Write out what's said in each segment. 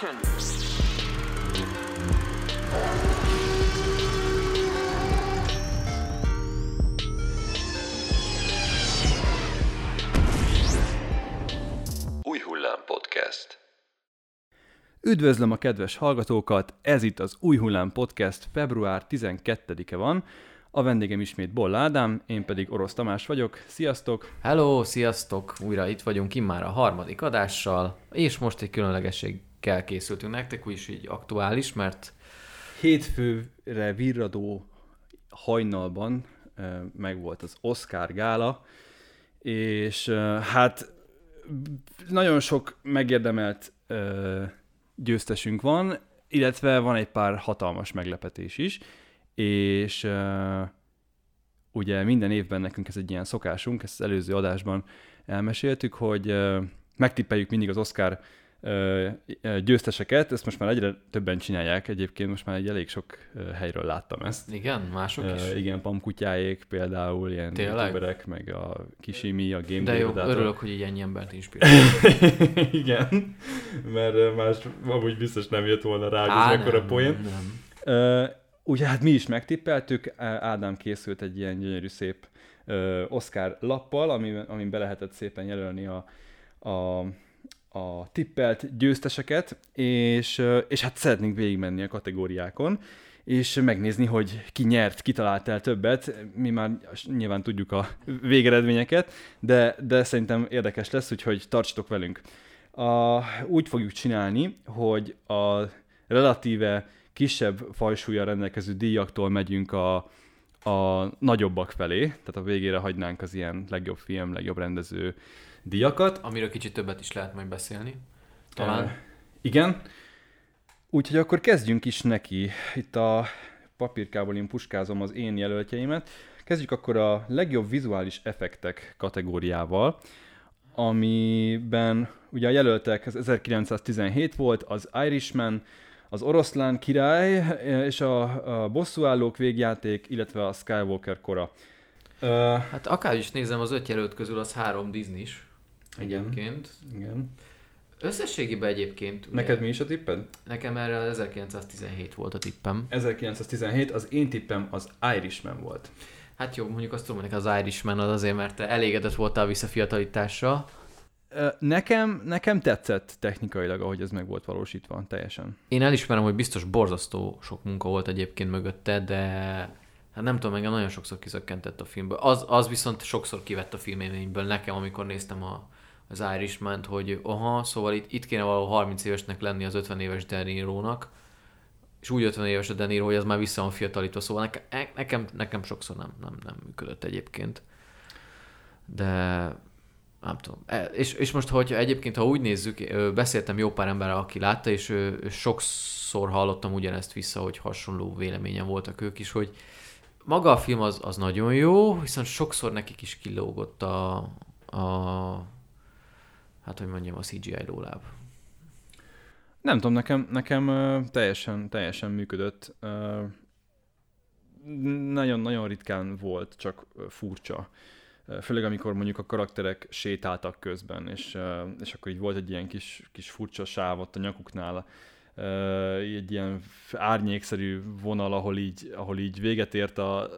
Action! Új Hullám Podcast. Üdvözlöm a kedves hallgatókat, ez itt az Új Hullám Podcast, február 12-e van. A vendégem ismét Boll Ádám, én pedig Orosz Tamás vagyok. Sziasztok! Hello, sziasztok! Újra itt vagyunk immár a harmadik adással, és most egy különlegességgel készültünk nektek, úgyis így aktuális, mert Hétfőre virradó hajnalban megvolt az Oscar gála, és hát nagyon sok megérdemelt győztesünk van, illetve van egy pár hatalmas meglepetés is, és ugye minden évben nekünk ez egy ilyen szokásunk, ezt az előző adásban elmeséltük, hogy megtippeljük mindig az Oscar győzteseket, ezt most már egyre többen csinálják, egyébként most már egy elég sok helyről láttam ezt. igen, mások is. Igen, pamkutyáék például, ilyen Tényleg? youtuberek, meg a Kisimi, a Game De jó, Developer. örülök, hogy így ennyi embert inspirál. Igen, mert más amúgy biztos nem jött volna rá, hogy Á, ez mekkora poén. nem, nem. Ugye hát mi is megtippeltük, Ádám készült egy ilyen gyönyörű szép Oscar lappal, amin, amin be lehetett szépen jelölni a, a, a tippelt győzteseket, és, és hát szeretnénk végigmenni a kategóriákon, és megnézni, hogy ki nyert, ki talált el többet. Mi már nyilván tudjuk a végeredményeket, de, de szerintem érdekes lesz, úgyhogy tartsatok velünk. A, úgy fogjuk csinálni, hogy a relatíve kisebb fajsúlya rendelkező díjaktól megyünk a, a nagyobbak felé, tehát a végére hagynánk az ilyen legjobb film, legjobb rendező díjakat. Amiről kicsit többet is lehet majd beszélni. Talán. Ö, igen. Úgyhogy akkor kezdjünk is neki. Itt a papírkából én puskázom az én jelöltjeimet. Kezdjük akkor a legjobb vizuális effektek kategóriával, amiben ugye a jelöltek az 1917 volt, az Irishman, az Oroszlán király és a, a bosszúállók végjáték, illetve a Skywalker kora. Ö, Hát akár is nézem, az öt jelölt közül az három disney is Igen. egyébként. igen. Összességében egyébként, ugye, Neked mi is a tipped? nekem erre 1917 volt a tippem. 1917, az én tippem az Irishman volt. Hát jó, mondjuk azt tudom, hogy az Irishman az azért, mert te elégedett voltál visszafiatalítással. Nekem, nekem tetszett technikailag, ahogy ez meg volt valósítva, teljesen. Én elismerem, hogy biztos borzasztó sok munka volt egyébként mögötte, de hát nem tudom, engem nagyon sokszor kizökkentett a filmből. Az, az viszont sokszor kivett a filmélményből nekem, amikor néztem a, az irishman hogy aha, szóval itt, itt kéne valahol 30 évesnek lenni az 50 éves De Niro-nak, és úgy 50 éves a De Niro, hogy az már vissza van fiatalítva, szóval nekem, nekem, nekem sokszor nem, nem, nem működött egyébként. De nem tudom. E, És, és most, hogyha egyébként, ha úgy nézzük, beszéltem jó pár emberrel, aki látta, és sokszor hallottam ugyanezt vissza, hogy hasonló véleményen voltak ők is, hogy maga a film az, az nagyon jó, viszont sokszor nekik is kilógott a, a hát hogy mondjam, a CGI lóláb. Nem tudom, nekem, nekem teljesen, teljesen működött. Nagyon-nagyon ritkán volt, csak furcsa. Főleg amikor mondjuk a karakterek sétáltak közben, és, és akkor így volt egy ilyen kis, kis furcsa sáv ott a nyakuknál, egy ilyen árnyékszerű vonal, ahol így, ahol így véget ért a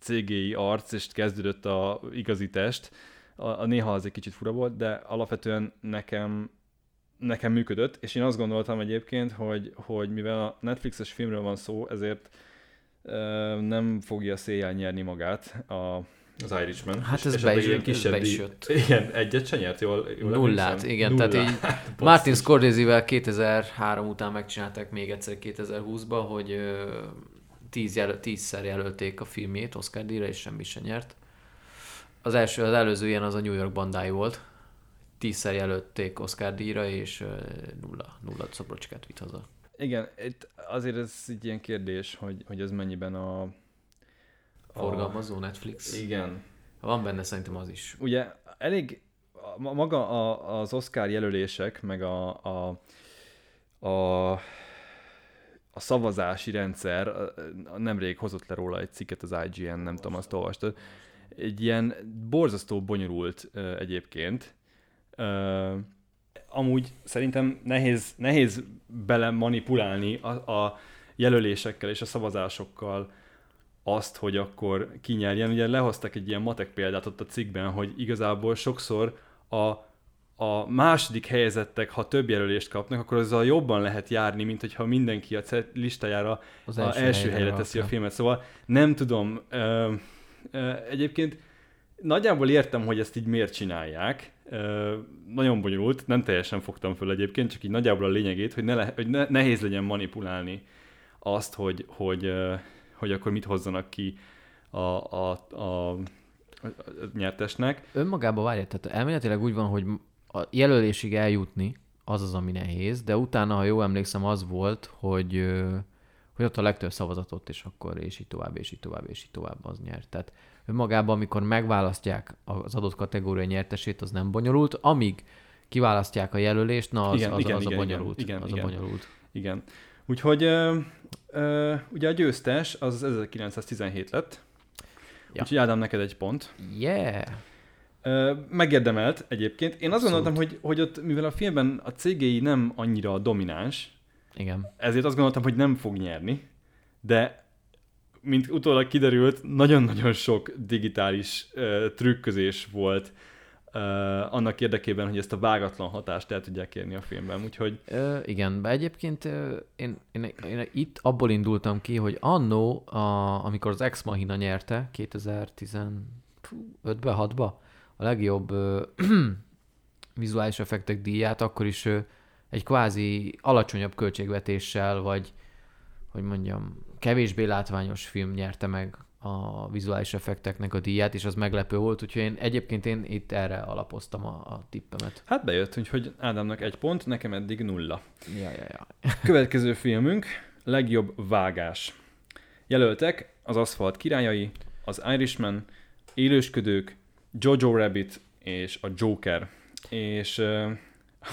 CGI arc, és kezdődött a igazi test. A, a néha az egy kicsit fura volt, de alapvetően nekem nekem működött, és én azt gondoltam egyébként, hogy, hogy mivel a Netflixes filmről van szó, ezért ö, nem fogja széjjel nyerni magát a, az Irishman. Hát És- ez be is- kisebb be is jött. Igen, egyet se nyert, jól, jól Nullát, emlékszem? igen, Nullát. tehát így Basszus. Martin Scorsese-vel 2003 után megcsinálták még egyszer 2020-ban, hogy tíz jelöl, tízszer jelölték a filmjét Oscar díjra, és semmi se nyert. Az első, az előző ilyen az a New York bandáj volt. Tízszer jelölték Oscar díjra, és nulla, nulla szobrocskát vitt haza. Igen, itt azért ez egy ilyen kérdés, hogy, hogy ez mennyiben a... a Forgalmazó Netflix. Igen. Van benne szerintem az is. Ugye elég maga a, az Oscar jelölések, meg a, a, a, a szavazási rendszer, nemrég hozott le róla egy cikket az IGN, nem tudom, azt olvastad, egy ilyen borzasztó bonyolult egyébként. Amúgy szerintem nehéz, nehéz bele manipulálni a, a jelölésekkel és a szavazásokkal azt, hogy akkor kinyerjen. Ugye lehoztak egy ilyen matek példát ott a cikkben, hogy igazából sokszor a a második helyezettek, ha több jelölést kapnak, akkor azzal jobban lehet járni, mint hogyha mindenki a listájára az első, első helyre teszi a filmet. Szóval nem tudom, ö, egyébként nagyjából értem, hogy ezt így miért csinálják. Nagyon bonyolult, nem teljesen fogtam föl egyébként, csak így nagyjából a lényegét, hogy, ne le, hogy ne, nehéz legyen manipulálni azt, hogy, hogy, hogy akkor mit hozzanak ki a, a, a, a nyertesnek. Önmagában várj, tehát elméletileg úgy van, hogy a jelölésig eljutni az az, ami nehéz, de utána, ha jól emlékszem, az volt, hogy, hogy ott a legtöbb szavazatot, és akkor és így tovább, és így tovább, és így tovább az nyert. Tehát önmagában, amikor megválasztják az adott kategória nyertesét, az nem bonyolult, amíg kiválasztják a jelölést, na az, igen, az, igen, az igen, a bonyolult. Igen, az igen, a bonyolult. Igen. Úgyhogy ö, ö, ugye a győztes az 1917 lett, ja. úgyhogy Ádám, neked egy pont. Yeah! Megérdemelt egyébként. Én azt gondoltam, hogy, hogy ott, mivel a filmben a CGI nem annyira domináns, Igen. ezért azt gondoltam, hogy nem fog nyerni, de mint utólag kiderült, nagyon-nagyon sok digitális uh, trükközés volt uh, annak érdekében, hogy ezt a vágatlan hatást el tudják érni a filmben, úgyhogy... Ö, igen, de egyébként ö, én, én, én, itt abból indultam ki, hogy annó, a, amikor az Ex Machina nyerte 2015-ben, 6-ba, a legjobb ö, vizuális effektek díját, akkor is ö, egy kvázi alacsonyabb költségvetéssel, vagy hogy mondjam, kevésbé látványos film nyerte meg a vizuális effekteknek a díját, és az meglepő volt, úgyhogy én egyébként én itt erre alapoztam a, a tippemet. Hát bejött, úgyhogy Ádámnak egy pont, nekem eddig nulla. Ja, ja, ja. Következő filmünk, legjobb vágás. Jelöltek az Aszfalt királyai, az Irishman, Élősködők, Jojo Rabbit és a Joker. És uh,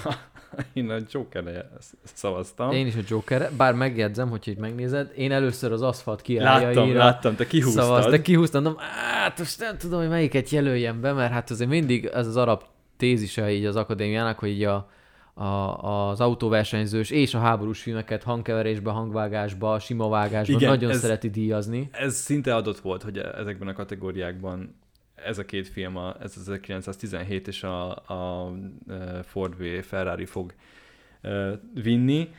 én a Jokerre szavaztam. Én is a Jokerre, bár megjegyzem, hogy így megnézed, én először az aszfalt királyaira Láttam, láttam, te kihúztad. Szavaz, de kihúztam, mondom, hát most nem tudom, hogy melyiket jelöljem be, mert hát azért mindig ez az arab tézise így az akadémiának, hogy így a, a, az autóversenyzős és a háborús filmeket hangkeverésbe, hangvágásba, sima vágásba Igen, nagyon ez, szereti díjazni. Ez szinte adott volt, hogy ezekben a kategóriákban ez a két film, a, ez az 1917 és a, a Ford V Ferrari fog vinni.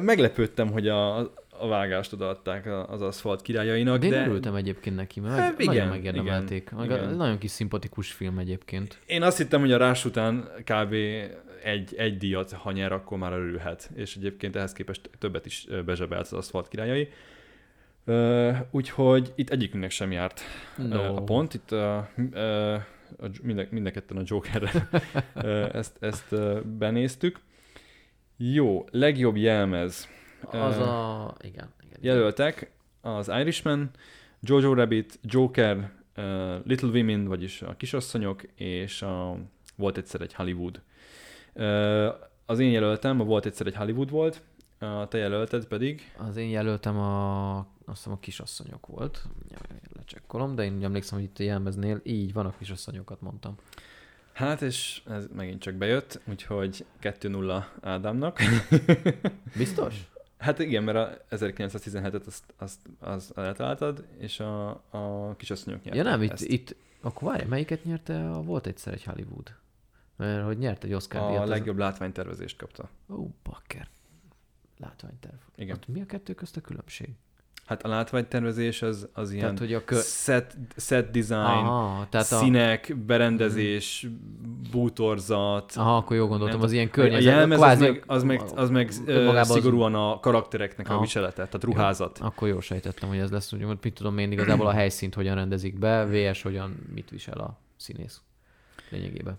Meglepődtem, hogy a, a vágást odaadták az aszfalt királyainak. De én de... örültem egyébként neki, mert hát, igen, nagyon megérdemelték. Igen, igen. Nagyon kis szimpatikus film egyébként. Én azt hittem, hogy a Rás után kb. egy, egy díjat, ha nyer, akkor már örülhet. És egyébként ehhez képest többet is bezsebelt az aszfalt királyai. Uh, úgyhogy itt egyikünknek sem járt no. uh, a pont. Itt uh, uh, minden, mindenketten a Jokerre ezt, ezt benéztük. Jó, legjobb jelmez. Az a... Igen, igen. Jelöltek az Irishman, Jojo Rabbit, Joker, Little Women, vagyis a kisasszonyok, és a, volt egyszer egy Hollywood. Az én jelöltem, a volt egyszer egy Hollywood volt, a te jelölted pedig? Az én jelöltem a, azt hiszem a kisasszonyok volt. Lecsekkolom, de én úgy emlékszem, hogy itt a jelmeznél így van, a kisasszonyokat mondtam. Hát, és ez megint csak bejött, úgyhogy 2-0 Ádámnak. Biztos? Hát igen, mert a 1917-et azt, azt, azt eltaláltad, és a, a kisasszonyok nyertek Ja nem, itt, itt akkor várj, melyiket nyerte? Volt egyszer egy Hollywood. Mert hogy nyert egy Oscar A legjobb az... látványtervezést kapta. Ó, bakker látványterv. Igen. Hát mi a kettő közt a különbség? Hát a látványtervezés az, az ilyen tehát, hogy a kö... set, set design, Aha, tehát színek, a... berendezés, bútorzat. Aha, akkor jól gondoltam, az ilyen környezet. A jelmez kvázi... az meg, az meg, az meg uh, szigorúan a karaktereknek Aha. a viselete, tehát ruházat. Ja, akkor jól sejtettem, hogy ez lesz, úgy, mit tudom én igazából a helyszínt hogyan rendezik be, VS hogyan mit visel a színész lényegében.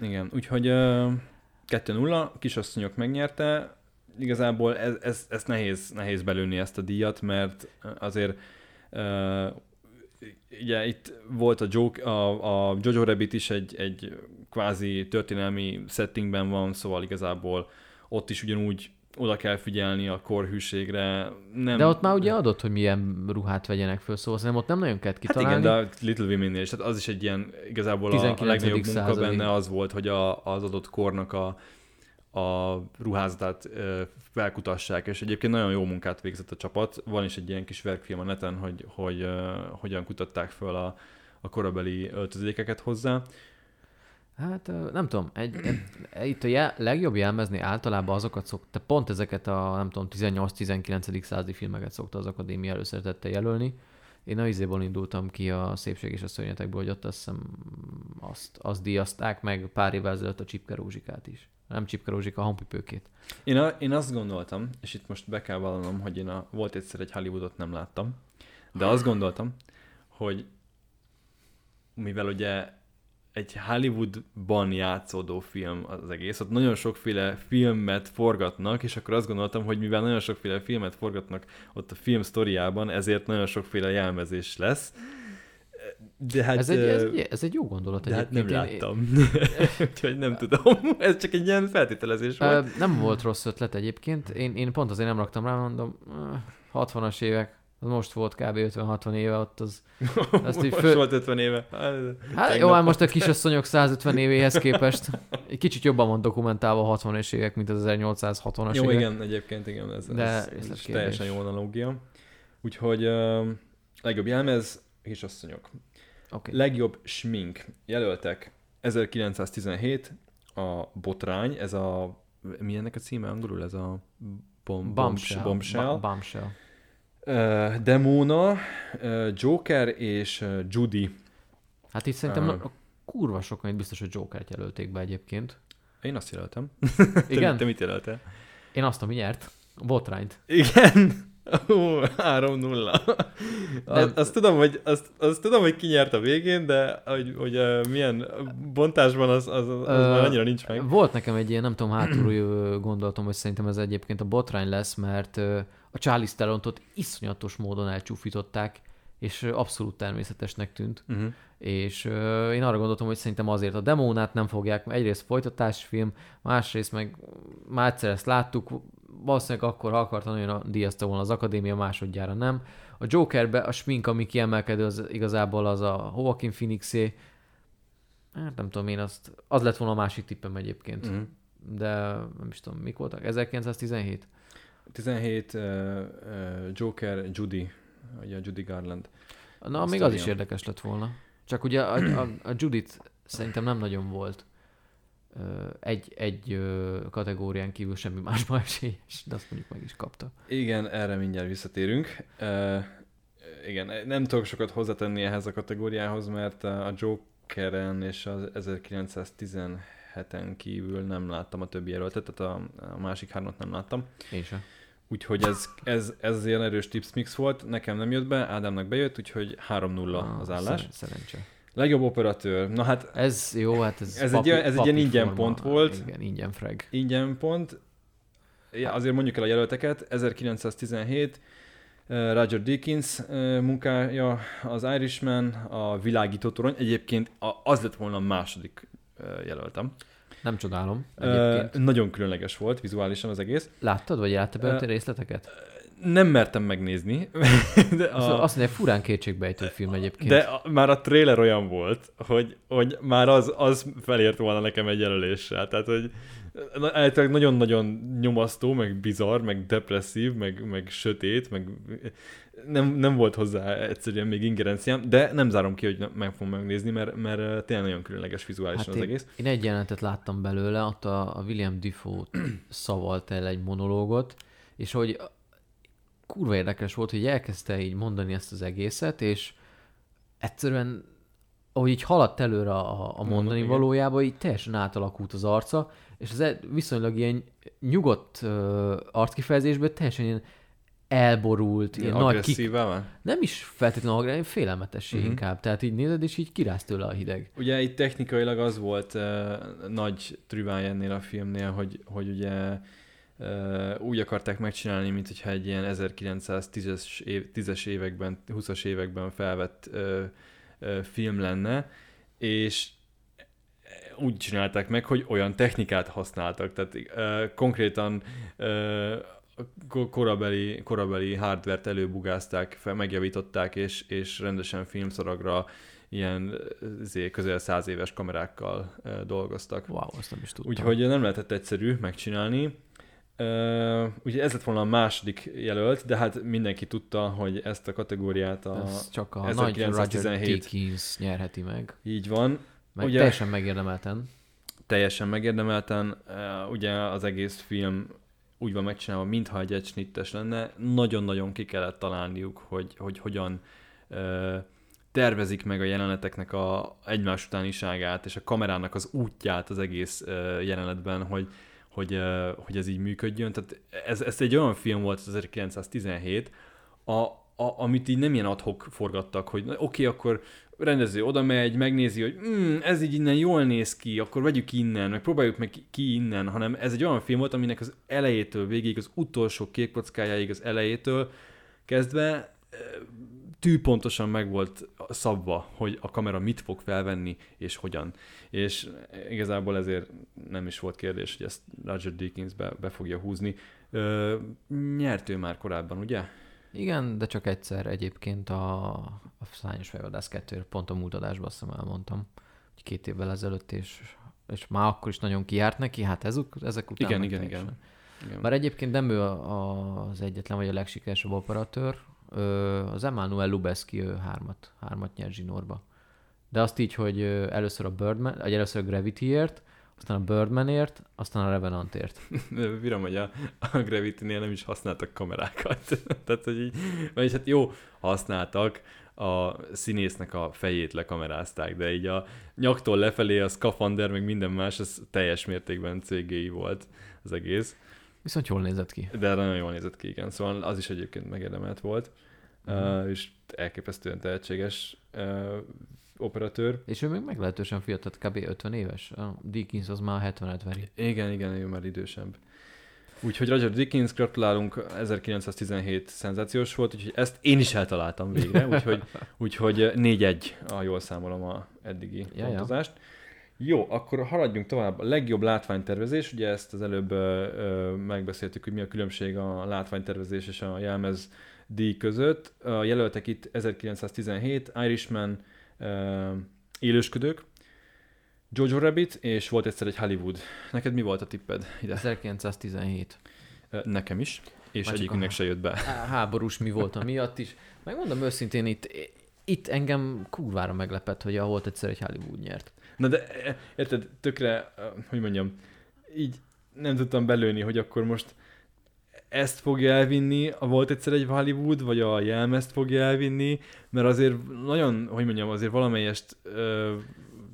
Igen, úgyhogy uh, 2-0, kisasszonyok megnyerte, igazából ez, ez, ez nehéz, nehéz belőni ezt a díjat, mert azért uh, ugye itt volt a, Joke, a, a Jojo Rabbit is egy, egy kvázi történelmi settingben van, szóval igazából ott is ugyanúgy oda kell figyelni a korhűségre. Nem... De ott már ugye adott, hogy milyen ruhát vegyenek föl, szóval szerintem ott nem nagyon kellett Hát kitalálni. igen, de a Little Women-nél is, tehát az is egy ilyen, igazából a, a 19. legnagyobb munka századi. benne az volt, hogy a, az adott kornak a, a ruházatát felkutassák, és egyébként nagyon jó munkát végzett a csapat. Van is egy ilyen kis verkfilm a neten, hogy, hogy ö, hogyan kutatták föl a, a korabeli öltözékeket hozzá. Hát nem tudom, egy, egy, itt a jel, legjobb jelmezni általában azokat szokta, pont ezeket a nem tudom, 18-19. századi filmeket szokta az akadémia előszeretettel jelölni. Én a izéból indultam ki a Szépség és a Szörnyetekből, hogy ott azt hiszem azt, azt díjazták meg pár évvel ezelőtt a Csipke Rózsikát is. Nem Csipke Rózsika, a Honpipőkét. Én, a, én azt gondoltam, és itt most be kell vallanom, hogy én a, volt egyszer egy Hollywoodot nem láttam, de azt gondoltam, hogy mivel ugye egy Hollywoodban játszódó film az egész, ott nagyon sokféle filmet forgatnak, és akkor azt gondoltam, hogy mivel nagyon sokféle filmet forgatnak ott a film sztoriában, ezért nagyon sokféle jelmezés lesz. De hát, ez, egy, ez, ez egy jó gondolat de hát nem láttam. Úgyhogy nem tudom. Ez csak egy ilyen feltételezés volt. nem volt rossz ötlet egyébként. Én, én pont azért nem raktam rá, mondom, ö, 60-as évek, most volt kb. 50-60 éve ott az. Így Most föl... volt 50 éve. Hát Tegnap. jó, hát most a kisasszonyok 150 évéhez képest egy kicsit jobban van dokumentálva a 60-es évek, mint az 1860-as Jó, évek. igen, egyébként igen, ez, De ez, ez teljesen jó analógia. Úgyhogy uh, legjobb jelmez, kisasszonyok. Okay. Legjobb smink. Jelöltek 1917, a Botrány, ez a... Mi ennek a címe angolul? Ez a bom, Bombshell. bombshell. Bombshell. Uh, Demona, uh, Joker és uh, Judy. Hát itt szerintem Ö. a kurva sokan itt biztos, hogy Jokert jelölték be egyébként. Én azt jelöltem. Igen? Te, te mit jelöltél? Én azt, ami nyert. A botrányt. Igen. Ó, 3-0. Nem. Azt, tudom, hogy, azt, azt tudom, hogy ki nyert a végén, de hogy, hogy uh, milyen bontásban az, az, az, Ö, már annyira nincs meg. Volt nekem egy ilyen, nem tudom, hátulról gondolatom, hogy szerintem ez egyébként a botrány lesz, mert ö, a Charlie Stellontot iszonyatos módon elcsúfították, és abszolút természetesnek tűnt. Uh-huh. És ö, én arra gondoltam, hogy szerintem azért a demónát nem fogják, egyrészt folytatásfilm, másrészt meg már egyszer ezt láttuk, valószínűleg akkor, akarta, nagyon díjazta volna az akadémia, másodjára nem. A Jokerbe a smink, ami kiemelkedő, az igazából az a Joaquin Phoenixé. Hát nem tudom én, azt, az lett volna a másik tippem egyébként. Uh-huh. De nem is tudom, mik voltak? 1917? 17 uh, uh, Joker, Judy, ugye a Judy Garland. Na, Azt még az is érdekes lett volna. Csak ugye a, a, a Judith szerintem nem nagyon volt egy, egy kategórián kívül semmi másban esélyes, de azt mondjuk meg is kapta. Igen, erre mindjárt visszatérünk. Uh, igen, nem tudok sokat hozzátenni ehhez a kategóriához, mert a Jokeren és az 1917-en kívül nem láttam a többi jelöltet, tehát a, a másik hármat nem láttam. Én sem. Úgyhogy ez, ez, ez ilyen erős tips mix volt, nekem nem jött be, Ádámnak bejött, úgyhogy 3-0 az állás. Szer- szerencse. Legjobb operatőr, na hát Ez jó, hát ez, Ez egy olyan- ez egy ilyen papi ingyen pont volt. Igen, ingyen frag. ingyen pont, ja, azért mondjuk el a jelölteket, 1917, eh, Roger Deakins eh, munkája, az Irishman, a világító torony, egyébként az lett volna a második eh, jelöltem. Nem csodálom. Egyébként. Nagyon különleges volt vizuálisan az egész. Láttad, vagy láttad be a részleteket? Nem mertem megnézni, de, a, azt mondják, furán kétségbejtő film egyébként. de a, már a trailer olyan volt, hogy, hogy már az, az felért volna nekem egy jelöléssel. Tehát, hogy általában nagyon-nagyon nyomasztó, meg bizarr, meg depresszív, meg, meg sötét, meg nem, nem volt hozzá egyszerűen még ingerenciám, de nem zárom ki, hogy meg fogom megnézni, mert, mert tényleg nagyon különleges vizuálisan Hát az én, egész. én egy jelenetet láttam belőle, ott a, a William Defoe szavalt el egy monológot, és hogy kurva érdekes volt, hogy elkezdte így mondani ezt az egészet, és egyszerűen ahogy így haladt előre a, a mondani igen. valójában, így teljesen átalakult az arca, és az e- viszonylag ilyen nyugodt uh, arckifejezésből teljesen ilyen elborult, ilyen, nagy kik, nem is feltétlenül agresszív, félelmetessé uh-huh. inkább. Tehát így nézed, és így kiráz tőle a hideg. Ugye itt technikailag az volt uh, nagy trüvája ennél a filmnél, hogy, hogy ugye úgy akarták megcsinálni, mint hogyha egy ilyen 1910-es év, 10-es években, 20-as években felvett film lenne, és úgy csinálták meg, hogy olyan technikát használtak, tehát konkrétan korabeli, korabeli hardvert előbugázták, fel, megjavították, és, és rendesen filmszaragra ilyen zé, közel száz éves kamerákkal dolgoztak. Wow, azt nem is tudtam. Úgyhogy nem lehetett egyszerű megcsinálni. Uh, ugye ez lett volna a második jelölt, de hát mindenki tudta, hogy ezt a kategóriát a Ez csak a nagy Roger 1917 Deakins nyerheti meg. így van. Meg Ugye- teljesen megérdemelten. teljesen megérdemelten. Uh, Ugye az egész film úgy van megcsinálva, mintha egy egysnittes lenne. Nagyon-nagyon ki kellett találniuk, hogy, hogy hogyan uh, tervezik meg a jeleneteknek a egymás utániságát, és a kamerának az útját az egész uh, jelenetben, hogy, hogy, hogy ez így működjön. Tehát ez, ez egy olyan film volt, az 1917, a, a, amit így nem ilyen adhok forgattak, hogy oké, okay, akkor rendező oda megy, megnézi, hogy mm, ez így innen jól néz ki, akkor vegyük innen, meg próbáljuk meg ki- innen, hanem ez egy olyan film volt, aminek az elejétől végig, az utolsó kék kockájáig az elejétől kezdve tűpontosan meg volt szabva, hogy a kamera mit fog felvenni, és hogyan. És igazából ezért nem is volt kérdés, hogy ezt Roger Deakins be, be fogja húzni. Ö, nyert ő már korábban, ugye? Igen, de csak egyszer egyébként a, a Szányos Fejvadász 2 pont a múlt adásban azt hiszem elmondtam, hogy két évvel ezelőtt, és, és már akkor is nagyon kijárt neki, hát ez, ezek után Igen, igen, igen. igen. Bár egyébként nem ő az egyetlen, vagy a legsikeresebb operatőr, az Emmanuel Lubezki ő hármat, hármat nyert zsinórba. De azt így, hogy először a Birdman, vagy először a Gravityért, aztán a Birdmanért, aztán a Revenantért. Bírom, hogy a, a Gravity-nél nem is használtak kamerákat. Tehát, hogy így, vagyis hát jó, használtak, a színésznek a fejét lekamerázták, de így a nyaktól lefelé a szkafander, meg minden más, az teljes mértékben CGI volt az egész. Viszont jól nézett ki. De nagyon jól nézett ki, igen. Szóval az is egyébként megérdemelt volt. Mhm. Uh, és elképesztően tehetséges uh, operatőr. És ő még meglehetősen fiatal, kb. 50 éves. A Deakins az már 70 veri. Igen, igen, ő már idősebb. Úgyhogy Roger Dickens, gratulálunk, 1917 szenzációs volt, úgyhogy ezt én is eltaláltam végre, úgyhogy, úgyhogy 4-1, a jól számolom a eddigi Ja, ja, ja. Jó, akkor haladjunk tovább. A legjobb látványtervezés, ugye ezt az előbb ö, ö, megbeszéltük, hogy mi a különbség a látványtervezés és a jelmez díj között. A jelöltek itt 1917, Irishman, ö, Élősködők, Jojo Rabbit, és volt egyszer egy Hollywood. Neked mi volt a tipped ide? 1917. Ö, Nekem is, és Már egyikünknek se jött be. Há- Háborús mi volt a miatt is. Megmondom őszintén, itt, itt engem kurvára meglepett, hogy a volt egyszer egy Hollywood nyert. Na de e, érted, tökre, ö, hogy mondjam, így nem tudtam belőni, hogy akkor most ezt fogja elvinni, a volt egyszer egy Hollywood, vagy a jelmezt fogja elvinni, mert azért nagyon, hogy mondjam, azért valamelyest ö,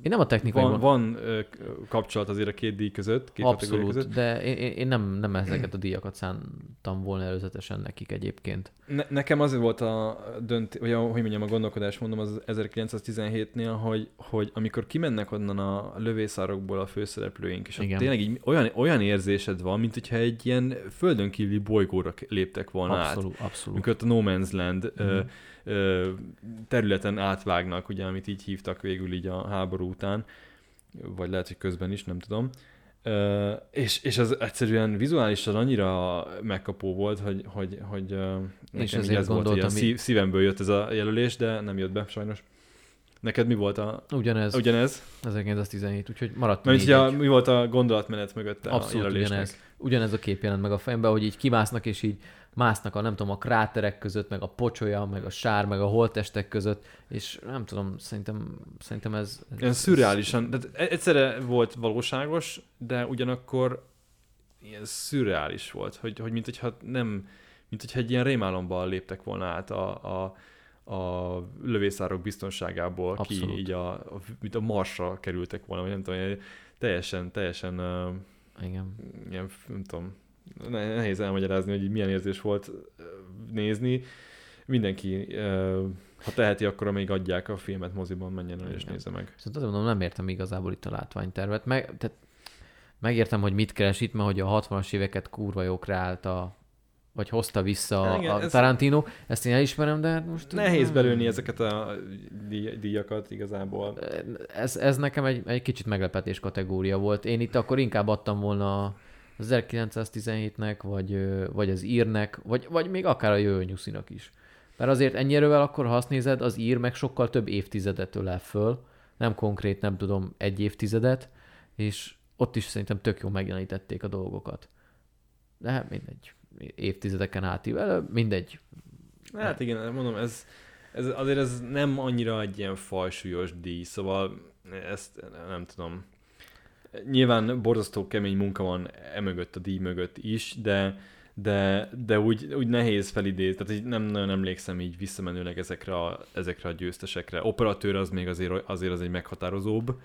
Én nem a technikai van, van, ö, kapcsolat azért a két díj között, két Abszolút, között. de én, én nem, nem ezeket a díjakat szántam volna előzetesen nekik egyébként. Ne, nekem az volt a dönt, vagy a, hogy mondjam, a gondolkodás mondom az 1917-nél, hogy, hogy amikor kimennek onnan a lövészárokból a főszereplőink, és Igen. tényleg így olyan, olyan érzésed van, mint hogyha egy ilyen földön kívüli bolygóra léptek volna át. Abszolút, abszolút. Amikor a No Man's Land ö, Mhm. ö, területen átvágnak, ugye, amit így hívtak végül így a háború után, vagy lehet, hogy közben is, nem tudom. És, és az egyszerűen vizuálisan annyira megkapó volt, hogy, hogy, hogy így ezért ez volt, hogy a szív, szívemből jött ez a jelölés, de nem jött be sajnos. Neked mi volt a... Ugyanez, Ugyanez? 1917, úgyhogy maradt Mert ugye, mi volt a gondolatmenet mögötte a Abszolút jelölésnek? ugyanez. Ugyanez a kép jelent meg a fejembe, hogy így kimásznak, és így másznak a nem tudom, a kráterek között, meg a pocsolya, meg a sár, meg a holttestek között, és nem tudom, szerintem, szerintem ez... ez Ilyen szürreálisan, de egyszerre volt valóságos, de ugyanakkor ilyen szürreális volt, hogy, hogy mint hogyha nem, mint hogyha egy ilyen rémálomban léptek volna át a, a, a lövészárok biztonságából, Abszolút. ki így a, a, mint a marsra kerültek volna, vagy nem tudom, teljesen, teljesen Igen. ilyen, nem tudom, nehéz elmagyarázni, hogy milyen érzés volt nézni. Mindenki, ha teheti, akkor amíg adják a filmet moziban, menjen el és nézze meg. Szóval azért mondom, nem értem igazából itt a látványtervet. Meg, tehát megértem, hogy mit keres itt, mert hogy a 60-as éveket kurva jó kreálta vagy hozta vissza Hát a, igen, a ez- Tarantino, ezt én elismerem, de hát most... Nehéz Hmm. belőni ezeket a díj- díjakat igazából. ez, ez nekem egy, egy kicsit meglepetés kategória volt. Én itt akkor inkább adtam volna az 1917-nek, vagy, vagy az írnek, vagy, vagy még akár a Jöjjön Nyuszinak is. Mert azért ennyiről akkor, ha azt nézed, az ír meg sokkal több évtizedet ölel föl, nem konkrét, nem tudom, egy évtizedet, és ott is szerintem tök jól megjelenítették a dolgokat. De hát mindegy, évtizedeken átívelő, mindegy. Hát igen, mondom, ez, ez azért ez nem annyira egy ilyen fajsúlyos díj, szóval ezt nem tudom. Nyilván borzasztó kemény munka van emögött a díj mögött is, de, de, de úgy, úgy nehéz felidézni, tehát így nem nagyon emlékszem így visszamenőleg ezekre a, ezekre a győztesekre. Operatőr az még azért, azért az egy meghatározóbb,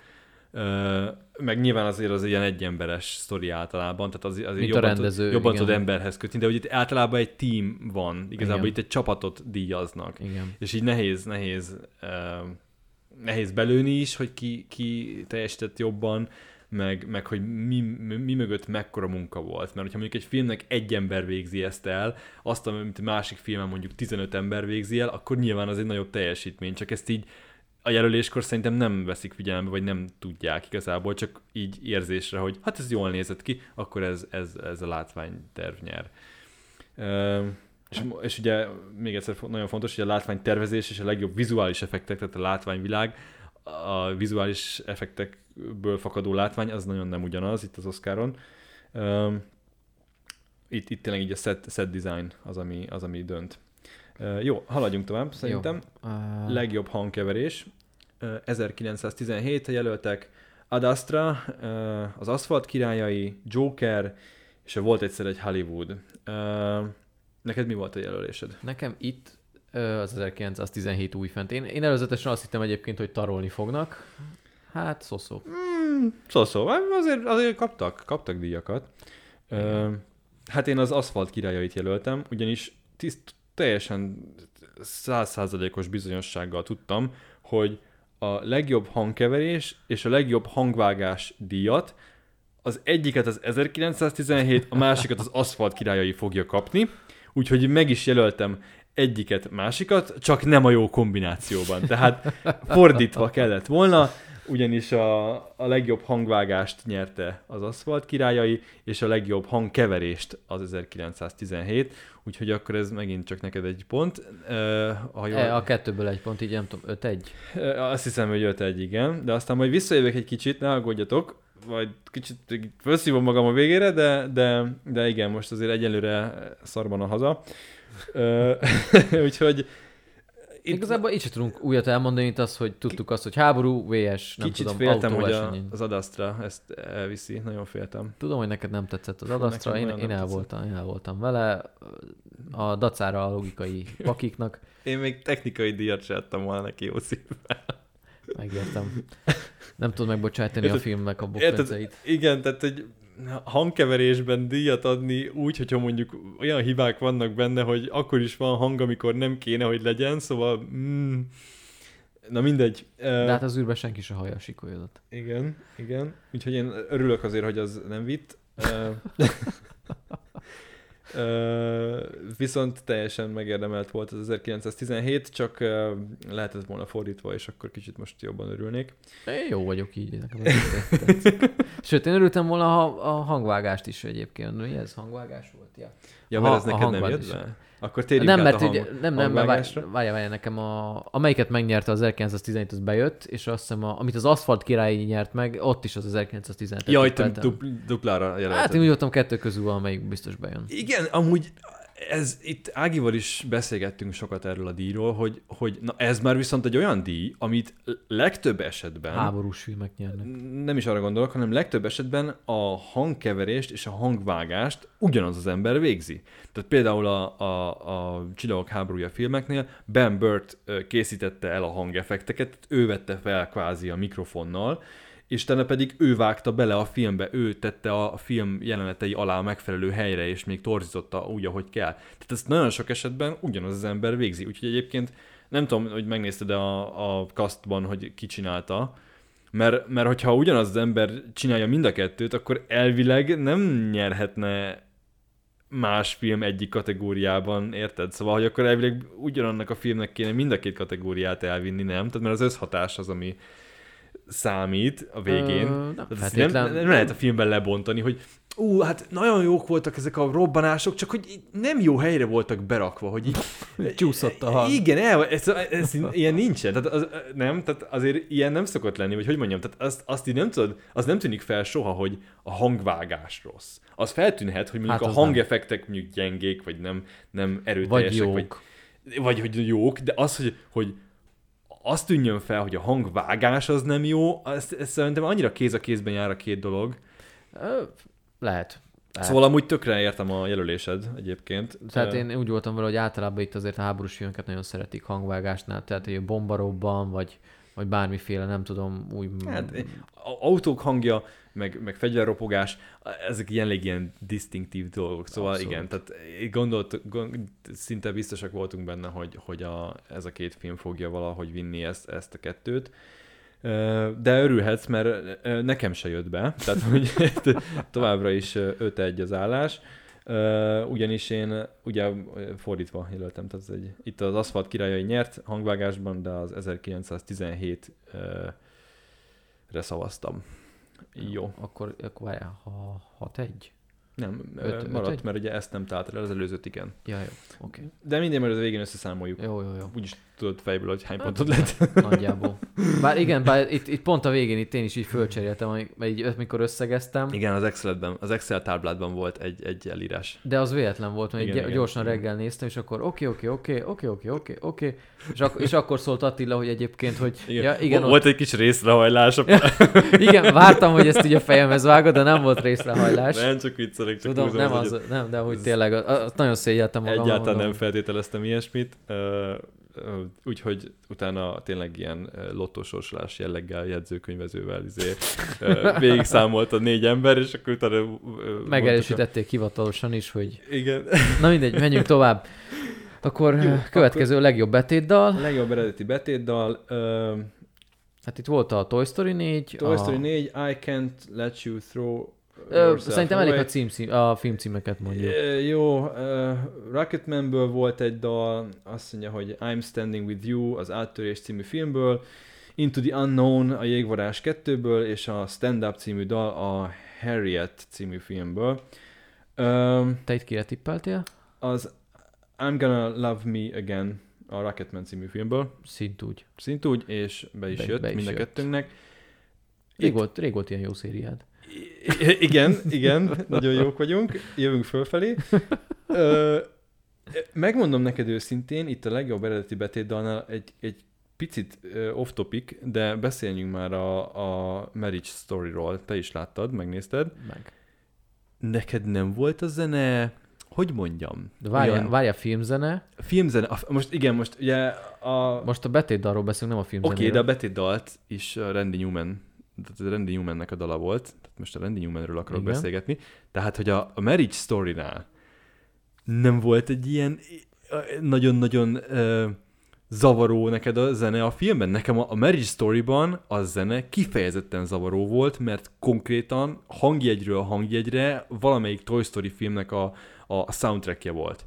meg nyilván azért az ilyen egyemberes sztori általában, tehát az, azért Mint a jobban, rendező, tud, jobban igen. tud emberhez kötni, de hogy itt általában egy team van, igazából Igen. itt egy csapatot díjaznak. Igen. És így nehéz, nehéz, uh, nehéz belőni is, hogy ki, ki teljesített jobban, meg, meg hogy mi, mi mögött mekkora munka volt. Mert hogyha mondjuk egy filmnek egy ember végzi ezt el, azt, amit másik filmen mondjuk 15 ember végzi el, akkor nyilván az egy nagyobb teljesítmény. Csak ezt így a jelöléskor szerintem nem veszik figyelembe, vagy nem tudják igazából, csak így érzésre, hogy hát ez jól nézett ki, akkor ez, ez, ez a látványterv nyer. És, és ugye még egyszer nagyon fontos, hogy a látványtervezés és a legjobb vizuális effektek, tehát a látványvilág, a vizuális effektekből fakadó látvány, az nagyon nem ugyanaz itt az Oscaron. Ö, itt, itt tényleg így a set, set design az, ami, az, ami dönt. Ö, jó, haladjunk tovább, szerintem. Uh, Legjobb hangkeverés. Ö, 1917 jelöltek Ad Astra, ö, az Aszfalt királyai, Joker, és volt egyszer egy Hollywood. Ö, Neked mi volt a jelölésed? Nekem itt az 1917 újfent. Én, én előzetesen azt hittem egyébként, hogy tarolni fognak. Hát, szoszó. Szó, szó, azért, azért kaptak, kaptak díjakat. Ö, hát én az Aszfalt királyait jelöltem, ugyanis tiszt, teljesen százszázalékos bizonyossággal tudtam, hogy a legjobb hangkeverés és a legjobb hangvágás díjat az egyiket az 1917, a másikat az Aszfalt királyai fogja kapni, úgyhogy meg is jelöltem egyiket, másikat, csak nem a jó kombinációban. Tehát fordítva kellett volna, ugyanis a, a legjobb hangvágást nyerte az Aszfalt királyai, és a legjobb hangkeverést az 1917, úgyhogy akkor ez megint csak neked egy pont. Ö, ha jól, E, a kettőből egy pont, így nem tudom, 5-1. Ö, Azt hiszem, hogy jött egy, igen. De aztán majd visszajövök egy kicsit, ne aggódjatok, vagy kicsit felszívom magam a végére, de, de, de igen, most azért egyelőre szarban a haza. Úgyhogy Itt... Igazából így sem tudunk újat elmondani, mint az, hogy tudtuk azt, hogy háború, VS, nem kicsit tudom, féltem, hogy a, az Adastra ezt elviszi, nagyon féltem. Tudom, hogy neked nem tetszett az nekem én, én, el tetszett. voltam, én el voltam vele. A dacára a logikai pakiknak, Én még technikai díjat se adtam volna neki jó szívvel. megértem. Nem tud megbocsájtani a Érted- filmnek a bokrenceit. Igen, tehát hogy hangkeverésben díjat adni úgy, hogyha mondjuk olyan hibák vannak benne, hogy akkor is van hang, amikor nem kéne, hogy legyen, szóval mm, na mindegy. De hát az űrben senki se hallja a sikolyodat. Igen, igen. Úgyhogy én örülök azért, hogy az nem vitt. Viszont teljesen megérdemelt volt az 1917, csak lehetett volna fordítva, és akkor kicsit most jobban örülnék. Én jó vagyok így, nekem. Sőt, én örültem volna ha a hangvágást is egyébként. Mi ez? Hangvágás volt? Ja. Ja, A mert ha- ez a neked nem jött be? Akkor térjünk Nem, át mert a hang, ugye, nem, nem, mert várj, hangvágásra. várj, várj, nekem a, amelyiket megnyerte az 1917, az bejött, és azt hiszem, a, amit az Aszfalt király nyert meg, ott is az 1917 Jaj, te dupl- duplára jelölted. Hát én úgy voltam kettő közül valamelyik biztos bejön. Igen, amúgy ez itt Ágival is beszélgettünk sokat erről a díjról, hogy, hogy na ez már viszont egy olyan díj, amit legtöbb esetben, Háborús filmek nyernek. nem is arra gondolok, hanem legtöbb esetben a hangkeverést és a hangvágást ugyanaz az ember végzi. Tehát például a, a, a Csillagok háborúja filmeknél Ben Burt készítette el a hangeffekteket, ő vette fel kvázi a mikrofonnal, és utána pedig ő vágta bele a filmbe, ő tette a film jelenetei alá a megfelelő helyre, és még torzította úgy, ahogy kell. Tehát ezt nagyon sok esetben ugyanaz az ember végzi. Úgyhogy egyébként nem tudom, hogy megnézted a, a kasztban, hogy ki csinálta, mert, mert hogyha ugyanaz az ember csinálja mind a kettőt, akkor elvileg nem nyerhetne más film egyik kategóriában, érted? Szóval, hogy akkor elvileg ugyanannak a filmnek kéne mind a két kategóriát elvinni, nem? Tehát mert az összhatás az, ami számít a végén. Ö, nem nem, nem lehet a filmben lebontani, hogy ú, hát nagyon jók voltak ezek a robbanások, csak hogy nem jó helyre voltak berakva, hogy így... Csúszott a hang. Igen, el, ez, ez, ilyen nincsen. Tehát az, nem, tehát azért ilyen nem szokott lenni, vagy hogy mondjam, tehát azt, azt így nem tudod, az nem tűnik fel soha, hogy a hangvágás rossz. Az feltűnhet, hogy mondjuk Hát az hangeffektek mondjuk gyengék, vagy nem, nem Vagy erőteljesek, jók. vagy, vagy hogy jók, de az, hogy, hogy azt tűnjön fel, hogy a hangvágás az nem jó, ez, ez szerintem annyira kéz a kézben jár a két dolog. Lehet. Lehet. Szóval amúgy tökre értem a jelölésed egyébként. Tehát én úgy voltam vele, hogy általában itt azért a háborús filmeket nagyon szeretik hangvágásnál, tehát hogy bombarobban, vagy, vagy bármiféle, nem tudom, új... Hát, a- autók hangja, meg, meg fegyverropogás, ezek ilyen ilyen distinktív dolgok. Szóval Abszolút. igen, tehát gondolt, gond, szinte biztosak voltunk benne, hogy, hogy a, ez a két film fogja valahogy vinni ezt, ezt a kettőt. Ö, De örülhetsz, mert nekem se jött be, tehát hogy továbbra is ö, 5-1 az állás. Ugyanis én ugye fordítva jelöltem, tehát ez egy, itt az Aszfalt királyai nyert hangvágásban, de az 1917 ö, re szavaztam. Jó. Akkor, akkor várjál, ha 6-1? Nem, Öt- Öt, öt maradt, egy? mert ugye ezt nem talált el, az előzőt igen. Ja, jó, oké. Okay. De minden, mert az a végén összeszámoljuk. Jó, jó, jó. Úgyis tudod fejből, hogy hány Hát, pontot lett. Nagyjából. Bár igen, bár itt, itt pont a végén itt én is így fölcseréltem, amik- mikor összegeztem, Igen, az Excelben, az Excel tábládban volt egy, egy elírás. de az véletlen volt, mert Igen, igen, igen, gyorsan igen. reggel néztem, és akkor oké, oké, oké, oké, oké, oké, oké, és, ak- és akkor szólt Attila, hogy egyébként, hogy Igen, ja, igen, ott, volt egy kis részrehajlás. A... igen, vártam, hogy ezt így a fejemhez vágod, de nem volt részlehajlás. nem csak viccelek, csak Tudom, húzom nem az, az, nem, de hogy ez- tényleg, az, az nagyon szégyeltem magam. Egyáltalán mondom. nem feltételeztem ilyesmit. Ö, Úgyhogy utána tényleg ilyen lottósorsolás jelleggel, jegyzőkönyvezővel izé, végig számolt a négy ember, és akkor utána... Megerősítették hivatalosan is, hogy Igen. na mindegy, menjünk tovább. Akkor Jó, következő legjobb betétdal. A legjobb eredeti betétdal, ö, Hát itt volt a Toy Story 4. Toy a... Story 4, I Can't Let You Throw Yourself szerintem elég a, címcím, a filmcímeket mondjuk. Jó, uh, Rocketmanből volt egy dal, azt mondja, hogy I'm Standing With You, az Áttörés című filmből, Into the Unknown, a Jégvarás 2-ből, és a Stand Up című dal a Harriet című filmből. Um, Te itt kire tippeltél? az I'm Gonna Love Me Again a Rocketman című filmből, Szint úgy. szintúgy, és be is Be- jött be is mind a jött. kettőnknek. Rég volt, rég volt ilyen jó szériád. I- igen, igen, nagyon jók vagyunk, jövünk fölfelé. Ö, megmondom neked őszintén, itt a legjobb eredeti betétdalnál egy, egy picit off-topic, de beszéljünk már a, a Marriage Story-ról. Te is láttad, megnézted. Meg. Neked nem volt a zene, hogy mondjam? De várjál, Olyan várjál filmzene. Filmzene, a, most igen, most ugye a... Most a betétdalról beszélünk, nem a Oké, filmzenéről. okay, de a betétdalt is a Randy Newman, tehát Randy Newmannek a dala volt, tehát most a Randy Newmanről akarok Igen. beszélgetni, tehát hogy a, a Marriage Story-nál nem volt egy ilyen nagyon-nagyon ö, zavaró neked a zene a filmben? Nekem a, a Marriage Story-ban a zene kifejezetten zavaró volt, mert konkrétan hangjegyről hangjegyre valamelyik Toy Story filmnek a, a soundtrackje volt.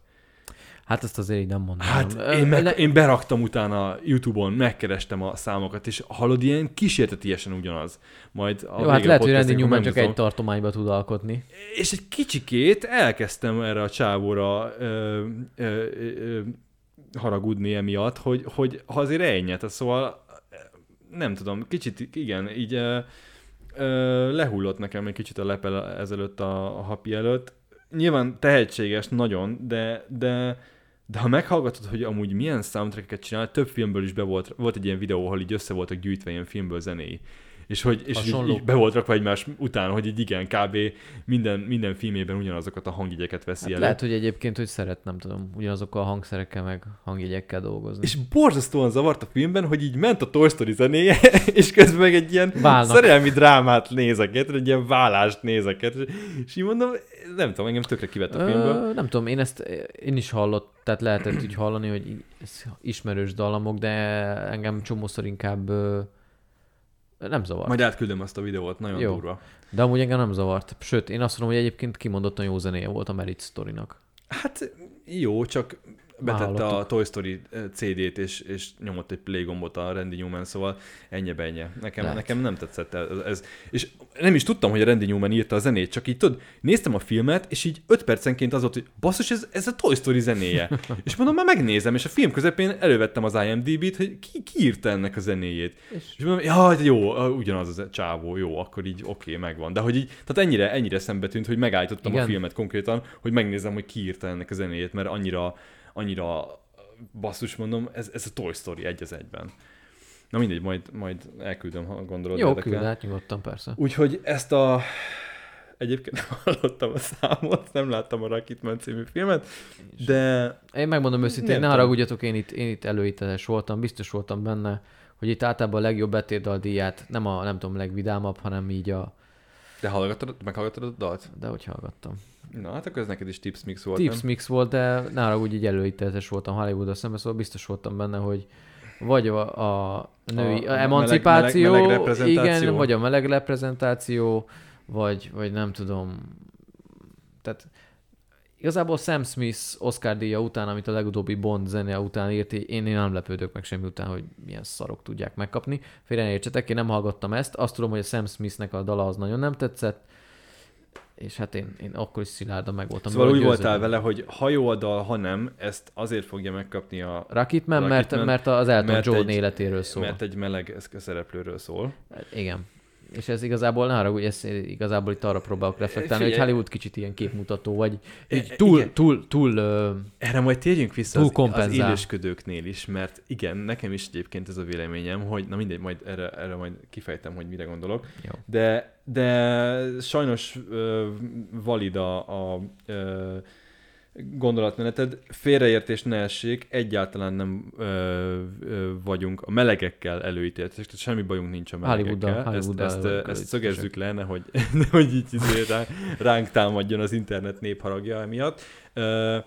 Hát ezt azért így nem mondom. Hát én, meg, én beraktam utána YouTube-on, megkerestem a számokat, és hallod, ilyen kísértetiesen ugyanaz. Majd a Jó, hát lehet, hogy Randy Newman csak egy tartományba tud alkotni. És egy kicsikét elkezdtem erre a csávóra ö, ö, ö, haragudni emiatt, hogy, hogy ha azért ennyi, tehát szóval nem tudom, kicsit igen, így ö, ö, lehullott nekem egy kicsit a lepel ezelőtt a, a happy előtt. Nyilván tehetséges nagyon, de, de, de ha meghallgatod, hogy amúgy milyen soundtracket csinál, több filmből is be volt, volt egy ilyen videó, ahol így össze voltak gyűjtve ilyen filmből zenéi. És hogy és így, így be volt rakva egymás után, hogy így igen, kb. minden, minden filmében ugyanazokat a hangjegyeket veszi Hát elő. lehet, hogy egyébként, hogy szeret, nem tudom, ugyanazokkal a hangszerekkel meg hangjegyekkel dolgozni. És borzasztóan zavart a filmben, hogy így ment a Toy Story zenéje, és közben meg egy ilyen Válnak. szerelmi drámát nézeket, egy ilyen vállást nézeket, és így mondom, nem tudom, engem tökre kivett a filmből. Ö, nem tudom, én ezt én is hallott, tehát lehetett úgy hallani, hogy ez ismerős dallamok, de engem csomószor inkább Nem zavart. Majd átküldöm azt a videót, nagyon Jó. durva. De amúgy engem nem zavart. Sőt, én azt mondom, hogy egyébként kimondottan jó zenéje volt a Merit Story-nak. Hát jó, csak betette a. Toy Story eh, CD-t, és, és nyomott egy play gombot a Randy Newman, szóval ennyi ennyi. Nekem, Lehet. nekem nem tetszett ez, ez, és nem is tudtam, hogy a Randy Newman írta a zenét, csak így tudod, néztem a filmet, és így 5 percenként az volt, hogy basszus, ez, ez a Toy Story zenéje. és mondom, már megnézem, és a film közepén elővettem az IMDb-t, hogy ki, ki írta ennek a zenéjét. És, és mondom, ja, jó, ugyanaz az a csávó, jó, akkor így oké, okay, megvan. De hogy így, tehát ennyire, ennyire szembe tűnt, hogy megállítottam Igen. a filmet konkrétan, hogy megnézem, hogy ki írta ennek a zenéjét, mert annyira, annyira basszus mondom, ez, ez a Toy Story egy az egyben. Na mindegy, majd, majd elküldöm, ha gondolod. Jó, küld át nyugodtan, persze. Úgyhogy ezt a... Egyébként nem hallottam a számot, nem láttam a Rocketman című filmet, de Én megmondom őszintén, Nem ne haragudjatok, én itt, én itt előíteles voltam, biztos voltam benne, hogy itt általában a legjobb betétdal díját, nem a, nem tudom, legvidámabb, hanem így a, de hallgattad, meghallgattad a dalt? de hogy hallgattam. Na, hát akkor ez neked is tips mix volt, Tips nem? mix volt, de ne haragudj, így előítéletes voltam hollywood szemben, szóval biztos voltam benne, hogy vagy a, a női A a emancipáció, meleg- meleg reprezentáció. igen, vagy a meleg reprezentáció, vagy, vagy nem tudom. Tehát igazából Sam Smith Oscar díja után, amit a legutóbbi Bond zene után írt, én, én nem lepődök meg semmi után, hogy milyen szarok tudják megkapni. Félre ne értsetek, én nem hallgattam ezt. Azt tudom, hogy a Sam Smithnek a dala az nagyon nem tetszett, és hát én, én akkor is szilárdan meg voltam. Szóval úgy voltál vele, hogy ha jó a dal, ha nem, ezt azért fogja megkapni a... Rocketman, mert, Rocketman, mert az Elton mert John egy- életéről szól. Mert egy meleg szereplőről szól. Igen. És ez igazából, ne haragudj, ez igazából itt arra próbálok reflektálni, hogy Figyelj. Hollywood kicsit ilyen képmutató, vagy így túl, igen. túl, túl, ö, Erre majd térjünk vissza Túl az, az élősködőknél is, mert igen, nekem is egyébként ez a véleményem, hogy na mindegy, majd erre, erre majd kifejtem, hogy mire gondolok. Jó. De, de sajnos ö, valid a, a ö, gondolatmeneted, félreértés ne essék, egyáltalán nem ö, ö, vagyunk a melegekkel előítéletesek, tehát semmi bajunk nincs a melegekkel. Ezt, Hollywooddal ezt, ezt, ezt szögezzük le, nehogy, nehogy így izé rá, ránk támadjon az internet népharagja emiatt. Ö,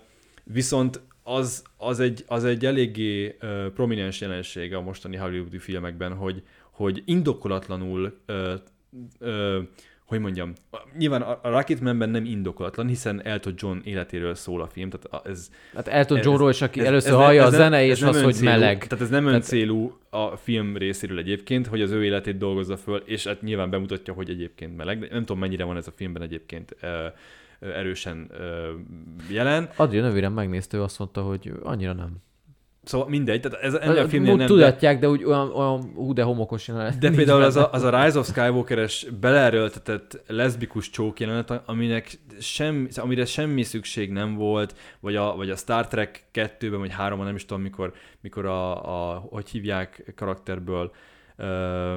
viszont az, az, egy, az egy eléggé ö, prominens jelenség a mostani hollywoodi filmekben, hogy, hogy indokolatlanul ö, ö, hogy mondjam, a- nyilván a a Rocketmanben nem indokolatlan, hiszen Elton John életéről szól a film, tehát a- ez... hát Elton ez- Johnról is, aki ez- először ez hallja a ez nem- zene, ez és nem az, hogy meleg. Tehát ez nem Tehát- öncélú a film részéről egyébként, hogy az ő életét dolgozza föl, és hát nyilván bemutatja, hogy egyébként meleg, de nem tudom mennyire van ez a filmben egyébként erősen jelen. Adri nővérem megnézte, ő azt mondta, hogy annyira nem. Szóval mindegy, tehát ez ennél a filmnél nem, de, tudatják, de úgy olyan, olyan hú, de homokos jelenet. de például az a, az a Rise of Skywalker-es beleerőltetett leszbikus csók jelenet, aminek sem, amire semmi szükség nem volt, vagy a, vagy a Star Trek 2-ben, vagy 3-ban, nem is tudom, mikor, mikor a, a hogy hívják karakterből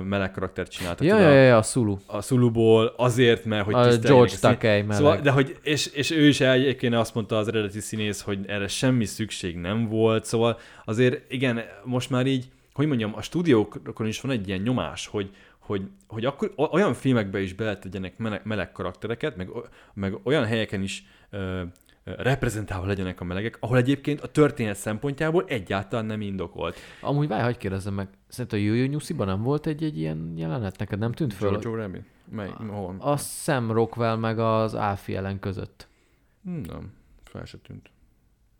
meleg karaktert csináltak. Ja, ja, a- ja, a Sulu. a Szuluból azért, mert hogy A George Takei meleg. Szóval, de hogy, és, és ő is egyébként azt mondta az eredeti színész, hogy erre semmi szükség nem volt, szóval azért igen, most már így, hogy mondjam, a stúdiókon is van egy ilyen nyomás, hogy, hogy, hogy akkor olyan filmekbe is beletegyenek meleg, meleg karaktereket, meg, meg olyan helyeken is ö, reprezentálva legyenek a melegek, ahol egyébként a történet szempontjából egyáltalán nem indokolt. Amúgy várj, hagyd kérdezzem meg, szerintem a Jöjjö Nyusziban nem volt egy, egy ilyen jelenet? Neked nem tűnt föl? Jojo Rabbit? Mely, hol? A Sam Rockwell meg az Alfie ellen között. Nem, fel se tűnt.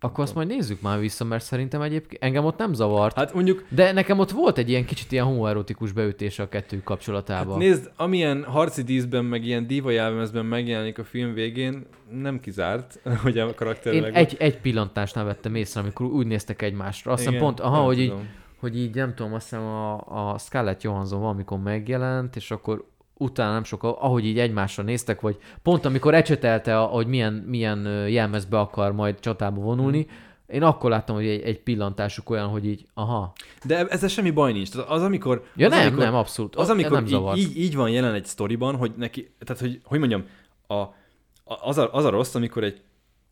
Akkor azt majd nézzük már vissza, mert szerintem egyébként engem ott nem zavart. Hát mondjuk De nekem ott volt egy ilyen kicsit ilyen homoerotikus beütése a kettő kapcsolatában. Hát nézd, amilyen harci díszben, meg ilyen diva jelmezben megjelenik a film végén, nem kizárt, hogy a karakter Én meg- egy, egy pillantásnál vettem észre, amikor úgy néztek egymásra. Azt hiszem pont, aha, hogy így, hogy így nem tudom, azt hiszem a, a Scarlett Johansson valamikor megjelent, és akkor utána nem sokkal, ahogy így egymásra néztek, vagy pont amikor ecsetelte, hogy milyen, milyen jelmezbe akar majd csatába vonulni, én akkor láttam, hogy egy, egy pillantásuk olyan, hogy így, aha. De ezzel semmi baj nincs. Tehát az, amikor... Ja az, nem, amikor, nem, abszolút. Az, amikor nem így, zavart. így, így, van jelen egy sztoriban, hogy neki, tehát hogy, hogy mondjam, a, az, a, az a rossz, amikor egy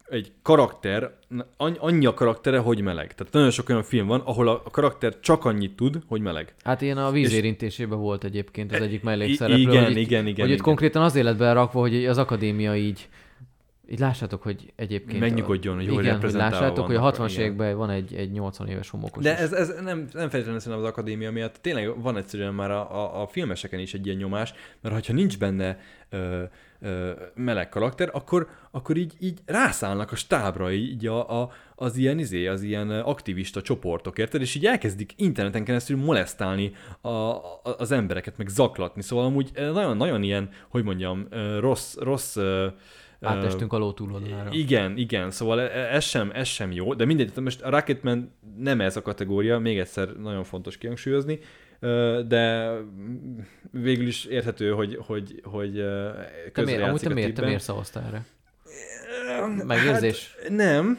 egy karakter, annyi, a karaktere, hogy meleg. Tehát nagyon sok olyan film van, ahol a, karakter csak annyit tud, hogy meleg. Hát ilyen a vízérintésében volt egyébként az egyik mellékszereplő. igen, hogy itt, igen, igen, Hogy itt igen. konkrétan az életben rakva, hogy az akadémia így Így lássátok, hogy egyébként... Megnyugodjon, hogy jól igen, hogy lássátok, hogy a vannak, 60-as igen. években van egy, egy 80 éves homokos. De is. ez, ez nem, nem feltétlenül szerintem az akadémia miatt, tényleg van egyszerűen már a, a, a filmeseken is egy ilyen nyomás, mert ha nincs benne ö, meleg karakter, akkor, akkor így, így rászállnak a stábra így a, a, az ilyen izé, az ilyen aktivista csoportok, érted? És így elkezdik interneten keresztül molesztálni a, a, az embereket, meg zaklatni. Szóval amúgy nagyon-nagyon ilyen, hogy mondjam, rossz, rossz Átestünk a ló túloldalára. igen, igen, szóval e- ez sem, ez sem jó, de mindegy, most a Rocketman nem ez a kategória, még egyszer nagyon fontos kihangsúlyozni, de végül is érthető, hogy, hogy, hogy Te miért, amúgy te a miért, te miért szavaztál erre? Megérzés? Hát nem,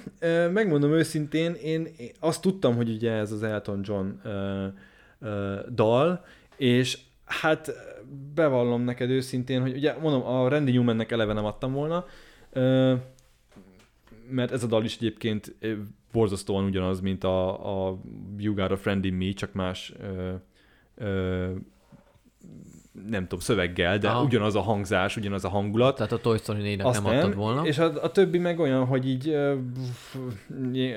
megmondom őszintén, én azt tudtam, hogy ugye ez az Elton John dal, és hát bevallom neked őszintén, hogy ugye mondom, a Randy Newmannek eleve nem adtam volna, mert ez a dal is egyébként borzasztóan ugyanaz, mint a, a You Got a Friend in Me, csak más ö, nem tudom, szöveggel, de Aha. ugyanaz a hangzás, ugyanaz a hangulat. Tehát a Toy Story 4 Azt nem adtad volna. És a, a többi meg olyan, hogy így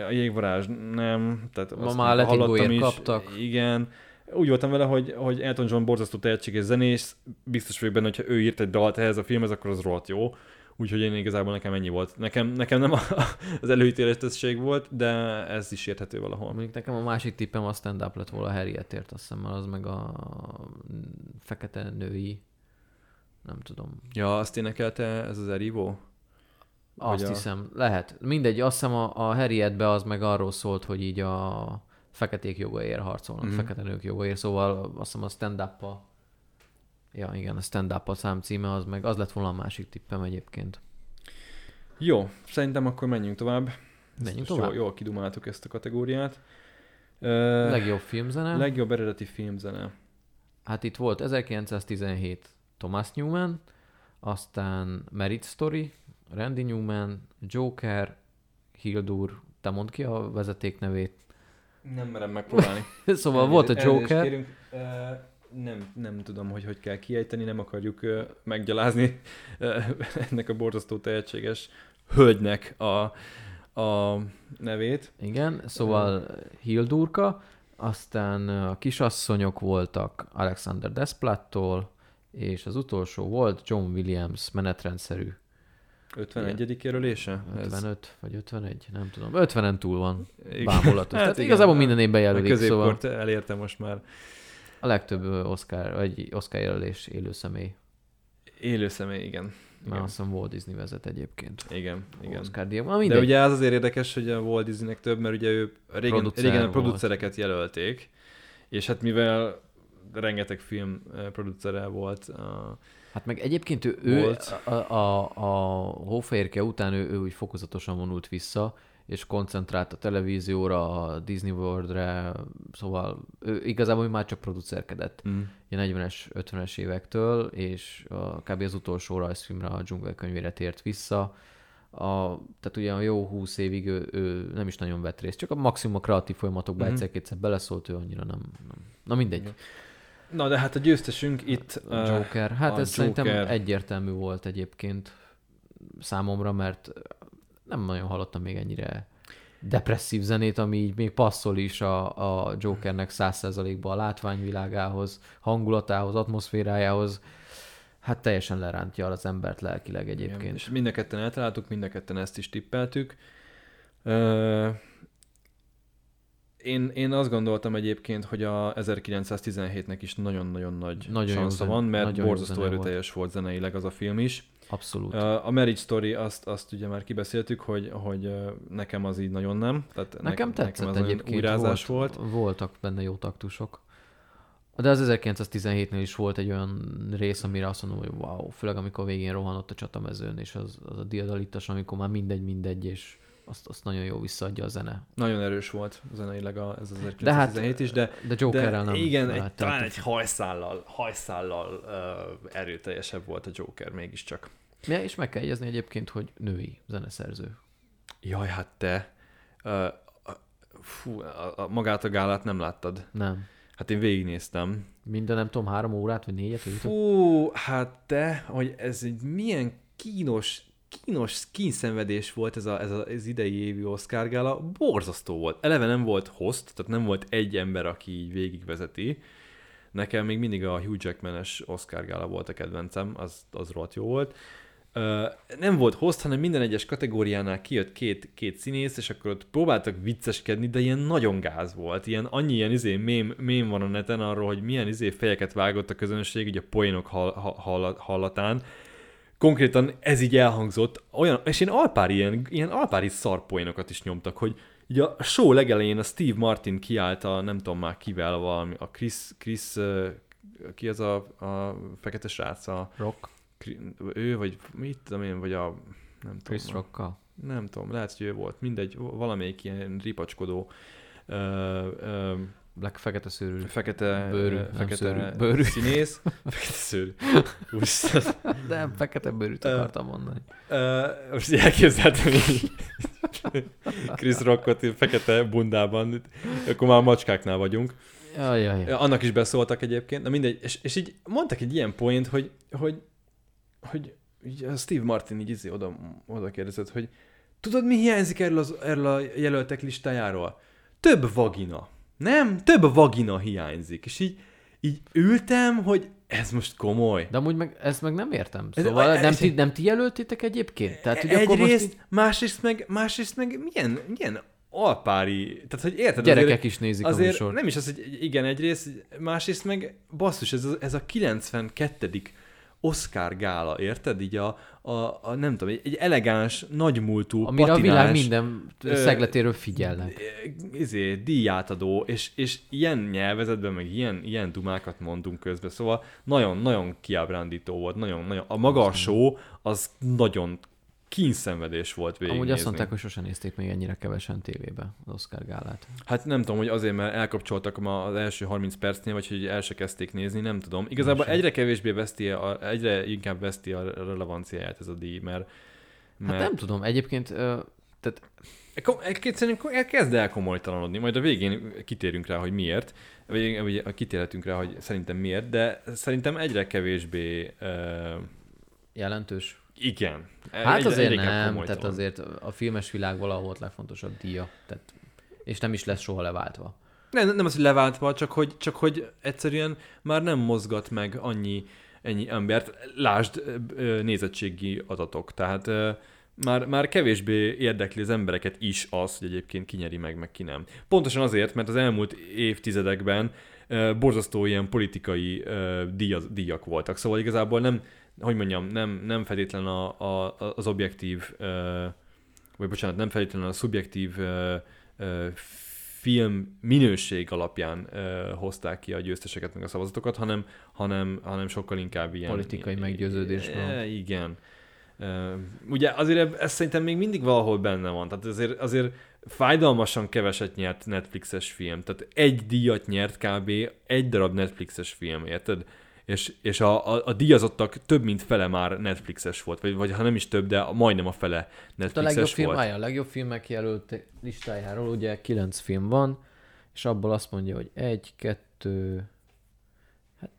a jégvarázs nem. Tehát Ma már Let It hallottam Go-ért is. kaptak. Igen. Úgy voltam vele, hogy, hogy Elton John borzasztó tehetséges zenész, biztos vagyok benne, hogyha ő írt egy dalt ehhez a filmhez, akkor az rohadt jó. Úgyhogy én igazából nekem ennyi volt. Nekem, nekem nem a, az előítéletesség volt, de ez is érthető valahol. Mondjuk nekem a másik tippem a stand-up lett volna Harrietért, azt hiszem, az meg a fekete női, nem tudom. Ja, azt énekelte ez az Erivo? Azt a- hiszem, lehet. Mindegy, azt hiszem a, a Harrietbe az meg arról szólt, hogy így a feketék jogaért harcolnak, Mhm. mm-hmm. fekete nők jogaért, szóval azt hiszem a stand up. Ja, igen, a stand up a szám címe, az meg az lett volna a másik tippem egyébként. Jó, szerintem akkor menjünk tovább. Menjünk tovább. Jól, jól kidumáltuk ezt a kategóriát. Ö, Legjobb filmzene. legjobb eredeti filmzene. Hát itt volt 1917 Thomas Newman, aztán Merit Story, Randy Newman, Joker, Hildur, te mondd ki a vezeték nevét. Nem merem megpróbálni. szóval volt a Elnézést Joker, kérünk. Ö, nem, nem tudom, hogy hogy kell kiejteni, nem akarjuk ö, meggyalázni ennek a borzasztó tehetséges hölgynek a, a nevét. igen, szóval Hildurka, aztán a kisasszonyok voltak Alexander Desplattól, és az utolsó volt John Williams menetrendszerű 51. jelölése? 55 vagy 51, nem tudom. 50-en túl van bámulatos. Hát Tehát igen, igazából a- minden évben A jelölik, szóval középkort elérte most már. A legtöbb Oscar, vagy Oscar jelölés élő személy. Élő személy, igen. Már Igen, azt hiszem Walt Disney vezet egyébként. igen. igen. Oscar díjban. Na, De ugye az azért érdekes, hogy a Walt Disneynek több, mert ugye ő régen, Producer régen a volt. producereket jelölték, és hát mivel rengeteg film producere volt, uh, Hát meg egyébként ő, ő Volt. a, a, a Hófehérke után ő, ő úgy fokozatosan vonult vissza, és koncentrált a televízióra, a Disney World-re, szóval ő igazából már csak producerkedett. mm. ilyen 40-es, 50-es évektől, és a, kb. az utolsó rajzfilmre, a dzsungelkönyvére tért vissza. A, tehát ugye a jó 20 évig ő, ő nem is nagyon vett részt, csak a maximum a kreatív folyamatokba mm-hmm. egyszer-kétszer beleszólt, ő annyira nem. nem. Na mindegy. Na de hát a győztesünk itt... A eh, Joker. Hát a ez szerintem Joker. egyértelmű volt egyébként számomra, mert nem nagyon hallottam még ennyire depresszív zenét, ami így még passzol is a, a Jokernek 100%-ba a látványvilágához, hangulatához, atmoszférájához. Hát teljesen lerántja az embert lelkileg Igen, egyébként. És mind a ketten eltaláltuk, mind a ketten ezt is tippeltük. Ö, én, én azt gondoltam egyébként, hogy a 1917-nek is nagyon-nagyon nagy Nagyon sansza van, mert nagyon borzasztó zene volt. erőteljes volt zeneileg az a film is. Abszolút. A Marriage Story, azt, azt ugye már kibeszéltük, hogy, hogy nekem az így nagyon nem. Tehát Nekem ne- tetszett nekem az egyébként. Újrázás volt. volt. Voltak benne jó taktusok. De az 1917-nél is volt egy olyan rész, amire azt mondom, hogy wow, főleg amikor végén rohanott a csatamezőn, és az, az a diadalitas, amikor már mindegy, mindegy, és azt, azt nagyon jó visszaadja a zene. Nagyon erős volt zeneileg a, ez az De hát 1917 is, de, de Jokerrel de nem. igen, egy, talán egy hajszállal, hajszállal uh, erőteljesebb volt a Joker mégiscsak. Ja, és meg kell jegyezni egyébként, hogy női zeneszerző. Jaj, hát te. Uh, fú, a, a, magát a gálát nem láttad. Nem. Hát én végignéztem. Minden nem tudom, három órát, vagy négyet. Fú, hát te, hogy ez egy milyen kínos kínos kínszenvedés volt ez, a, ez a, az idei évi Oscar gála, borzasztó volt. Eleve nem volt host, tehát nem volt egy ember, aki így végigvezeti. Nekem még mindig a Hugh Jackman-es Oscar gála volt a kedvencem, az, az rohadt jó volt. Nem volt host, hanem minden egyes kategóriánál kijött két, két színész, és akkor ott próbáltak vicceskedni, de ilyen nagyon gáz volt. Ilyen, annyi ilyen izé mém, mém van a neten arról, hogy milyen izé fejeket vágott a közönség, így a poénok hall, hall, hallatán. Konkrétan ez így elhangzott, olyan, és ilyen alpári, ilyen, ilyen alpári szarpoénokat is nyomtak, hogy ugye a show legelején a Steve Martin kiállt a, nem tudom már kivel, valami, a Chris, Chris ki az a, a fekete srác, a Rock. ő, vagy mit tudom én, vagy a nem Chris tudom. Rockkal. Nem tudom, lehet, hogy ő volt. Mindegy, valamelyik ilyen ripacskodó ö, ö, Black fekete szőrű. fekete, Bőrű, nem fekete szőrű, bőrű. színész. fekete szőrű. Úristen. De fekete bőrűt akartam mondani. Ö, most elképzeltem így Chris Rockot fekete bundában, akkor már a macskáknál vagyunk. Jaj, jaj, jaj. Annak is beszóltak egyébként, na mindegy, és, és így mondtak egy ilyen point, hogy, hogy, hogy a Steve Martin így izé oda, oda kérdezett, hogy tudod, mi hiányzik erről, az, erről a jelöltek listájáról? Több vagina. Nem? Több vagina hiányzik. És így, így ültem, hogy ez most komoly. De amúgy meg, ezt meg nem értem. Szóval ez- nem, ti, nem ti jelöltétek egyébként? Tehát, hogy akkor Egyrészt, most így másrészt meg, másrészt meg milyen, milyen alpári, tehát hogy érted? gyerekek azért, is nézik a azért műsort. nem is az, hogy igen egyrészt, másrészt meg basszus, ez a, ez a 92. Oscar gála, érted? Így a, a, a nem tudom, egy, elegáns, nagymúltú, Amire a világ patinás, minden szegletéről figyelnek. izé, díjátadó, és, és ilyen nyelvezetben, meg ilyen, ilyen dumákat mondunk közben, szóval nagyon-nagyon kiábrándító volt, nagyon, nagyon, a maga a show, az nagyon kínszenvedés volt végignézni. Amúgy azt mondták, hogy sosem nézték még ennyire kevesen tévébe az Oscar gálát. Hát nem tudom, hogy azért, mert elkapcsoltak ma az első 30 percnél, vagy hogy el se kezdték nézni, nem tudom. Igazából sem. egyre kevésbé veszti, a, egyre inkább veszti a relevanciáját ez a díj, mert, Hát mert nem tudom, egyébként tehát Egyszerűen kezd el komolytalanodni, majd a végén kitérünk rá, hogy miért, vagy vagy kitérhetünk rá, hogy szerintem miért, de szerintem egyre kevésbé uh, jelentős. Igen. Hát egyre, azért nem, komolytalan. tehát azért a filmes világ valahol volt legfontosabb díja, tehát, és nem is lesz soha leváltva. Nem, nem az, hogy leváltva, csak hogy, csak hogy egyszerűen már nem mozgat meg annyi, ennyi embert. Lásd nézettségi adatok. Tehát már, már kevésbé érdekli az embereket is az, hogy egyébként kinyeri meg, meg ki nem. Pontosan azért, mert az elmúlt évtizedekben borzasztó ilyen politikai díjaz, díjak voltak. Szóval igazából nem, hogy mondjam, nem, nem feltétlen a, a, az objektív, vagy bocsánat, nem feltétlenül a szubjektív film minőség alapján ö, hozták ki a győzteseket meg a szavazatokat, hanem, hanem, hanem sokkal inkább ilyen... Politikai meggyőződésből. E, igen. Ö, ugye azért ez szerintem még mindig valahol benne van, tehát azért, azért fájdalmasan keveset nyert Netflixes film, tehát egy díjat nyert kb. egy darab Netflixes film, érted? És, és a, a, a díjazottak több mint fele már Netflixes volt, vagy, vagy ha nem is több, de majdnem a fele Hát a Netflixes legjobb film, volt. a legjobb filmek jelölt listájáról ugye kilenc film van, és abból azt mondja, hogy egy, kettő, hát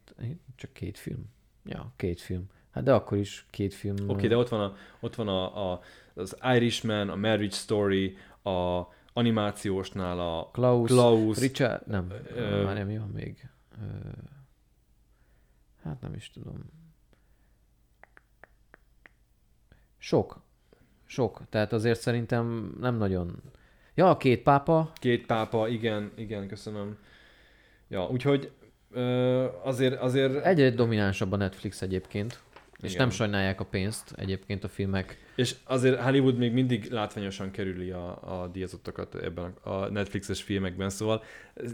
csak két film. Ja, két film. Hát de akkor is két film. Oké, okay, de ott van, a, ott van a, a, az Irishman, a Marriage Story, a animációsnál a Klaus, Klaus Richard, nem, Ö- már nem, van még? Ö, hát nem is tudom. Sok. Sok. Tehát azért szerintem nem nagyon... Ja, a két pápa, két pápa, igen, igen, köszönöm. Ja, úgyhogy ö, azért, azért egyre dominánsabb a Netflix egyébként, és Igen. nem sajnálják a pénzt egyébként a filmek. és azért Hollywood még mindig látványosan kerüli a, a díjazottakat ebben a, Netflixes filmekben, szóval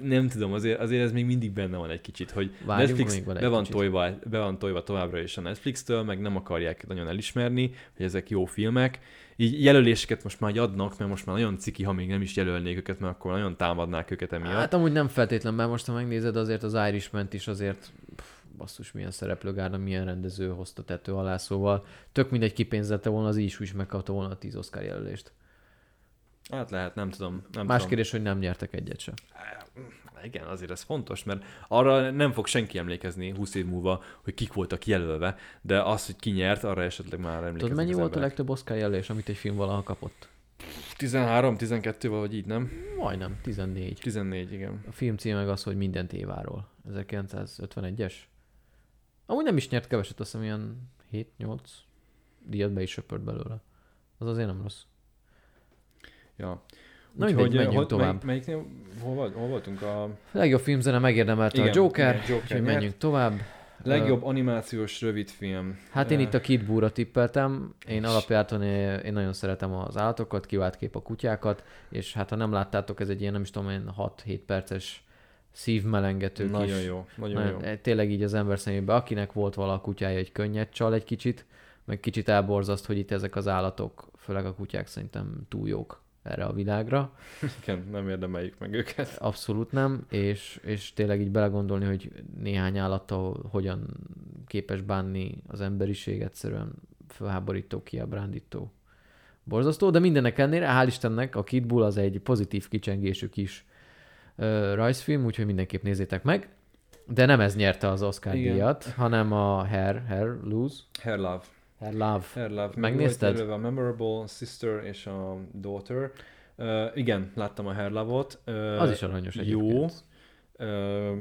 nem tudom, azért, azért ez még mindig benne van egy kicsit, hogy Várjunk Netflix még be van, kicsit. tojva, be van tojva továbbra is a Netflix-től, meg nem akarják nagyon elismerni, hogy ezek jó filmek. Így jelöléseket most már adnak, mert most már nagyon ciki, ha még nem is jelölnék őket, mert akkor nagyon támadnák őket emiatt. Hát amúgy nem feltétlenül, mert most ha megnézed azért az irishman is azért pff, basszus milyen szereplőgárda, milyen rendező hozta tető alá, szóval tök mindegy kipénzelte volna, az is is megkapta volna a 10 Oscar jelölést. Hát lehet, nem tudom. Nem Más tudom. kérdés, hogy nem nyertek egyet se. Igen, azért ez fontos, mert arra nem fog senki emlékezni 20 év múlva, hogy kik voltak jelölve, de az, hogy ki nyert, arra esetleg már emlékeznek Tudod, mennyi volt a emberek. legtöbb Oscar jelölés, amit egy film valaha kapott? 13, 12 vagy így, nem? Majdnem, 14. 14, igen. A film címe meg az, hogy Mindent Éváról. 1951-es. Amúgy nem is nyert keveset, azt hiszem ilyen 7-8 díjat be is söpört belőle. Az azért nem rossz. Ja. Na mindegy, menjünk hogy- tovább. Melyik, melyiknél, hol, volt- hol voltunk? A Legjobb filmzene megérdemelte a Igen, Joker, igen, Joker úgyhogy nyert. menjünk tovább. legjobb animációs rövidfilm. Hát én itt a Kid Búra tippeltem. Én alapjáton én, én nagyon szeretem az állatokat, kivált kép a kutyákat, és hát ha nem láttátok, ez egy ilyen nem is tudom én 6-7 perces szívmelengető Nagyon kis, jó, nagyon nagyon, jó. eh, Tényleg így az ember szemébe, akinek volt vala a kutyája, egy könnyed csal egy kicsit, meg kicsit elborzaszt, hogy itt ezek az állatok, főleg a kutyák szerintem túl jók erre a világra. Igen, nem érdemeljük meg őket. Abszolút nem, és, és tényleg így belegondolni, hogy néhány állattal hogyan képes bánni az emberiség, egyszerűen felháborító, kiábrándító. Borzasztó, de mindenek ellenére, hál' Istennek, a Kid Bull az egy pozitív kicsengésű kis ö, rajzfilm, úgyhogy mindenképp nézzétek meg. De nem ez nyerte az Oscar Igen. díjat, hanem a Hair, Hair Lose, Hair Love. Hair Love. Hair Love. Meg Megnézted? A Memorable Sister és a Daughter. Uh, igen, láttam a Hair Love-ot. Uh, Az is aranyos egyébként. Jó. Uh,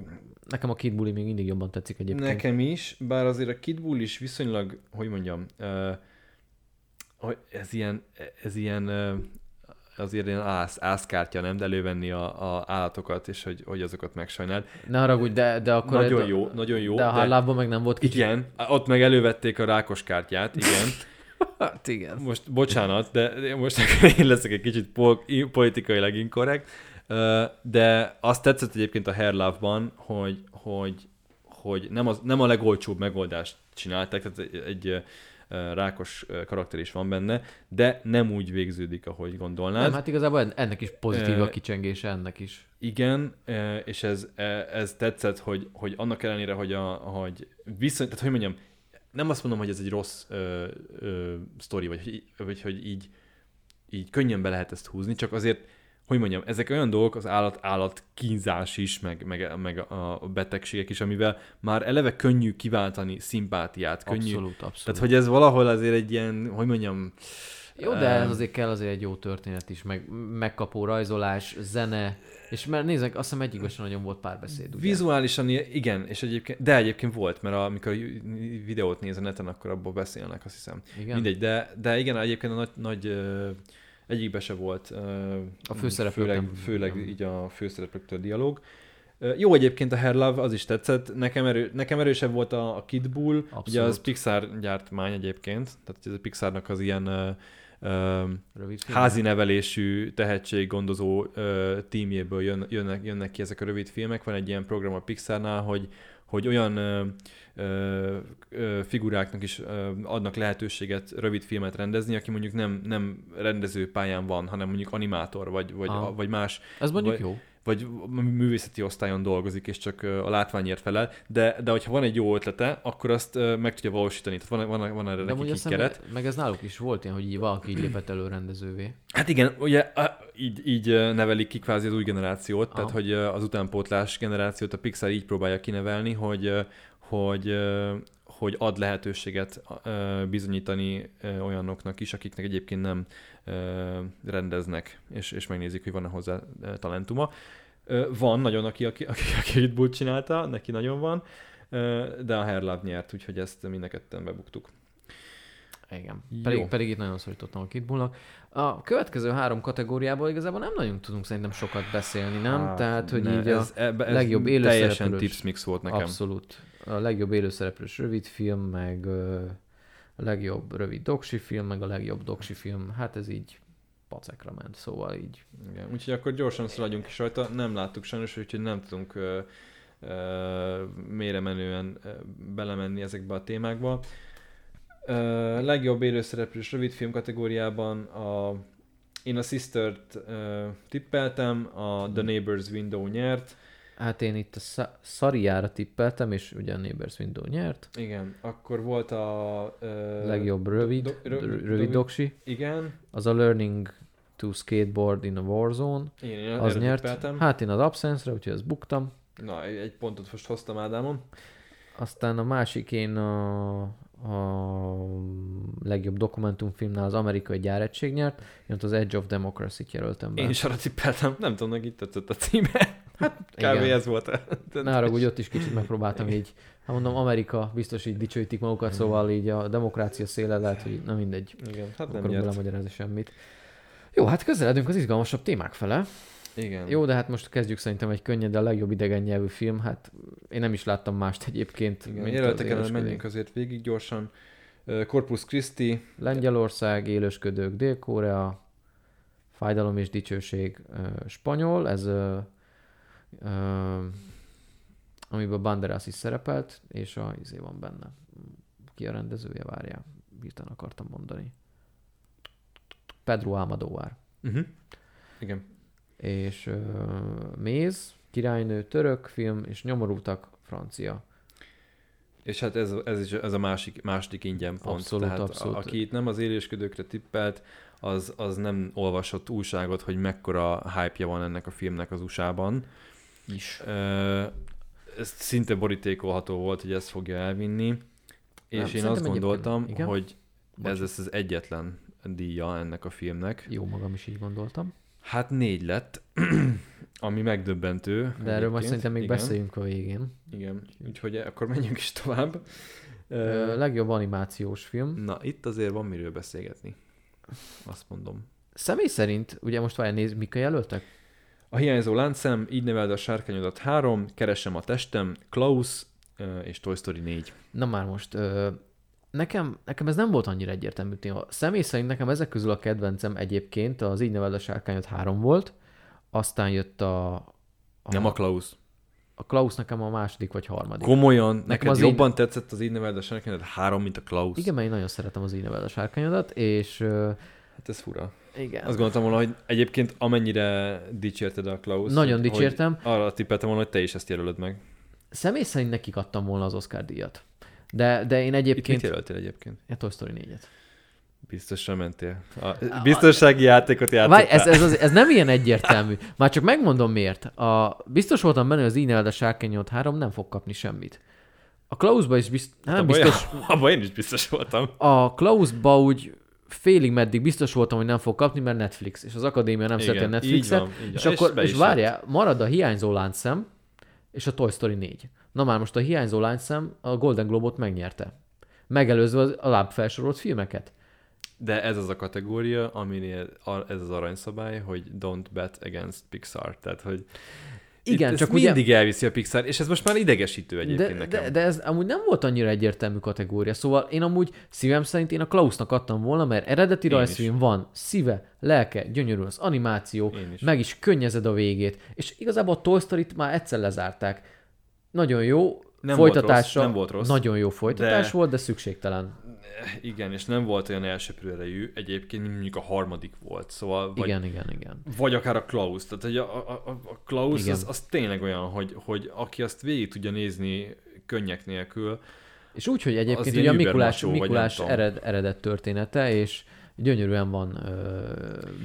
Nekem a Kid Bully még mindig jobban tetszik egyébként. Nekem is, bár azért a Kid Bull is viszonylag, hogy mondjam, uh, ez ilyen, ez ilyen uh, azért ilyen ász, ászkártya, nem? De elővenni a, a állatokat, és hogy, hogy azokat megsajnáld. Ne haragudj, de, de akkor... Nagyon de, jó, nagyon jó. De a Love-ban meg nem volt kicsit. Igen, ott meg elővették a rákos kártyát, igen. Hát igen. Most bocsánat, de most én leszek egy kicsit pol- politikailag inkorrekt, de azt tetszett egyébként a Hair Love-ban, hogy, hogy, hogy nem, az, nem a legolcsóbb megoldást csinálták, tehát egy, egy rákos karakter is van benne, de nem úgy végződik, ahogy gondolnád. Nem, hát igazából en- ennek is pozitív a kicsengése, ennek is. Igen, és ez, ez tetszett, hogy, hogy annak ellenére, hogy, a, hogy viszony, tehát hogy mondjam, nem azt mondom, hogy ez egy rossz ö, ö, sztori, vagy, vagy hogy így, így könnyen be lehet ezt húzni, csak azért, hogy mondjam, ezek olyan dolgok, az állat, állat kínzás is, meg, meg, meg a betegségek is, amivel már eleve könnyű kiváltani szimpátiát, könnyű. Abszolút, abszolút. Tehát, hogy ez valahol azért egy ilyen, hogy mondjam, Jó, de ez azért kell azért egy jó történet is, meg megkapó rajzolás, zene, és mert nézzek, azt hiszem egyikben sem nagyon volt párbeszéd, ugye? Vizuálisan igen, és egyébként, de egyébként volt, mert amikor a videót néz a neten, akkor abból beszélnek, azt hiszem. Igen? Mindegy, de, de igen, egyébként a nagy, nagy egyikbe se volt. A főszereplők főleg, nem- főleg nem. így a főszereplőktől dialóg. Jó egyébként a Hair Love, az is tetszett. Nekem, erő, nekem erősebb volt a, a Kid Bull. Ugye Abszolút. az Pixar gyártmány egyébként, tehát ez a Pixarnak az ilyen film? házi nevelésű tehetséggondozó ö, tímjéből jön, jönnek, jönnek ki ezek a rövid filmek. Van egy ilyen program a Pixarnál, hogy, hogy olyan ö, ö, ö, figuráknak is ö, adnak lehetőséget rövid filmet rendezni, aki mondjuk nem, nem rendező pályán van, hanem mondjuk animátor, vagy, vagy, Aha. vagy más Ez mondjuk vagy- jó. vagy művészeti osztályon dolgozik, és csak a látványért felel, de, de hogyha van egy jó ötlete, akkor azt meg tudja valósítani. Tehát van, van, van erre De nekik így keret. meg ez náluk is volt ilyen, hogy így valaki így lépett elő rendezővé. Hát igen, ugye így, így nevelik ki kvázi az új generációt, Aha. tehát hogy az utánpótlás generációt a Pixar így próbálja kinevelni, hogy, hogy, hogy ad lehetőséget bizonyítani olyanoknak is, akiknek egyébként nem rendeznek, és, és megnézik, hogy van-e hozzá talentuma. Van nagyon, aki, aki, aki, aki csinálta, neki nagyon van, de a Love nyert, úgyhogy ezt mind a ketten bebuktuk. Igen. Jó. Pedig, pedig itt nagyon szorítottam a Kid Bullnak. A következő három kategóriából igazából nem nagyon tudunk szerintem sokat beszélni, nem? Á, Tehát, hogy ne, így a ez, ebbe, ez legjobb teljesen élőszereplős- tips mix volt nekem. abszolút a legjobb élőszereplős rövidfilm, meg a legjobb rövid doksi film, meg a legjobb doksi film. Hát ez így pacekra ment, szóval így. Igen, úgyhogy akkor gyorsan szaladjunk is rajta. Nem láttuk sajnos, úgyhogy nem tudunk ö, ö, mélyre menően ö, belemenni ezekbe a témákba. Legjobb élőszereplős rövidfilm kategóriában a, én a Sister-t ö, tippeltem, a The Neighbor's Window nyert. Hát én itt a Sa- Szariára tippeltem, és ugye a Neighbors Window nyert. Igen, akkor volt a... Ö, Legjobb rövid, do- rö- rövid, rövid- doksi. Igen, Az a Learning to Skateboard in a Warzone, Én, én az nyert. tippeltem. Hát én az Absence-re, úgyhogy ezt buktam. Na, egy egy pontot most hoztam Ádámon. Aztán a másik én a, a legjobb dokumentumfilmnál az amerikai gyárettség nyert, én ott az Edge of Democracy-t jelöltem be. Én is arra tippeltem, nem tudom, neki tetszett a címe. Hát kb. Igen. ez volt. Ne haragudj, ott is kicsit megpróbáltam így. Hát mondom, Amerika biztos így dicsőítik magukat, szóval így a demokrácia széle lehet, hogy nem mindegy. Igen, hát Nem akarok belemagyarázni semmit. Jó, hát közeledünk az izgalmasabb témák fele. Igen. Jó, de hát most kezdjük szerintem egy könnyed, de a legjobb idegen nyelvű film. Hát én nem is láttam mást egyébként. Igen, jelölteken az menjünk azért végig gyorsan. Corpus Christi, Lengyelország, élősködők, Dél-Korea, fájdalom és dicsőség, spanyol, ez amiben Banderas is szerepelt, és a izé van benne. Ki a rendezője, várjál, hirtelen akartam mondani. Pedro Almodovar. uh-huh. igen. És ö, Méz, királynő, török film, és nyomorultak, francia. És hát ez, ez is ez a másik, második ingyen pont. Abszolút, Tehát abszolút. A, aki itt nem az élősködőkre tippelt, az, az nem olvasott újságot, hogy mekkora hype van ennek a filmnek az USA-ban. Is. Ez szinte borítékolható volt, hogy ezt fogja elvinni. És Nem, én azt gondoltam, hogy ez lesz az egyetlen díja ennek a filmnek. Jó magam is így gondoltam. Hát négy lett, ami megdöbbentő. De erről egyébként. szerintem még Igen, beszéljünk a végén. Igen, úgyhogy akkor menjünk is tovább. Ö, legjobb animációs film. Na, itt azért van miről beszélgetni. Azt mondom. Személy szerint, ugye most várj, nézd, mik a jelöltek? A hiányzó láncszem, így neveld a sárkányodat 3, keresem a testem, Klaus és Toy Story 4. Na már most, ö, nekem, nekem ez nem volt annyira egyértelmű téma. Személy szerint nekem ezek közül a kedvencem egyébként az így neveld a sárkányot három volt, aztán jött a, a, Nem a Klaus. a Klaus nekem a második vagy harmadik. Komolyan, neked az jobban tetszett az így neveld a sárkányodat 3, mint a Klaus? Igen, mert én nagyon szeretem az így neveld a sárkányodat, és Hát ez fura. igen. Azt gondoltam volna, hogy egyébként amennyire dicsérted a Klaus. Nagyon dicsértem. Arra tippeltem volna, hogy te is ezt jelölöd meg. Személy szerint nekik adtam volna az Oscar díjat. De, de én Itt mit egyébként... jelöltél egyébként? A Toy Story 4-et. Biztosra mentél. A biztonsági játékot játszottál. Várj, ez, ez, az, ez nem ilyen egyértelmű. Már csak megmondom miért. A, biztos voltam benne, hogy az neveld a sárkányot 3 nem fog kapni semmit. A Klausba is biztos... Nem Abban biztos. Abban én is biztos voltam. A Klausba úgy félig meddig biztos voltam, hogy nem fog kapni, mert Netflix, és az akadémia nem szereti a így Netflixet. van, így és, van. akkor, és várjál, marad a hiányzó láncszem, és a Toy Story 4. Na már most a hiányzó láncszem a Golden Globot megnyerte. Megelőzve a láb felsorolt filmeket. De ez az a kategória, aminél ez az aranyszabály, hogy don't bet against Pixar. Tehát, hogy Igen, itt csak ugye- mindig elviszi a Pixar, és ez most már idegesítő egyébként De, nekem. de, de, ez amúgy nem volt annyira egyértelmű kategória, szóval én amúgy szívem szerint én a Klausnak adtam volna, mert eredeti Én rajzfilm van, szíve, lelke, gyönyörű az animáció, is. meg is könnyezed a végét, és igazából a Toy Story-t már egyszer lezárták. Nagyon jó Nem volt folytatása, rossz, nem volt rossz. nagyon jó folytatás De- volt, de szükségtelen. Igen, és nem volt olyan elsőprő erejű, egyébként mondjuk a harmadik volt. Szóval vagy, Igen, igen, igen. vagy akár a Klaus. Tehát hogy a, a, a, Klaus Igen. az, az, tényleg olyan, hogy, hogy aki azt végig tudja nézni könnyek nélkül, És úgy, hogy egyébként ugye a Mikulás, Mikulás ered, eredet története, és gyönyörűen van ö,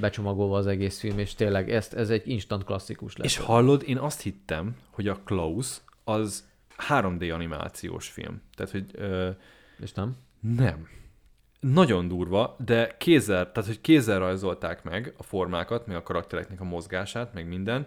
becsomagolva az egész film, és tényleg ezt, ez egy instant klasszikus lesz. És hallod, én azt hittem, hogy a Klaus az 3D animációs film. Tehát, hogy ö, és nem? nem. Nagyon durva, de kézzel, tehát hogy kézzel rajzolták meg a formákat, meg a karaktereknek a mozgását, meg minden,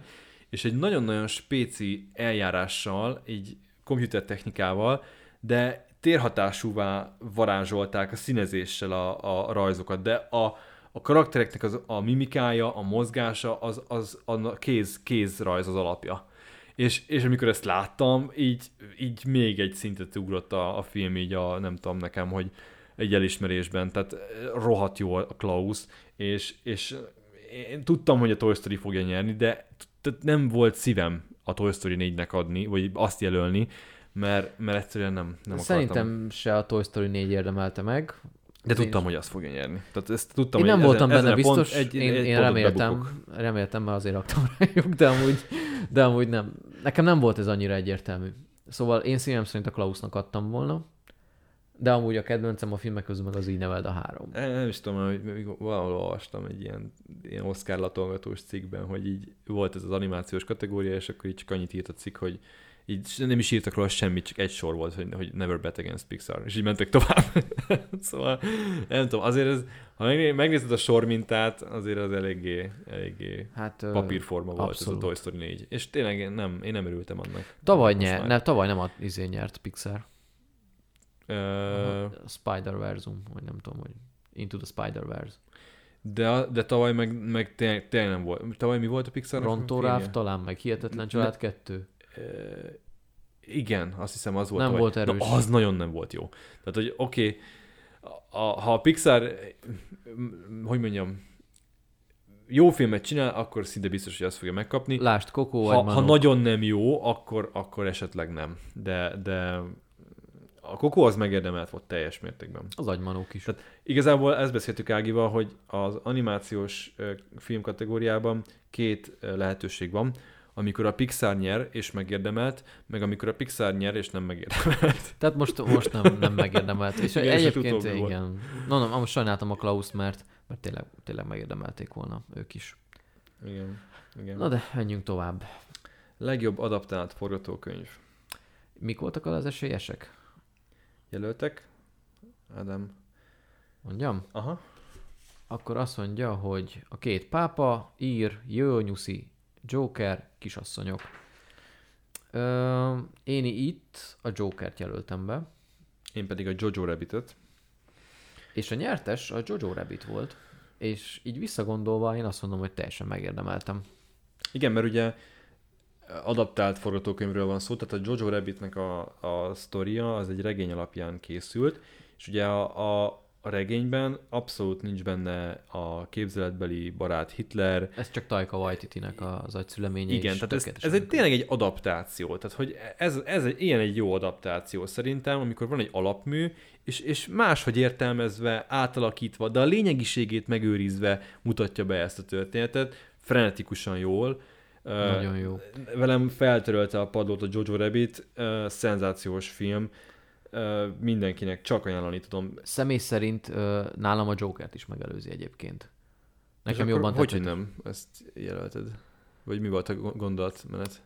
és egy nagyon-nagyon spéci eljárással, így komputertechnikával, de térhatásúvá varázsolták a színezéssel a, a rajzokat, de a, a karaktereknek az, a mimikája, a mozgása, az, az a kéz, kézrajz az alapja. És, és amikor ezt láttam, így, így még egy szintet ugrott a, a film, így a, nem tudom nekem, hogy egy elismerésben, tehát eh, rohadt jó a Klaus, és, és én tudtam, hogy a Toy Story fogja nyerni, de tehát nem volt szívem a Toy Story 4-nek adni, vagy azt jelölni, mert, mert egyszerűen nem, nem Szerintem akartam. se a Toy Story 4 érdemelte meg. De én- tudtam, hogy azt fogja nyerni. Tehát ezt tudtam, Én hogy nem voltam ezen, benne ezen biztos, egy, én, egy én reméltem, bebukok. reméltem, mert azért raktam rájuk, de amúgy, de amúgy nem. Nekem nem volt ez annyira egyértelmű. Szóval én szívem szerint a Klausnak adtam volna, De amúgy a kedvencem a filmek közül meg az így neveld a három. Nem, nem is tudom, hogy valahol olvastam egy ilyen, ilyen Oscar latolgatós cikkben, hogy így volt ez az animációs kategória, és akkor így csak annyit írt a cikk, hogy így nem is írtak róla semmit, csak egy sor volt, hogy, hogy never bet against Pixar, és így mentek tovább. szóval nem tudom, azért ez, ha megné- megnézed a sor mintát, azért az eléggé, eléggé Hát, ö, papírforma volt abszolút. ez a Toy Story 4. És tényleg én nem, én nem örültem annak. Tavaly, nyer, már. ne, tavaly nem a izé nyert Pixar. Ö, A Spider-Versum, vagy nem tudom, hogy Into the Spider-Verse. de, de tavaly meg, meg tényleg, tényleg nem volt. Tavaly mi volt a Pixar? Rontó Ráv talán, meg Hihetetlen Család 2. igen, azt hiszem az volt. Nem tavaly. volt erős. De az nagyon nem volt jó. Tehát, hogy oké, okay, a, ha a Pixar, hogy mondjam, jó filmet csinál, akkor szinte biztos, hogy azt fogja megkapni. Lásd, Coco Ha, ha nagyon nem jó, akkor, akkor esetleg nem. De, de a Coco az megérdemelt volt teljes mértékben. Az agymanók is. Tehát igazából ezt beszéltük Ágival, hogy az animációs film kategóriában két lehetőség van, amikor a Pixar nyer és megérdemelt, meg amikor a Pixar nyer és nem megérdemelt. Tehát most, most nem, nem megérdemelt. És Igen, és egyébként volt. igen. No, no, most sajnáltam a Klaus-t, mert, mert tényleg, tényleg megérdemelték volna ők is. Igen. Igen. Na de menjünk tovább. Legjobb adaptált forgatókönyv. Mik voltak az esélyesek? Jelöltek? Ádám. Mondjam? Aha. Akkor azt mondja, hogy a két pápa, ír, Jó Nyuszi, Joker, kisasszonyok. Ö, én itt a Jokert jelöltem be, Én pedig a Jojo Rabbitet. és a nyertes a Jojo Rabbit volt, és így visszagondolva én azt mondom, hogy teljesen megérdemeltem. Igen, mert ugye adaptált forgatókönyvről van szó, tehát a Jojo Rabbitnek a, a sztoria az egy regény alapján készült, és ugye a, a, a regényben abszolút nincs benne a képzeletbeli barát Hitler, Ez csak Taika Waititi-nek az agyszüleménye. Igen, tehát ez, ez egy tényleg egy adaptáció. Tehát, hogy ez, ez egy, ilyen egy jó adaptáció szerintem, amikor van egy alapmű, és, és máshogy értelmezve, átalakítva, de a lényegiségét megőrizve mutatja be ezt a történetet, frenetikusan jól. Nagyon jó. Velem feltörölte a padlót a Jojo Rabbit, szenzációs film, mindenkinek csak ajánlani tudom. Személy szerint nálam a Jokert is megelőzi egyébként. Nekem És jobban hogy, tetszett. hogy nem ezt jelölted? Vagy mi volt a gondolatmenet?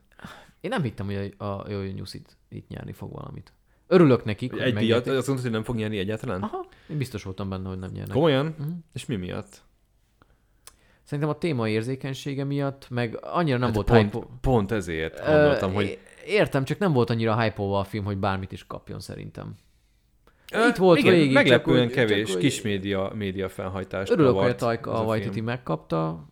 Én nem hittem, hogy a, a Jó Nyuszit itt nyerni fog valamit. Örülök nekik, hogy Egy díjat, megnyerték. azt mondtad, hogy nem fog nyerni egyáltalán? Aha, én biztos voltam benne, hogy nem nyernek. Komolyan? Mhm. És mi miatt? Szerintem a téma érzékenysége miatt, meg annyira nem Hát volt pont, hype pont ezért gondoltam, hogy... Értem, csak nem volt annyira hype a film, hogy bármit is kapjon szerintem. Itt volt igen, végig, meglepően csak kevés csak kis média, média felhajtást Örülök, hogy a Taika a Waititi megkapta,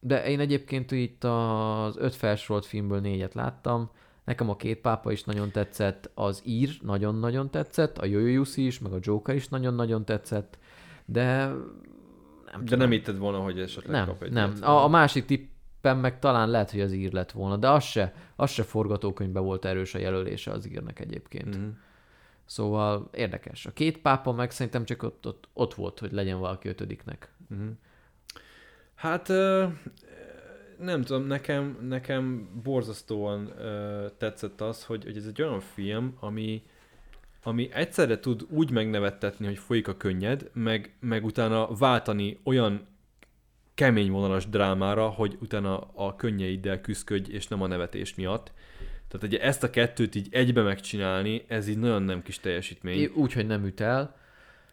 de én egyébként itt az öt felsorolt filmből négyet láttam. Nekem a két pápa is nagyon tetszett, az ír nagyon-nagyon tetszett, a Jojo Jussi is, meg a Joker is nagyon-nagyon tetszett, de nem De nem hitted volna, hogy esetleg nem, kap egy nem. A, a másik tippem meg talán lehet, hogy az ír lett volna, de az se, az se forgatókönyvben volt erős a jelölése az írnek egyébként. Mhm. Szóval érdekes. A két pápa meg szerintem csak ott, ott, ott volt, hogy legyen valaki ötödiknek. Mhm. Hát nem tudom, nekem, nekem borzasztóan tetszett az, hogy, hogy ez egy olyan film, ami, ami egyszerre tud úgy megnevettetni, hogy folyik a könnyed, meg, meg utána váltani olyan kemény vonalas drámára, hogy utána a könnyeiddel küzdködj, és nem a nevetés miatt. Tehát ugye ezt a kettőt így egybe megcsinálni, ez így nagyon nem kis teljesítmény. Úgy, hogy nem üt el.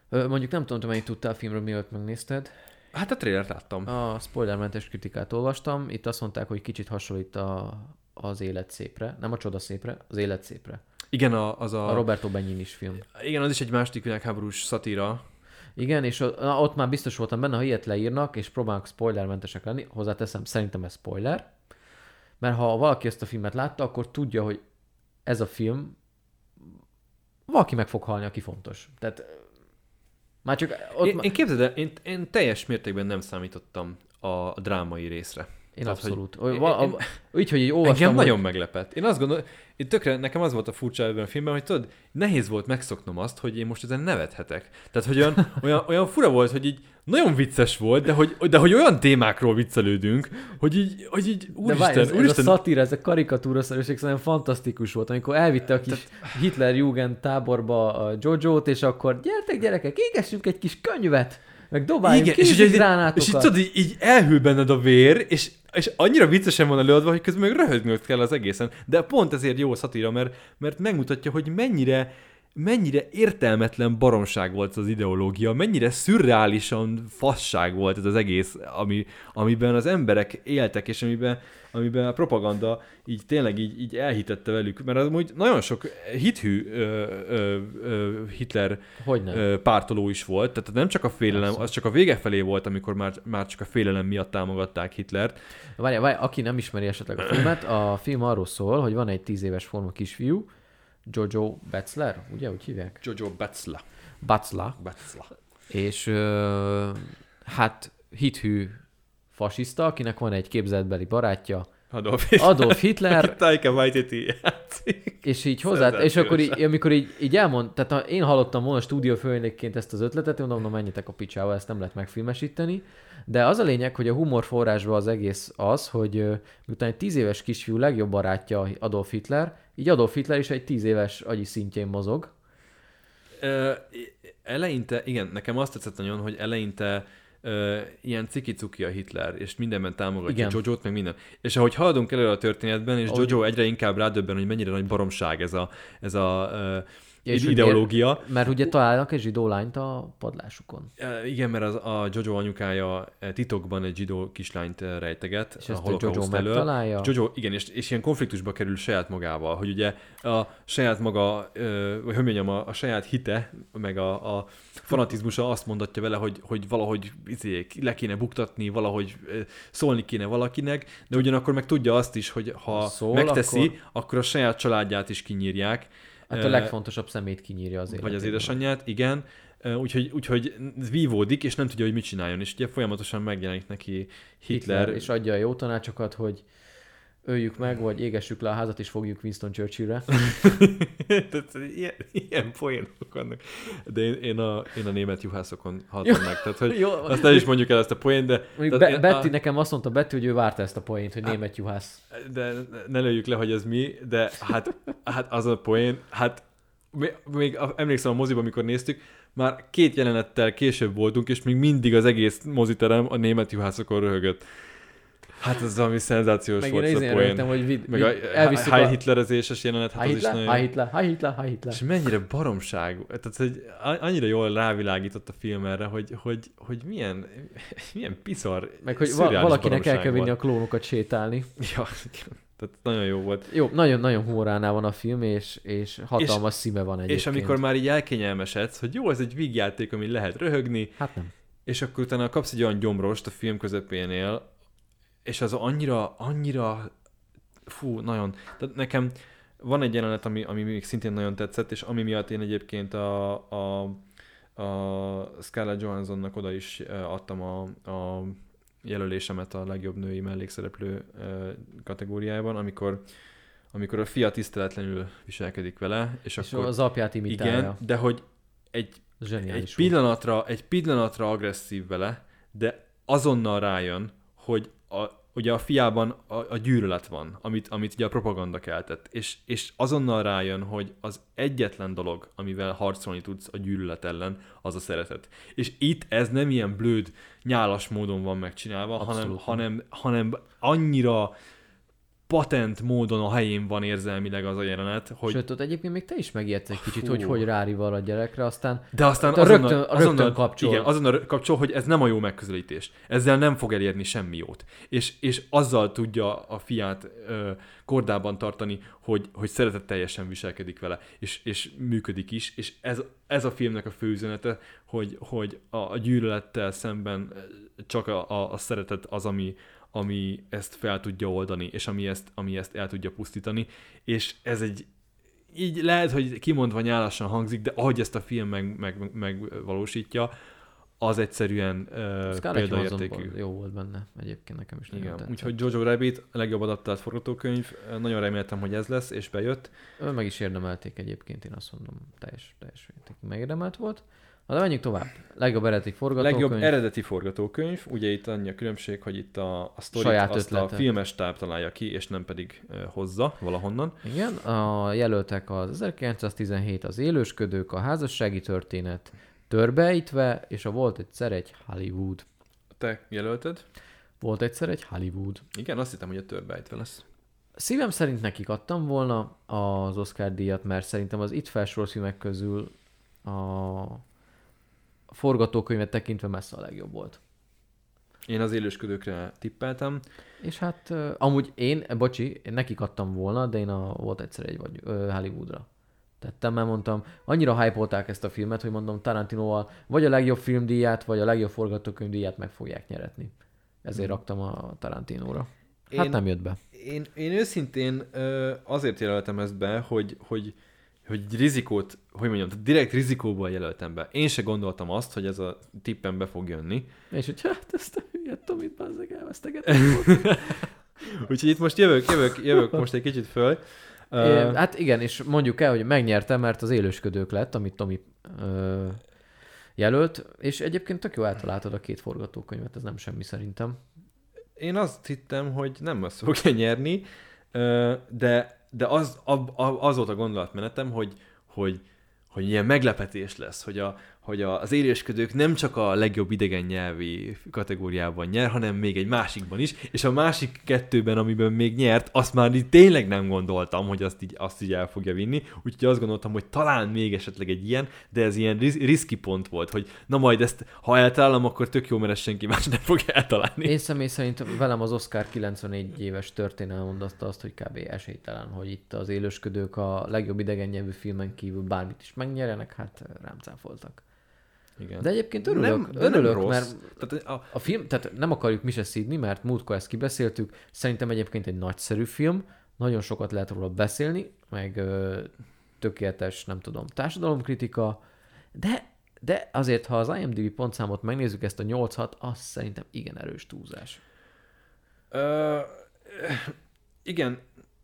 Mondjuk nem tudom, te mennyit tudtál a filmről, mielőtt megnézted. Hát a trailert láttam. A spoilermentes kritikát olvastam. Itt azt mondták, hogy kicsit hasonlít a, az élet szépre. Nem a csoda szépre, az élet szépre. Igen, a, az a... A Roberto Benigni film. Igen, az is egy második világháborús szatíra. Igen, és na, ott már biztos voltam benne, ha ilyet leírnak, és próbálnak spoilermentesek lenni, hozzáteszem, szerintem ez spoiler, mert ha valaki ezt a filmet látta, akkor tudja, hogy ez a film valaki meg fog halni, aki fontos. Tehát már csak ott Én, ma- én képzeld el, én, én teljes mértékben nem számítottam a drámai részre. Én Tehát, abszolút. Hogy, én- én- úgy, hogy így olvastam, Engem hogy- nagyon meglepett. Én azt gondolom, én tökre, nekem az volt a furcsa ebben a filmben, hogy tudod, nehéz volt megszoknom azt, hogy én most ezen nevethetek. Tehát, hogy olyan, olyan, olyan fura volt, hogy így nagyon vicces volt, de hogy, de hogy olyan témákról viccelődünk, hogy így, hogy így De úristen, várj, ez, ez úristen, a szatíra, ez a karikatúraszerűség szerintem fantasztikus volt, amikor elvitte a kis Hitler-Jugend táborba a Jojo-t, és akkor gyertek gyerekek, égessünk egy kis könyvet, meg dobáljunk Igen, és, így, és így tudod, így, így elhűl benned a vér, és, és annyira viccesen van előadva, hogy közben meg röhögnöd kell az egészen. De pont ezért jó a szatíra, mert, mert megmutatja, hogy mennyire mennyire értelmetlen baromság volt az ideológia, mennyire szürreálisan fasság volt ez az egész, ami, amiben az emberek éltek, és amiben, amiben a propaganda így tényleg így, így elhitette velük, mert az úgy nagyon sok hithű ö, ö, ö, Hitler ö, pártoló is volt, tehát nem csak a félelem, az csak a vége felé volt, amikor már, már csak a félelem miatt támogatták Hitlert. Várj, várj, aki nem ismeri esetleg a filmet, a film arról szól, hogy van egy tíz éves forma kisfiú, Jojo Betzler, ugye, úgy hívják? Jojo Betzla. Batzla. Betzla. És ö, hát hithű fasiszta, akinek van egy képzeletbeli barátja, Adolf Adolf Hitler, Taika Waititi játszik. és így hozzá, és akkor így, amikor így, így elmond, tehát én hallottam volna stúdiófőnökként ezt az ötletet, én mondom, na menjetek a picsába, ezt nem lehet megfilmesíteni, de az a lényeg, hogy a humor forrásban az egész az, hogy miután egy tíz éves kisfiú legjobb barátja Adolf Hitler, így Adolf Hitler is egy tíz éves agyi szintjén mozog, Ö, eleinte, igen, nekem azt tetszett nagyon, hogy eleinte ilyen cikicuki a Hitler, és mindenben támogatja Igen. Jojo-t, meg minden. És ahogy haladunk elő a történetben, és Jojo egyre inkább rádöbben, hogy mennyire nagy baromság ez a, ez a ö, Ja, és ideológia. mert ugye találnak egy zsidó lányt a padlásukon. E, Igen, mert az, a Jojo anyukája e, titokban egy zsidó kislányt e, rejteget És a ezt a Jojo elől. megtalálja. Jojo, igen, és, és ilyen konfliktusba kerül saját magával, hogy ugye a saját maga, vagy hogy mondjam, a, a saját hite, meg a, a fanatizmusa azt mondatja vele, hogy, hogy valahogy izé, le kéne buktatni, valahogy szólni kéne valakinek, de ugyanakkor meg tudja azt is, hogy ha szól, megteszi, akkor... akkor a saját családját is kinyírják. Hát a legfontosabb szemét kinyírja az vagy az édesanyját, igen. Úgyhogy, úgyhogy vívódik, és nem tudja, hogy mit csináljon. És ugye folyamatosan megjelenik neki Hitler. Hitler, és adja a jó tanácsokat, hogy öljük meg, vagy égessük le a házat, és fogjuk Winston Churchillre. Tehát ilyen, ilyen poénok vannak. De én, én, a, én a német juhászokon haltam meg. Tehát, hogy Jó, azt el is mondjuk el ezt a poént, de, Mondjuk Be- Betty, nekem azt mondta Betty, hogy ő várta ezt a poént, hogy német juhász. de ne lőjük le, hogy ez mi, de hát, hát az a poén, hát még, a- emlékszem a moziban, amikor néztük, már két jelenettel később voltunk, és még mindig az egész moziterem a német juhászokon röhögött. Hát ez valami szenzációs Meg volt én ez a poén. hogy vid- Meg a elviszük a... Hitlerezéses jelenet, hát az is nagyon... Hi Hitler, Hi Hitler, Hi Hitler. És mennyire baromság, tehát hogy annyira jól rávilágított a film erre, hogy, hogy, hogy milyen, milyen piszar, Meg hogy valakinek el kell vinni a klónokat sétálni. Ja, tehát nagyon jó volt. Jó, nagyon-nagyon humoránál van a film, és, és hatalmas szíme van egyébként. És amikor már így elkényelmesedsz, hogy jó, ez egy vígjáték, ami lehet röhögni, Hát nem. és akkor utána kapsz egy olyan gyomrost a film közepénél, és az annyira, annyira, fú, nagyon, tehát nekem van egy jelenet, ami, ami még szintén nagyon tetszett, és ami miatt én egyébként a, a, a Scarlett Johanssonnak oda is adtam a, a jelölésemet a legjobb női mellékszereplő kategóriájában, amikor amikor a fia tiszteletlenül viselkedik vele, és, És akkor az apját imitálja. igen, de hogy egy Zseniális egy pillanatra, egy pillanatra agresszív vele, de azonnal rájön, hogy a, ugye a fiában a, a gyűlölet van, amit, amit ugye a propaganda keltett, és, és azonnal rájön, hogy az egyetlen dolog, amivel harcolni tudsz a gyűlölet ellen, az a szeretet. És itt ez nem ilyen blőd, nyálas módon van megcsinálva, hanem, Abszolút hanem, hanem annyira patent módon a helyén van érzelmileg az a jelenet, hogy Sőt, ott egyébként még te is megijedsz egy kicsit, Fú. hogy hogy rárival a gyerekre, aztán De aztán azonnal, rögtön- azonnal, rögtön kapcsol. Igen, azonnal kapcsol, hogy ez nem a jó megközelítés. Ezzel nem fog elérni semmi jót. És, és azzal tudja a fiát ö, kordában tartani, hogy, hogy szeretetteljesen viselkedik vele, és, és működik is. És ez, ez a filmnek a fő üzenete, hogy, hogy a, a gyűlölettel szemben csak a, a, a szeretet az, ami, ami ezt fel tudja oldani, és ami ezt, ami ezt el tudja pusztítani. És ez egy így lehet, hogy kimondva nyálasan hangzik, de ahogy ezt a film meg, meg, megvalósítja, az egyszerűen uh, példaértékű. jó volt benne, egyébként nekem is Igen, tetszett. úgyhogy Jojo Rabbit, a legjobb adaptált forgatókönyv, nagyon reméltem, hogy ez lesz, és bejött. Ő meg is érdemelték egyébként, én azt mondom, teljes, teljes megérdemelt volt. Na de menjünk tovább. Legjobb eredeti forgatókönyv. Legjobb eredeti forgatókönyv, ugye itt annyi a különbség, hogy itt a, a sztorit Saját azt a ötlete. filmes táb találja ki, és nem pedig hozza valahonnan. Igen, a jelöltek az 1917, az élősködők, a házassági történet, törbeítve, és a volt egyszer egy Hollywood. Te jelölted? Volt egyszer egy Hollywood. Igen, azt hittem, hogy a törbejtve lesz. Szívem szerint nekik adtam volna az Oscar díjat, mert szerintem az itt felsorolt filmek közül a forgatókönyvet tekintve messze a legjobb volt. Én az élősködőkre tippeltem. És hát uh, amúgy én, eh, bocsi, én nekik adtam volna, de én a, volt egyszer egy vagy uh, Hollywoodra tettem, mert mondtam, annyira hype ezt a filmet, hogy mondom Tarantinoval vagy a legjobb filmdíját, vagy a legjobb forgatókönyvdíját meg fogják nyeretni. Ezért raktam a Tarantinóra. Hát Én- nem jött be. Én, én őszintén azért jelöltem ezt be, hogy, hogy, hogy rizikót, hogy mondjam, tehát direkt rizikóból jelöltem be. Én se gondoltam azt, hogy ez a tippem be fog jönni. És hogy hát ezt a hülyet Tomit bazzeg elvesztegettem. Úgyhogy itt most jövök, jövök, jövök most egy kicsit föl. É, Ö, hát igen, és mondjuk el, hogy megnyertem, mert az élősködők lett, amit Tomi ö, jelölt, és egyébként tök jó eltaláltad a két forgatókönyvet, ez nem semmi szerintem. Én azt hittem, hogy nem azt fogja nyerni, ö, de, de az, ab- az volt a gondolatmenetem, hogy, hogy, hogy ilyen meglepetés lesz, hogy, a, hogy az élősködők nem csak a legjobb idegen nyelvi kategóriában nyer, hanem még egy másikban is, és a másik kettőben, amiben még nyert, azt már így tényleg nem gondoltam, hogy azt így, azt így el fogja vinni, úgyhogy azt gondoltam, hogy talán még esetleg egy ilyen, de ez ilyen riz, riszki pont volt, hogy na majd ezt, ha eltalálom, akkor tök jó, mert ezt senki más nem fogja eltalálni. Én személy szerint velem az Oscar 94 éves történelme mondatta azt, hogy kb. esélytelen, hogy itt az élősködők a legjobb idegen nyelvű filmen kívül bármit is megnyerenek, hát rám cáfoltak. Igen. De egyébként örülök, Nem- de nem örülök rossz. mert Tehát a, A film, tehát nem akarjuk mi se szídni, mert múltkor ezt kibeszéltük, szerintem egyébként egy nagyszerű film, nagyon sokat lehet róla beszélni, meg ö, tökéletes, nem tudom, társadalomkritika, de, de azért, ha az IMDb pontszámot megnézzük, ezt a 8-6, az szerintem igen erős túlzás. Ö, igen,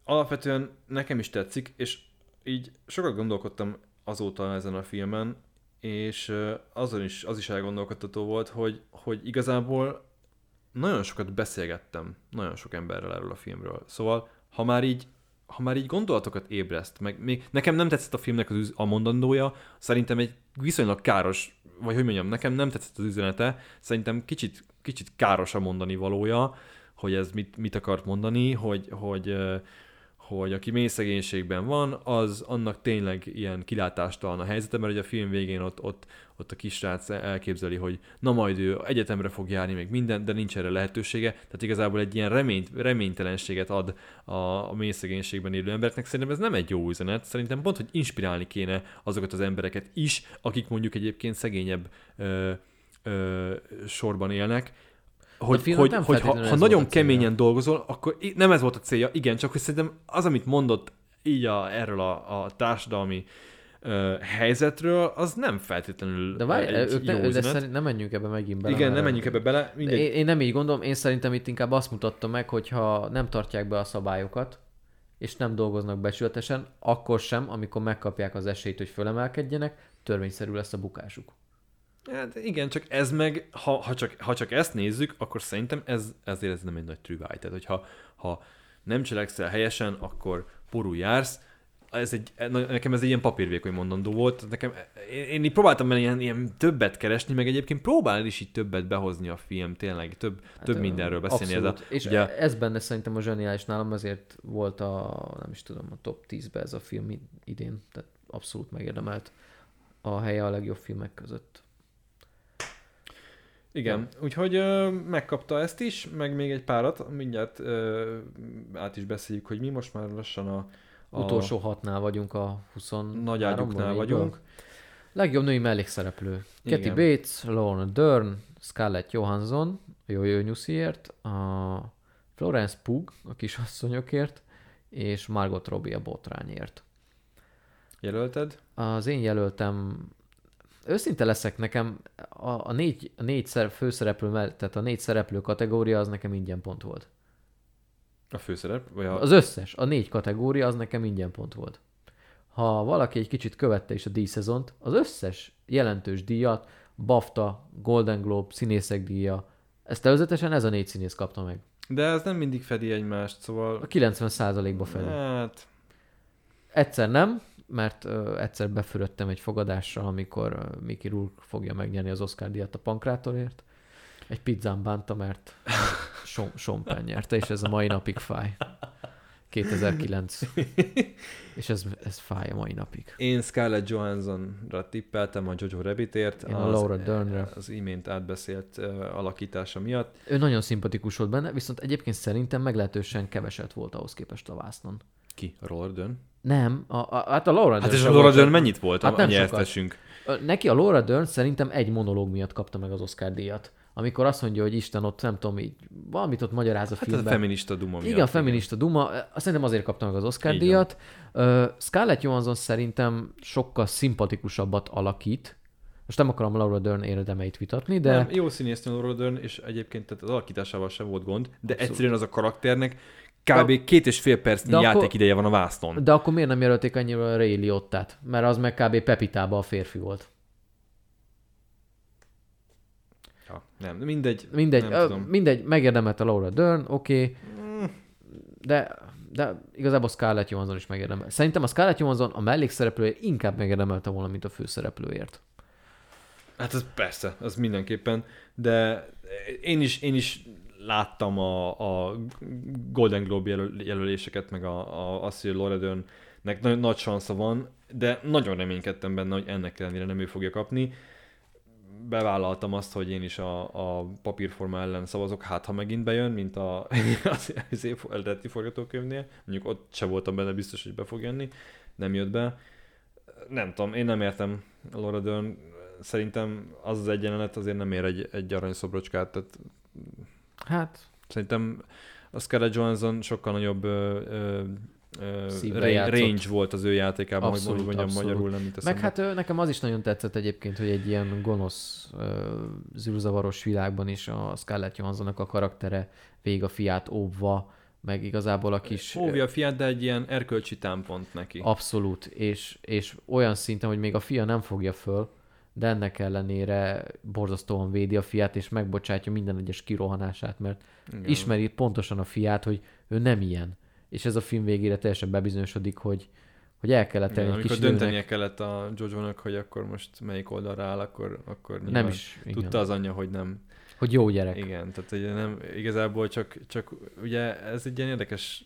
alapvetően nekem is tetszik, és így sokat gondolkodtam azóta ezen a filmen, és azon is, az is elgondolkodtató volt, hogy, hogy igazából nagyon sokat beszélgettem nagyon sok emberrel erről a filmről. Szóval, ha már így ha már így gondolatokat ébreszt, meg még nekem nem tetszett a filmnek az a mondandója, szerintem egy viszonylag káros, vagy hogy mondjam, nekem nem tetszett az üzenete, szerintem kicsit, kicsit káros a mondani valója, hogy ez mit, mit akart mondani, hogy, hogy, hogy aki mély szegénységben van, az annak tényleg ilyen kilátástalan a helyzete, mert ugye a film végén ott, ott, ott a kisrác elképzeli, hogy na majd ő egyetemre fog járni, még minden, de nincs erre lehetősége. Tehát igazából egy ilyen reményt, reménytelenséget ad a, a mély szegénységben élő embereknek. Szerintem ez nem egy jó üzenet. Szerintem pont, hogy inspirálni kéne azokat az embereket is, akik mondjuk egyébként szegényebb ö, ö, sorban élnek, hogy, hogy, hogy ha, ha nagyon keményen dolgozol, akkor nem ez volt a célja, igen, csak hogy szerintem az, amit mondott így a, erről a, a társadalmi ö, helyzetről, az nem feltétlenül De várj, egy ne, de üzenet. szerint nem menjünk ebbe megint bele. Igen, nem menjünk ebbe bele, mindegy. Én, én nem így gondolom, én szerintem itt inkább azt mutatta meg, hogy ha nem tartják be a szabályokat, és nem dolgoznak becsületesen, akkor sem, amikor megkapják az esélyt, hogy fölemelkedjenek, törvényszerű lesz a bukásuk. Hát igen, csak ez meg, ha, ha, csak, ha csak ezt nézzük, akkor szerintem ez, ezért ez nem egy nagy trüváj. Tehát, hogyha ha nem cselekszel helyesen, akkor porul jársz. Ez egy, nekem ez egy ilyen papírvékony mondandó volt. Nekem, én, én így próbáltam benne ilyen, ilyen többet keresni, meg egyébként próbál is így többet behozni a film, tényleg több, hát, több mindenről beszélni. Ez a, Abszolút. És ugye, ez benne szerintem a zseniális nálam, azért volt a, nem is tudom, a top 10-be ez a film idén, tehát abszolút megérdemelt a helye a legjobb filmek között. Igen, úgyhogy ö, megkapta ezt is, meg még egy párat, mindjárt ö, át is beszéljük, hogy mi most már lassan a, a Utolsó hatnál vagyunk a 20 nagy ágyuknál vagyunk. Legjobb női mellékszereplő. Kathy Igen. Bates, Lorna Dern, Scarlett Johansson, a Jojo Nyusziért, a Florence Pugh a kisasszonyokért, és Margot Robbie a botrányért. Jelölted? Az én jelöltem őszinte leszek, nekem a, a négy, a négy szer, főszereplő mellett, tehát a négy szereplő kategória az nekem ingyen pont volt. A főszerep? Vagy a... Az összes, a négy kategória az nekem ingyen pont volt. Ha valaki egy kicsit követte is a díjszezont, az összes jelentős díjat, BAFTA, Golden Globe, színészek díja, ezt előzetesen ez a négy színész kapta meg. De ez nem mindig fedi egymást, szóval... A 90%-ba felé. Hát, Egyszer nem, mert ö, egyszer befürödtem egy fogadásra, amikor ö, Mickey Rourke fogja megnyerni az Oscar díjat a Pankrátorért. Egy pizzán bánta, mert Sean Penn nyerte, és ez a mai napig fáj. 2009. és ez, ez fáj a mai napig. én Scarlett Johanssonra tippeltem a Jojo Rabbitért. Én a Laura Dernre. Az imént átbeszélt uh, alakítása miatt. Ő nagyon szimpatikus volt benne, viszont egyébként szerintem meglehetősen keveset volt ahhoz képest a vásznon. Ki? A Laura Dern? Nem, a, a, hát a Laura Hát Dern és a Laura Dern mennyit volt Hát a nem nyertesünk? Ö, Neki a Laura Dern szerintem egy monológ miatt kapta meg az Oscar díjat. Amikor azt mondja, hogy Isten ott, nem tudom, így valamit ott magyaráz a Hát ez a filmben. feminista duma miatt. igen, a feminista duma, szerintem azért kapta meg az Oscar Így díjat. Ö, Scarlett Johansson szerintem sokkal szimpatikusabbat alakít. Most nem akarom Laura Dern érdemeit vitatni, de. Nem, jó színésznő Laura Dern, és egyébként tehát az alakításával sem volt gond, de egyszerűen az a karakternek kb. De- két és fél percnyi de akkor- játékideje van a vásznon. de akkor miért nem jelölték annyira Ray Liottát? Mert az meg kb. Pepitába a férfi volt. Ja, nem, mindegy. Mindegy, Nem ö, tudom. mindegy, megérdemelt a Laura Dern, oké, okay, de, de igazából Scarlett Johansson is megérdemel. Szerintem a Scarlett Johansson a mellékszereplője inkább megérdemelte volna, mint a főszereplőért. Hát az persze, az mindenképpen, de én is, én is láttam a, a Golden Globe jelöl, jelöléseket, meg a, a, azt, hogy Laura Dernnek nagy, nagy sansza van, de nagyon reménykedtem benne, hogy ennek ellenére nem ő fogja kapni. Bevállaltam azt, hogy én is a, a papírforma ellen szavazok, hát ha megint bejön, mint a, az, az eredeti forgatókönyvnél. Mondjuk ott se voltam benne biztos, hogy be fog jönni, nem jött be. Nem tudom, én nem értem Laura Dern. Szerintem az az egy jelenet azért nem ér egy, egy aranyszobrocskát, tehát Hát, Szerintem a Scarlett Johansson sokkal nagyobb ö, ö, range, volt az ő játékában, Abszolút, hogy mondjam, abszolút. magyarul nem itt meg hát ö, nekem az is nagyon tetszett egyébként, hogy egy ilyen gonosz, ö, zűrzavaros világban is a Scarlett Johanssonnak a karaktere vég a fiát óvva, meg igazából a kis... Óvja a fiát, de egy ilyen erkölcsi támpont neki. Abszolút, és, és olyan szinten, hogy még a fia nem fogja föl, de ennek ellenére borzasztóan védi a fiát, és megbocsátja minden egyes kirohanását, mert Igen. ismeri pontosan a fiát, hogy ő nem ilyen. És ez a film végére teljesen bebizonyosodik, hogy, hogy el kellett Igen, tenni amikor kis döntenie nőnek. kellett a Jojo-nak, hogy akkor most melyik oldalra áll, akkor, akkor Nem is, igen. tudta az anyja, hogy nem. Hogy jó gyerek. Igen, tehát ugye nem, igazából csak, csak ugye ez egy ilyen érdekes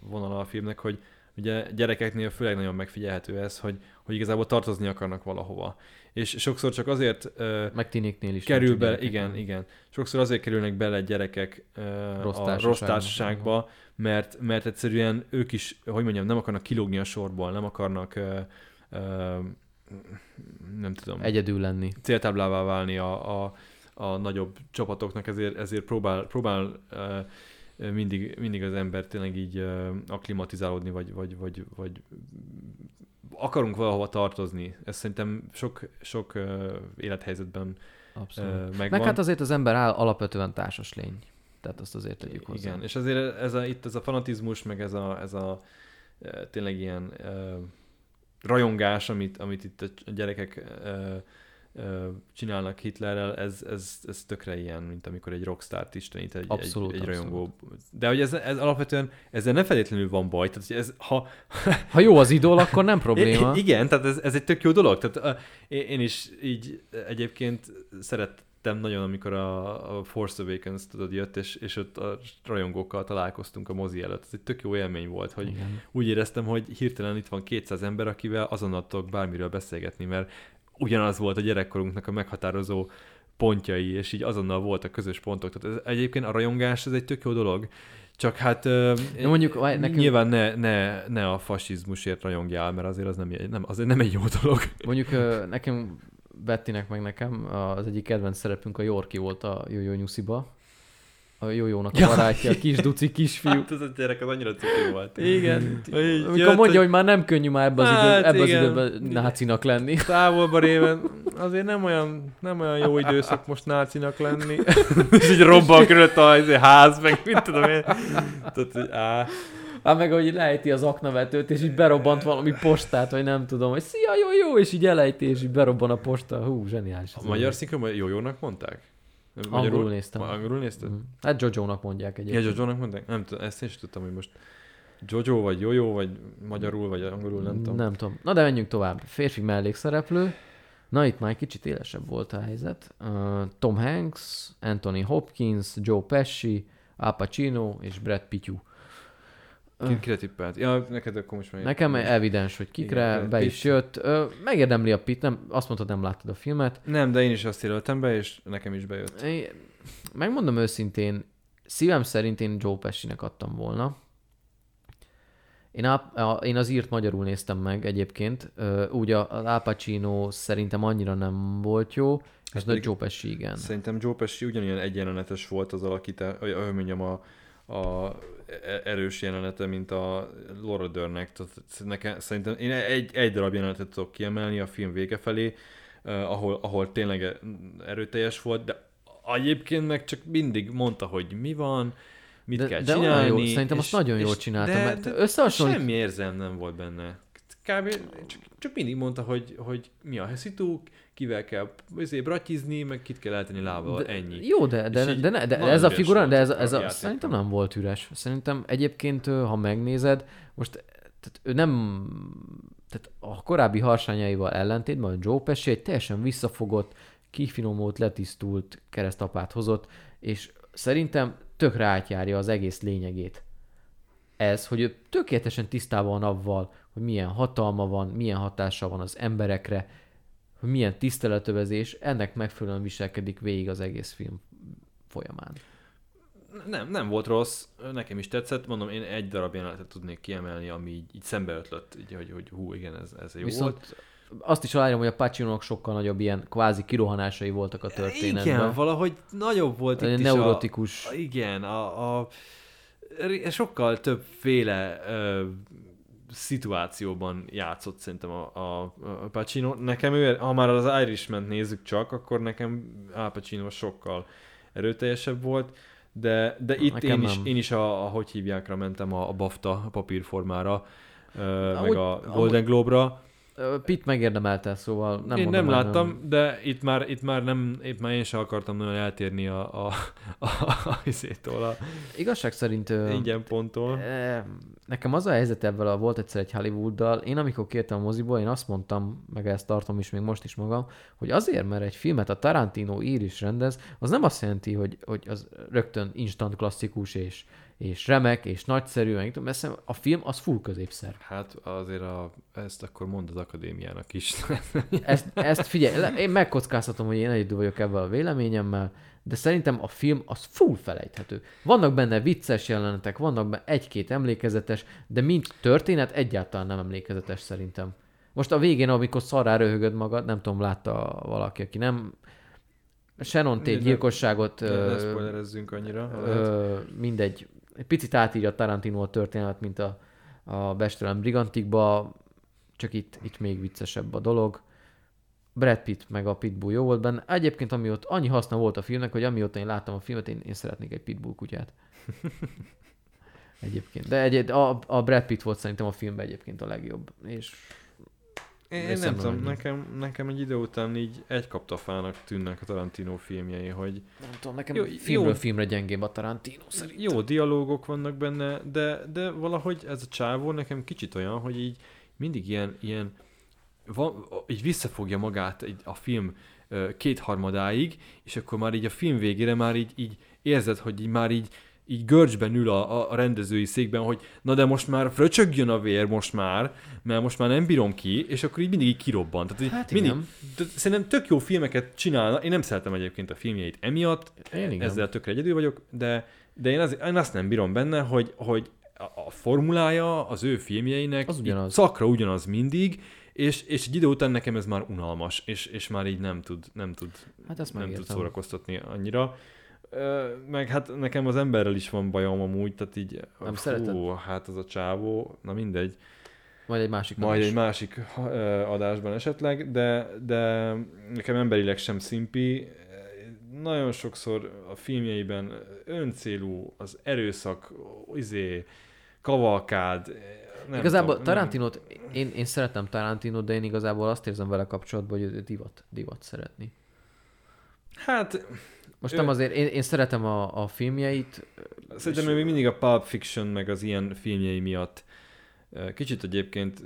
vonal a filmnek, hogy ugye gyerekeknél főleg nagyon megfigyelhető ez, hogy, hogy igazából tartozni akarnak valahova. És sokszor csak azért ö, Meg is. kerül bele, igen, igen. Sokszor azért kerülnek bele gyerekek Rossz a rossz társaságba, mert, mert egyszerűen ők is, hogy mondjam, nem akarnak kilógni a sorból, nem akarnak ö, ö, nem tudom, Egyedül lenni. céltáblává válni a, a, a nagyobb csapatoknak, ezért, ezért próbál, próbál ö, mindig, mindig az ember tényleg így ö, akklimatizálódni, vagy, vagy, vagy, vagy akarunk valahova tartozni. Ez szerintem sok, sok ö, élethelyzetben Abszolút. ö, megvan. Meg hát azért az ember áll alapvetően társas lény. Tehát azt azért tegyük hozzá. Igen, és azért ez a, itt ez a fanatizmus, meg ez a, ez a tényleg ilyen e, rajongás, amit, amit itt a gyerekek e, csinálnak Hitlerrel, ez, ez, ez tökre ilyen, mint amikor egy rockstart istenít egy, Abszolút, egy, egy abszolút. rajongó. De hogy ez, ez alapvetően, ezzel nem feltétlenül van baj, tehát ez, ha, Ha jó az idól, akkor nem probléma. I- igen, tehát ez, ez egy tök jó dolog. Tehát én, én is így egyébként szerettem nagyon, amikor a, a Force Awakens tudod jött, és, és ott a rajongókkal találkoztunk a mozi előtt. Ez egy tök jó élmény volt, hogy Igen. úgy éreztem, hogy hirtelen itt van 200 ember, akivel azonnal tudok bármiről beszélgetni, mert ugyanaz volt a gyerekkorunknak a meghatározó pontjai, és így azonnal voltak közös pontok. Tehát ez, egyébként a rajongás ez egy tök jó dolog, csak hát Ja, mondjuk, vaj, nekünk- nyilván ne, ne, ne a fasizmusért rajongjál, mert azért az nem, egy- nem, azért nem egy jó dolog. Mondjuk nekem, Bettinek meg nekem az egyik kedvenc szerepünk a Yorki volt a Jojo Nyusziba. A jójónak a barátja, a kis duci kisfiú. Hát ez a gyerek az annyira cuki volt. Igen. Így Amikor jött, mondja, hogy már nem könnyű már ebbe az, idő, Hát, ebbe az időben nácinak lenni. távolba réven azért nem olyan, nem olyan jó időszak most nácinak lenni. és így robban körülött a izé, ház, meg mit tudom én. Tehát, hogy á, Hát meg, hogy lejti az aknavetőt, és így berobbant valami postát, vagy nem tudom, hogy szia, jó, jó, és így elejti, és így berobban a posta. Hú, zseniális. a magyar szinkronban jó-jónak mondták? Angolul néztem. Angolul nézted? Mhm. Hát Jojo-nak mondják Ja, egyébként. Jojo-nak mondták? Nem tudom, ezt én is tudtam, hogy most Jojo, vagy Jojo, vagy magyarul, vagy angolul, nem tudom. Nem tudom. Na de menjünk tovább. Férfi mellékszereplő. Na itt már egy kicsit élesebb volt a helyzet. Uh, Tom Hanks, Anthony Hopkins, Joe Pesci, Al Pacino és Brad Pitt. Ki, kire tippelt? Ja, neked akkor most már... Nekem evidens, hogy kikre, Igen, be Pitt. is jött. Ö, megérdemli a Pitt, nem, azt mondtad, nem láttad a filmet. Nem, de én is azt jelöltem be, és nekem is bejött. Én, megmondom őszintén, szívem szerint én Joe Pesci-nek adtam volna. Én, a, a, én az írt magyarul néztem meg egyébként. Ö, úgy a, az Al Pacino szerintem annyira nem volt jó, és Hát Joe Pesci igen. Szerintem Joe Pesci ugyanilyen egyenletes volt az alakítás, ahogy mondjam, a, a erős jelenete, mint a Laura. Tehát nekem, szerintem én egy, egy darab jelenetet tudok kiemelni a film vége felé, uh, ahol, ahol tényleg erőteljes volt, de egyébként meg csak mindig mondta, hogy mi van, mit De- kell de csinálni. jó, szerintem azt nagyon jól csinálta, mert összehasonlít- Semmi érzem nem volt benne. Kb. Csak, csak mindig mondta, hogy, hogy mi a heszituk, kivel kell azért bratizni, meg kit kell eltenni lábbal, De- ennyi. Jó, de, de, de, ne, de ez a figura, de ez, a ez a, játékban. szerintem nem volt üres. Szerintem egyébként, ha megnézed, most tehát ő nem, tehát a korábbi harsányaival ellentétben a Joe Pesci egy teljesen visszafogott, kifinomult, letisztult keresztapát hozott, és szerintem tökre átjárja az egész lényegét. Ez, hogy ő tökéletesen tisztában van avval, hogy milyen hatalma van, milyen hatása van az emberekre, hogy milyen tiszteletövezés, ennek megfelelően viselkedik végig az egész film folyamán. Nem, nem volt rossz, nekem is tetszett, mondom, én egy darab jelenetet tudnék kiemelni, ami így, így szembe ötlött, így, hogy, hogy hú, igen, ez, ez jó Viszont volt. azt is aláírom, hogy a Pacino-nak sokkal nagyobb ilyen kvázi kirohanásai voltak a történetben. Igen, valahogy nagyobb volt Egy itt neurotikus. is a, a, igen, a, a sokkal többféle ö, szituációban játszott szerintem a, a, a Pacino. Nekem ő, ha már az irishman nézzük csak, akkor nekem Al Pacino sokkal erőteljesebb volt, de, de itt Nekem én is, nem. én is a, a hogy hívjákra mentem, a, a BAFTA papírformára, ö, meg a Golden Globe-ra. Pitt megérdemelte, szóval nem én nem láttam, de itt már, itt már nem, itt már én sem akartam nagyon eltérni a, a, a, a, izétől, a Igazság szerint ingyen ponttól. Nekem az a helyzet ebben, a, volt egyszer egy Hollywooddal, én amikor kértem a moziból, én azt mondtam, meg ezt tartom is még most is magam, hogy azért, mert egy filmet a Tarantino ír és rendez, az nem azt jelenti, hogy, hogy az rögtön instant klasszikus és, és remek és nagyszerű, meg tudom, a film az full középszer. Hát azért a, ezt akkor mondd az akadémiának is. Ezt, ezt figyelj, én megkockáztatom, hogy én egyedül vagyok ebben a véleményemmel, de szerintem a film az full felejthető. Vannak benne vicces jelenetek, vannak benne egy-két emlékezetes, de mint történet egyáltalán nem emlékezetes szerintem. Most a végén, amikor szarrá röhögöd magad, nem tudom, látta valaki, aki nem... Sharon Tate gyilkosságot... Ne, ne spoilerezzünk annyira. ö, mindegy, egy picit átírja Tarantino a történetet, mint a, a Bestelen Brigantikba, csak itt, itt még viccesebb a dolog. Brad Pitt meg a Pitbull jó volt benne. Egyébként amióta annyi haszna volt a filmnek, hogy amióta én láttam a filmet, én, én szeretnék egy Pitbull kutyát. Egyébként. De egy, a, a Brad Pitt volt szerintem a filmben egyébként a legjobb. És Én, én nem tudom, nekem, nekem egy idő után így egy kaptafának tűnnek a Tarantino filmjei, hogy nem tudom, nekem Jó, filmről jó. filmre gyengébb a Tarantino szerint. jó dialógok vannak benne, de, de valahogy ez a csávó nekem kicsit olyan, hogy így mindig ilyen, ilyen van, így visszafogja magát így a film kétharmadáig, és akkor már így a film végére már így, így érzed, hogy így már így így görcsben ül a, a rendezői székben, hogy na de most már fröcsögjön a vér most már, mert most már nem bírom ki, és akkor így mindig így kirobban. Tehát így Hát mindig, igen. szerintem tök jó filmeket csinálna, én nem szeretem egyébként a filmjeit emiatt, Én igen. ezzel tökre egyedül vagyok, de, de én, az, én azt nem bírom benne, hogy, hogy a, formulája az ő filmjeinek Az ugyanaz. szakra ugyanaz mindig, és, és egy idő után nekem ez már unalmas, és, és már így nem tud, nem tud, Hát ezt nem tud szórakoztatni annyira. Meg hát nekem az emberrel is van bajom amúgy, tehát így, Nem fú, szereted? hát az a csávó, na mindegy, Majd egy másik majd adás. egy másik adásban esetleg, de, de nekem emberileg sem szimpi. Nagyon sokszor a filmjeiben öncélú, az erőszak, izé, kavalkád, nem igazából tudom, nem- Tarantinot, én, én szeretem Tarantinot, de én igazából azt érzem vele kapcsolatban, hogy divat, divat szeretni. Hát Most Ő- nem azért, én, én szeretem a, a filmjeit, Szerintem ő még mindig a Pulp Fiction meg az ilyen filmjei miatt kicsit egyébként,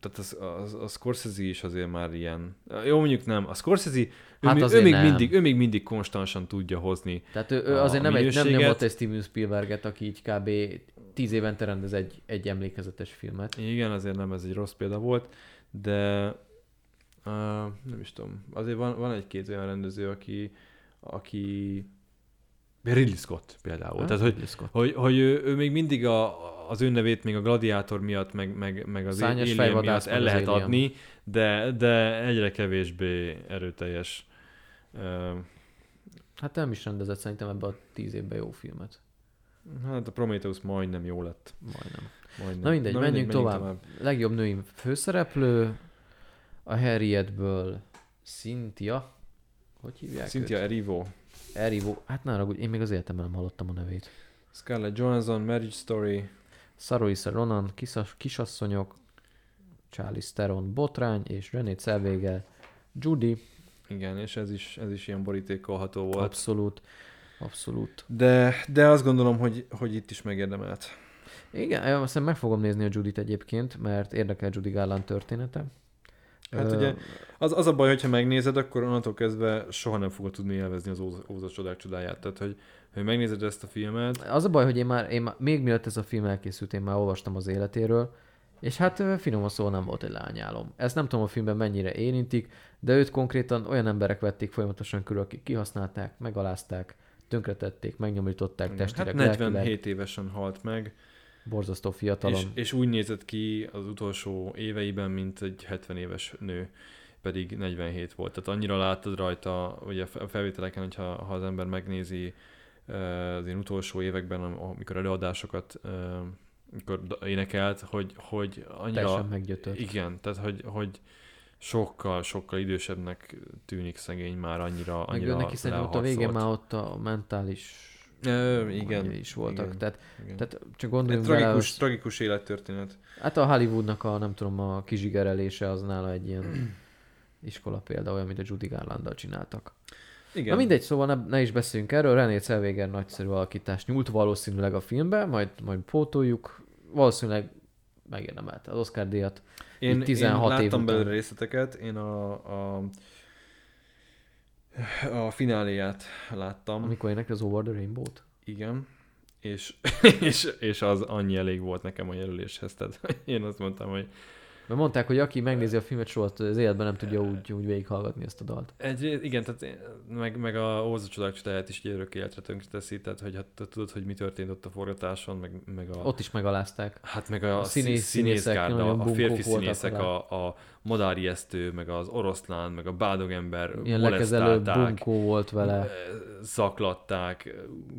tehát az, az, a Scorsese is azért már ilyen, jó mondjuk nem, a Scorsese, ő, Hát még, ő, még nem. mindig, ő még mindig konstansan tudja hozni. tehát ő, ő azért nem, egy, nem nyomott egy Steven Spielberget, aki így kb. tíz évente rendez egy, egy emlékezetes filmet. Igen, azért nem ez egy rossz példa volt, de uh, nem is tudom, azért van, van egy-két olyan rendező, aki, aki Ridley Scott például. Hát, Tehát, hogy, Scott. hogy, hogy ő, ő még mindig a, az ő nevét még a Gladiátor miatt, meg, meg, meg az Szárnyas Alien miatt el lehet Alien. adni, de, de egyre kevésbé erőteljes. Hát nem is rendezett szerintem ebbe a tíz évben jó filmet. hát a Prometheus majdnem jó lett. Majdnem. Majdnem. Na mindegy, menjünk tovább. tovább. Legjobb női főszereplő, a Harrietből Cynthia, hogy hívják Cynthia őt? Erivo, Erivo, hát ne haragudj, én még az életemben nem hallottam a nevét. Scarlett Johansson, Marriage Story, Saoirse Ronan, kisas, kisasszonyok, Charlize Theron, Botrány és René Zellweger, Judy, igen, és ez is, ez is ilyen borítékolható volt. abszolút, abszolút. De, de azt gondolom, hogy, hogy itt is megérdemelt. Igen, azt hiszem meg fogom nézni a Judit egyébként, mert érdekel Judy Garland története. Hát ugye az, az a baj, hogyha megnézed, akkor onnantól kezdve soha nem fogod tudni élvezni az Óza, Óza csodák csodáját. Tehát, hogy, hogy megnézed ezt a filmet, Az a baj, hogy én már, én már, még mielőtt ez a film elkészült, én már olvastam az életéről, és hát ö, finoman szóval nem volt egy lányálom. Ezt nem tudom a filmben mennyire érintik, de őt konkrétan olyan emberek vették folyamatosan körül, akik kihasználták, megalázták, tönkretették, megnyomították hát testileg, lelkileg, 47 évesen halt meg, borzasztó fiatalon. és, és úgy nézett ki az utolsó éveiben, mint egy 70 éves nő, pedig 47 volt. Tehát annyira láttad rajta, ugye a felvételeken, hogyha ha az ember megnézi az én utolsó években, am- amikor előadásokat amikor énekelt, hogy, hogy annyira... Teljesen meggyötört. Igen, tehát hogy, hogy sokkal, sokkal idősebbnek tűnik szegény már annyira, Meg annyira neki szerintem ott a végén már ott a mentális Ö, igen, is voltak. igen, Tehát, igen. tehát csak Egy gondoljunk bele, tragikus, hogy- tragikus élettörténet. Hát a Hollywoodnak a, nem tudom, a kizsigerelése az nála egy ilyen iskola példa, olyan, mint a Judy Garlanddal csináltak. Igen. Na mindegy, szóval ne, ne is beszéljünk erről, René Zellweger nagyszerű alakítást nyújt valószínűleg a filmbe, majd, majd pótoljuk, valószínűleg megérdemelte az Oscar díjat. Én, így 16 én év láttam belőle részleteket, én a, a, a fináléját láttam, Amikor énekli az Over the Rainbow-t. igen, és, és, és az annyi elég volt nekem a jelöléshez, tehát én azt mondtam, hogy Mert mondták, hogy aki megnézi a filmet, soha az életben nem tudja úgy, úgy végighallgatni ezt a dalt. Egy, igen, tehát én- meg, meg a Óza csodák csodáját is egy örök életre tönkre teszi, tehát hogy hát tudod, hogy mi történt ott a forgatáson, meg, meg a... Ott is megalázták. Hát meg a, A a színész- színész, színészek színészgárda, a férfi színészek, a, a madáriesztő, meg az oroszlán, meg a bádogember Ilyen lekezelő bunkó volt vele. eh, zaklatták,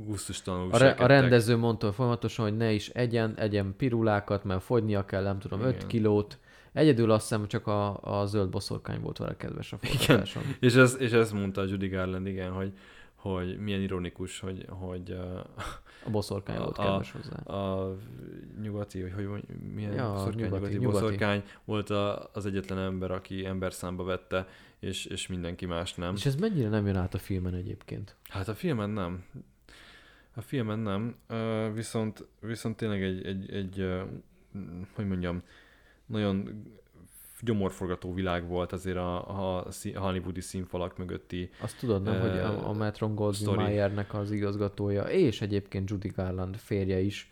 gusztustalanul A, re- a rendező mondta folyamatosan, hogy ne is egyen, egyen pirulákat, mert fogynia kell, nem tudom, 5 Igen. kilót. Egyedül azt hiszem csak a, a zöld boszorkány volt vele kedves a forgatáson. És, ez, és ezt mondta a Judy Garland, igen, hogy, hogy milyen ironikus, hogy, hogy A boszorkány volt kedves hozzá. a nyugati, hogy, hogy milyen Ja, boszorkány, nyugati, nyugati, nyugati. boszorkány volt a, az egyetlen ember, aki ember számba vette, és, és mindenki más nem. És ez mennyire nem jön át a filmen egyébként? Hát a filmen nem. A filmen nem, viszont, viszont tényleg egy, egy, egy hogy mondjam, nagyon gyomorforgató világ volt azért a, a hollywoodi színfalak mögötti. Azt tudod, nem, hogy a, a Metron Goldwyn story. Mayernek az igazgatója, és egyébként Judy Garland férje is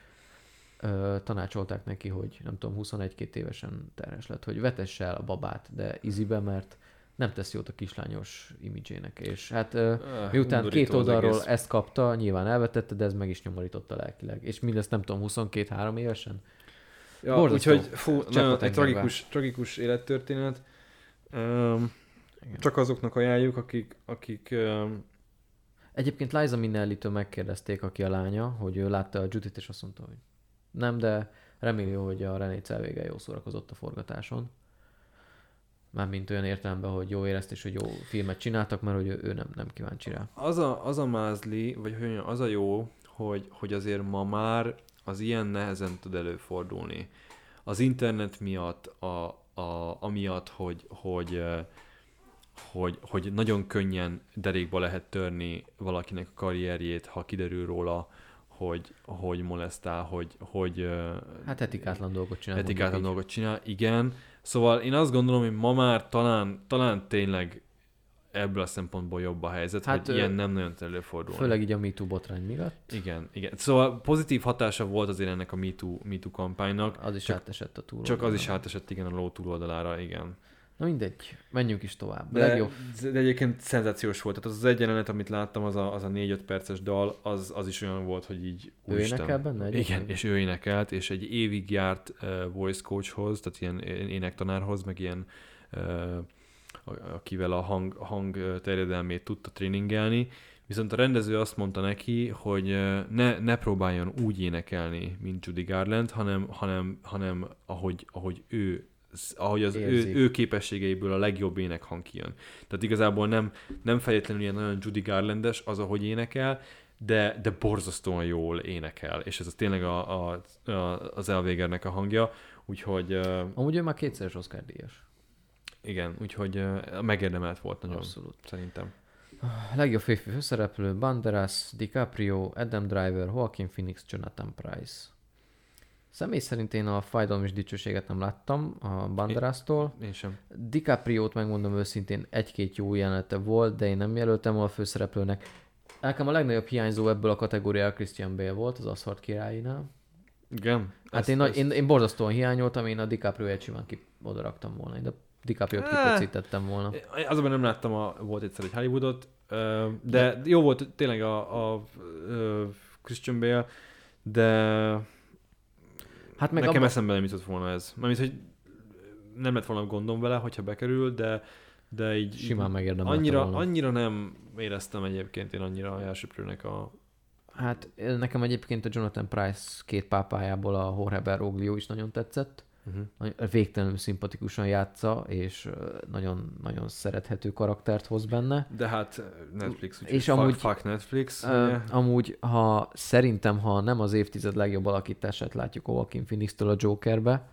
ö, tanácsolták neki, hogy nem tudom, 21-2 évesen terhes lett, hogy vetesse el a babát, de izibe, mert nem tesz jót a kislányos imidzsének. És hát Uh, miután két oldalról ezt kapta, nyilván elvetette, de ez meg is nyomorította lelkileg. És mindezt nem tudom, 22-3 évesen? Ja, Borzasztó. úgyhogy fú, nagyon, egy tragikus, tragikus élettörténet. Um, Igen. csak azoknak ajánljuk, akik, akik um, Egyébként Liza Minnelli-től megkérdezték, aki a lánya, hogy ő látta a Judit, és azt mondta, hogy nem, de reméli, hogy a René Zellweger jó szórakozott a forgatáson. Mármint olyan értelemben, hogy jó érezt és hogy jó filmet csináltak, mert hogy ő, ő nem, nem kíváncsi rá. Az a, az a mázli, vagy hogy az a jó, hogy, hogy azért ma már az ilyen nehezen tud előfordulni. Az internet miatt, a, a, amiatt, hogy, hogy, hogy, hogy nagyon könnyen derékba lehet törni valakinek a karrierjét, ha kiderül róla, hogy, hogy molesztál, hogy, hogy Hát etikátlan dolgot csinál. etikátlan dolgot csinál, igen. Szóval én azt gondolom, hogy ma már talán, talán tényleg ebből a szempontból jobb a helyzet, hát, hogy ilyen nem nagyon tud előfordulni. Főleg így a MeToo botrány miatt. Igen, igen. Szóval pozitív hatása volt azért ennek a MeToo, MeToo kampánynak, Az is Csak- átesett a túl. csak az is átesett igen a ló túloldalára, igen. Na mindegy, menjünk is tovább. De, Legjobb. de egyébként szenzációs volt. Tehát az, az egy jelenet, amit láttam, az a, az a 4-5 perces dal, az, az is olyan volt, hogy így Ő énekel benne Igen, egyébként? és ő énekelt, és egy évig járt uh, voice coachhoz, tehát ilyen énektanárhoz, meg ilyen uh, akivel a hang, a hang terjedelmét tudta tréningelni, viszont a rendező azt mondta neki, hogy ne, ne próbáljon úgy énekelni, mint Judy Garland, hanem, hanem, hanem ahogy, ahogy ő ahogy az ő, ő képességeiből a legjobb énekhang kijön. Tehát igazából nem, nem feltétlenül ilyen nagyon Judy Garlandes az, ahogy énekel, de, de borzasztóan jól énekel, és ez az tényleg a, a, a, az Elvégernek a hangja, úgyhogy ö, Amúgy ő már kétszeres Oscar díjas. Igen, úgyhogy megérdemelt volt nagyon, Abszolút. szerintem. Legjobb férfi főszereplő Banderas, DiCaprio, Adam Driver, Joaquin Phoenix, Jonathan Price. Személy szerint én a fájdalom és dicsőséget nem láttam a Banderastól. Én sem. DiCaprio-t megmondom őszintén, egy-két jó jelenete volt, de én nem jelöltem a főszereplőnek. Nekem a legnagyobb hiányzó ebből a kategóriából Christian Bale volt, az Aszfalt királyinál. Igen. Hát én, nagy, én, én borzasztóan hiányoltam, én a DiCaprio-et simán ki oda raktam volna, de DiCaprio-t Eh. kipocítettem volna. Azonban nem láttam, a, volt egyszer egy Hollywoodot, de jó volt tényleg a, a, a Christian Bale, de Hát meg nekem abba- eszembe nem jutott volna ez. Mármint, hogy nem lett volna gondom vele, hogyha bekerül, de, de így Simán megérdemelte annyira, volna. annyira nem éreztem egyébként én annyira elsőprőnek a... Hát nekem egyébként a Jonathan Price két pápájából a Jorge Bergoglio is nagyon tetszett. Uh-huh. Végtelenül szimpatikusan játsza, és nagyon, nagyon szerethető karaktert hoz benne. De hát Netflix, úgyhogy És fuck, amúgy- fuck Netflix. Ugye? amúgy, ha szerintem, ha nem az évtized legjobb alakítását látjuk Joaquin Phoenix-től a Jokerbe,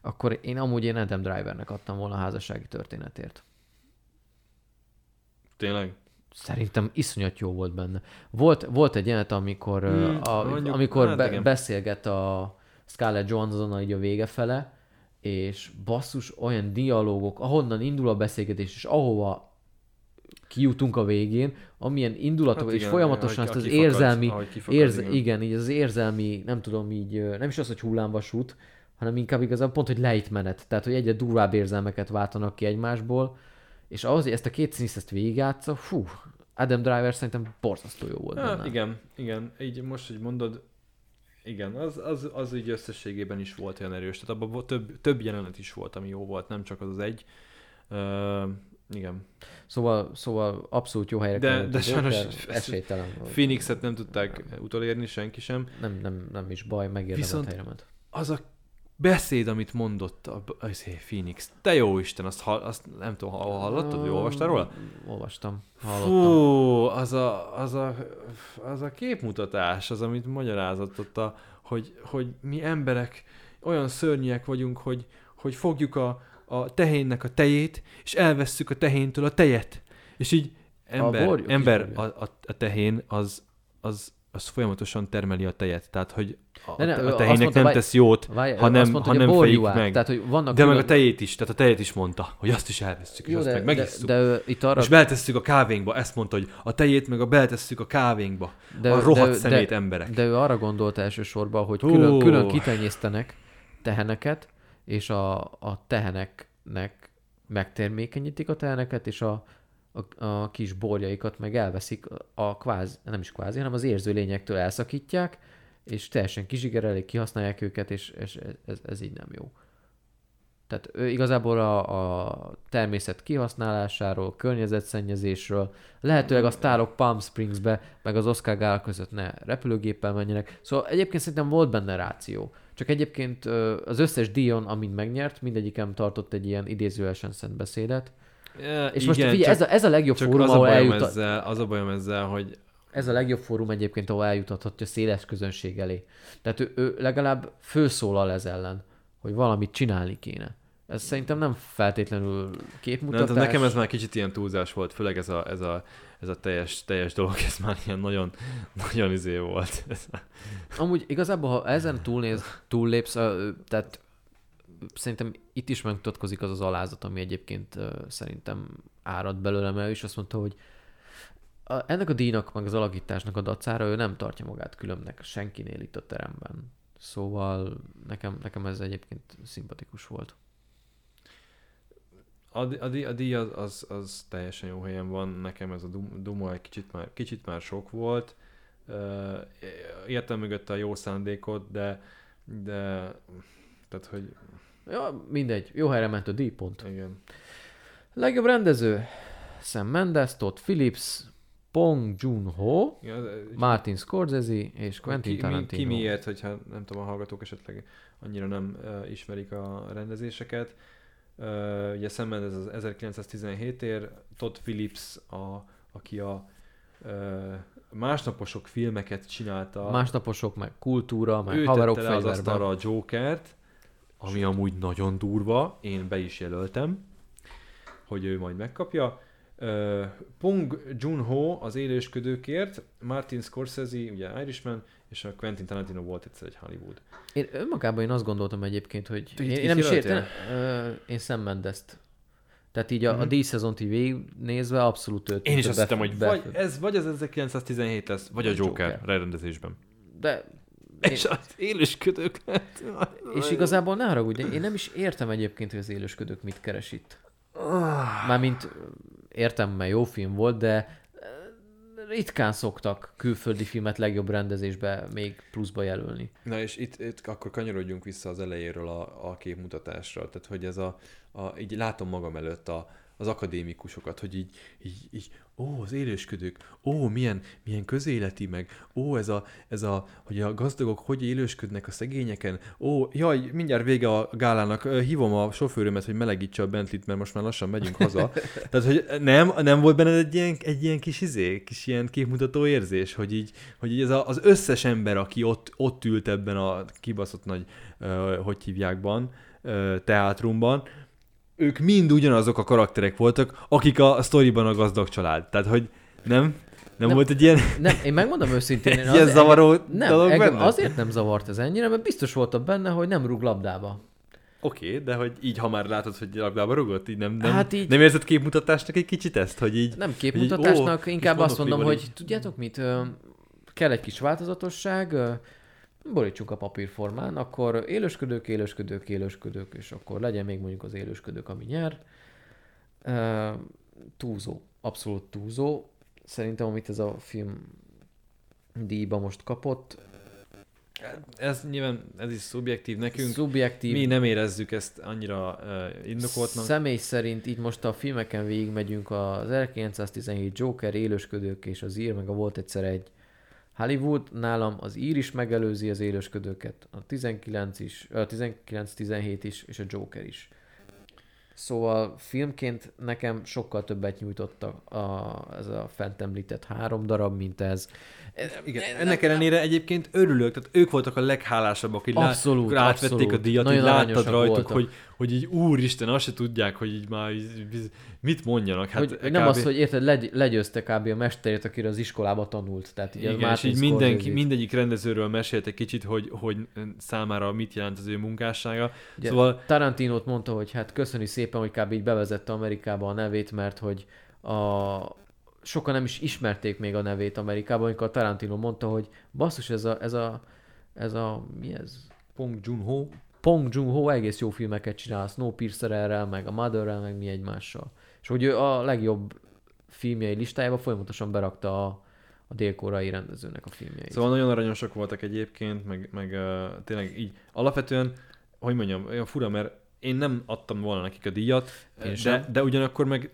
akkor én amúgy én Adam Drivernek adtam volna a házassági történetért. Tényleg? Szerintem iszonyat jó volt benne. Volt, volt egy jelenet, amikor, Hmm, hmm, a, mondjuk, amikor hát be, igen. beszélget a Scarlett Johansson így a vége fele, és basszus olyan dialógok, ahonnan indul a beszélgetés, és ahova kijutunk a végén, amilyen indulatok, Hát és folyamatosan ezt az kifakad, érzelmi, kifakad, érz, igen. igen, így az érzelmi, nem tudom így, nem is az, hogy hullámvasút, hanem inkább igazából pont, hogy lejtmenet. Tehát, hogy egyre durvább érzelmeket váltanak ki egymásból, és ahhoz, hogy ezt a két színész ezt végigjátsza, fú, Adam Driver szerintem borzasztó jó volt Hát, benne. igen, igen. Így most, hogy mondod, igen, az, az, az így összességében is volt olyan erős. Tehát abban több, több jelenet is volt, ami jó volt, nem csak az az egy. Uh, igen. Szóval, szóval abszolút jó helyre De- de sajnos esélytelen. Phoenixet nem tudták utolérni, senki sem. Nem, nem, nem is baj, megérdemelt Viszont- helyre ment. Az a beszéd, amit mondott a, az Phoenix, te jó Isten, azt, hall, azt nem tudom, hall- hallottad, vagy olvastál róla? Olvastam, hallottam. Fú, az a, az, a, az a képmutatás, az, amit magyarázott ott, a, hogy, hogy mi emberek olyan szörnyűek vagyunk, hogy, hogy fogjuk a, a tehénnek a tejét, és elvesszük a tehéntől a tejet. És így ember, kis ember a, a, a tehén az, az, az folyamatosan termeli a tejet. Tehát, hogy a, De ne, ő a azt tehénnek mondta, nem tesz jót, Várj, hanem, azt mondta, hanem fejik meg. Tehát, hogy vannak de meg külön- a tejét is, tehát a tejet is mondta, hogy azt is elveszük, és Jó, azt de, meg de, megisszuk. de, ő itt arra... És beletesszük a kávénkba, ezt mondta, hogy a tejét meg a beletesszük a kávénkba. de, a rohadt de, szemét de, emberek. De ő arra gondolt elsősorban, hogy külön, külön kitenyésztenek teheneket, és a, a teheneknek megtermékenyítik a teheneket, és a, a, a kis borjaikat meg elveszik, a kvázi, nem is kvázi, hanem az érző lényektől elszakítják, és teljesen kizsigerelik, kihasználják őket, és, és ez, ez így nem jó. Tehát ő igazából a, a természet kihasználásáról, környezetszennyezésről, lehetőleg a sztárok Palm Springsbe, meg az Oscar Gala között ne repülőgéppel menjenek. Szóval egyébként szerintem volt benne ráció. Csak egyébként az összes díjon, amint megnyert, mindegyikem tartott egy ilyen idézőesen szent beszédet. Ja, És most figyelj, ez, a, ez a legjobb fórum, ahol eljut. ezzel, az a bajom ezzel, hogy Ez a legjobb fórum egyébként, ahol eljutathatja széles közönség elé. Tehát ő, ő legalább főszólal ez ellen, hogy valamit csinálni kéne. Ez szerintem nem feltétlenül nem, képmutatás. tudom, nekem ez már kicsit ilyen túlzás volt, főleg ez a, ez a, ez a teljes, teljes dolog, ez már ilyen nagyon, nagyon izé volt. Amúgy igazából, ha ezen túlnéz, túllépsz, tehát szerintem itt is megmutatkozik az az alázat, ami egyébként szerintem árad belőlem el, és azt mondta, hogy ennek a díjnak, meg az alakításnak a dacára ő nem tartja magát különbnek senkinél itt a teremben. Szóval nekem, nekem ez egyébként szimpatikus volt. A, a, a díj az, az, az, teljesen jó helyen van, nekem ez a Dum- Duma egy kicsit már, kicsit már sok volt. Értem mögötte a jó szándékot, de, de tehát, hogy Ja, mindegy, jó helyre ment a díj, pont. igen. Legjobb rendező, Sam Mendes, Todd Phillips, Pong Joon-ho, Ja, de- Martin Scorsese és Quentin ki, Tarantino. ki miért, hogyha nem tudom, a hallgatók esetleg annyira nem uh, ismerik a rendezéseket. Uh, ugye szemben ez az 1917-ér, Todd Phillips, a, aki a uh, másnaposok filmeket csinálta. Másnaposok, meg kultúra, meg ő haverok tette le az asztalra a Jokert, ami amúgy nagyon durva, én be is jelöltem, hogy ő majd megkapja. Uh, Pong Joon-ho az élősködőkért, Martin Scorsese, ugye Irishman, és a Quentin Tarantino volt egyszer egy Hollywood. Én önmagában én azt gondoltam egyébként, hogy Te én, én nem is értem, én Sam Mendes-t. Tehát így a, Mhm. a díjszezont így végignézve abszolút őt Én is azt hittem, hogy bef- vagy ez vagy az 1917 lesz, vagy a Joker, Joker. rendezésben. De És az élősködők és igazából ne haragudj, én nem is értem egyébként, hogy az élősködők mit keres itt. Mármint értem, mert jó film volt, de ö, ritkán szoktak külföldi filmet legjobb rendezésbe még pluszba jelölni. Na és itt, itt akkor kanyarodjunk vissza az elejéről a, a képmutatásra. Tehát, hogy ez a, a így látom magam előtt a, az akadémikusokat, hogy így, így, így ó, az élősködők, ó, milyen, milyen közéleti meg, ó, ez a, ez a, hogy a gazdagok hogy élősködnek a szegényeken, ó, jaj, mindjárt vége a gálának, ö, hívom a sofőrömet, hogy melegítse a Bentley-t, mert most már lassan megyünk haza. Tehát, hogy nem, nem volt benned egy ilyen, egy ilyen kis izé, kis ilyen képmutató érzés, hogy így, hogy így ez a, az összes ember, aki ott, ott ült ebben a kibaszott nagy, uh, hogy hívjákban, uh, teátrumban, ők mind ugyanazok a karakterek voltak, akik a, sztoriban a gazdag család. Tehát, hogy nem? Nem, nem. Volt egy ilyen, Nem, én megmondom őszintén, én egy ilyen az- zavaró nem, dolog engem benne? azért nem zavart ez ennyire, mert biztos voltam benne, hogy nem rúg labdába. Oké, okay, de hogy így, ha már látod, hogy labdába rugott, így nem, nem, Hát így- nem érzed képmutatásnak egy kicsit ezt, hogy így... Nem így, képmutatásnak, ó, inkább azt mondom, hogy tudjátok mit, kell egy kis változatosság, borítsunk a papírformán, akkor élősködők, élősködők, élősködők, és akkor legyen még mondjuk az élősködők, ami nyer. Ö, Túlzó, abszolút túlzó. Szerintem, amit ez a film díjba most kapott, Ez nyilván, ez is szubjektív nekünk. szubjektív, Mi nem érezzük ezt annyira uh, indokoltnak. Személy szerint így most a filmeken végigmegyünk az 1917 Joker, Élősködők és az ír, meg a volt egyszer egy Hollywood, nálam az ír is megelőzi az élősködőket, a 19 is, a 19-17 is, és a Joker is. Szóval filmként nekem sokkal többet nyújtott a, a, ez a fent említett három darab, mint ez. Igen, ennek ellenére egyébként örülök, tehát ők voltak a leghálásabbak, hogy Abszolút, átvették abszolút. a díjat, Nagyon így láttad rajtuk, voltak. hogy, hogy így úristen, azt se tudják, hogy így már így, mit mondjanak. Hát hogy, nem az, hogy érted, legy, legyőzte kb. a mesterét, akire az iskolába tanult. Tehát így igen, és így mindenki, mindegyik rendezőről mesélt egy kicsit, hogy, hogy számára mit jelent az ő munkássága. Ugye, Szóval Tarantinót mondta, hogy hát köszöni szépen, hogy kb. így bevezette Amerikába a nevét, mert hogy a... sokan nem is ismerték még a nevét Amerikában, amikor Tarantino mondta, hogy basszus, ez a, ez a, ez a mi ez? Pong Joon-ho, Pong Joon-ho egész jó filmeket csinál, a Snowpiercerrel, meg a Motherrel, meg mi egymással. És hogy ő a legjobb filmjei listájába folyamatosan berakta a, a dél-koreai rendezőnek a filmjeit. Szóval nagyon aranyosak voltak egyébként, meg, meg uh, tényleg így alapvetően, hogy mondjam, olyan fura, mert én nem adtam volna nekik a díjat, Én de, sem. de ugyanakkor meg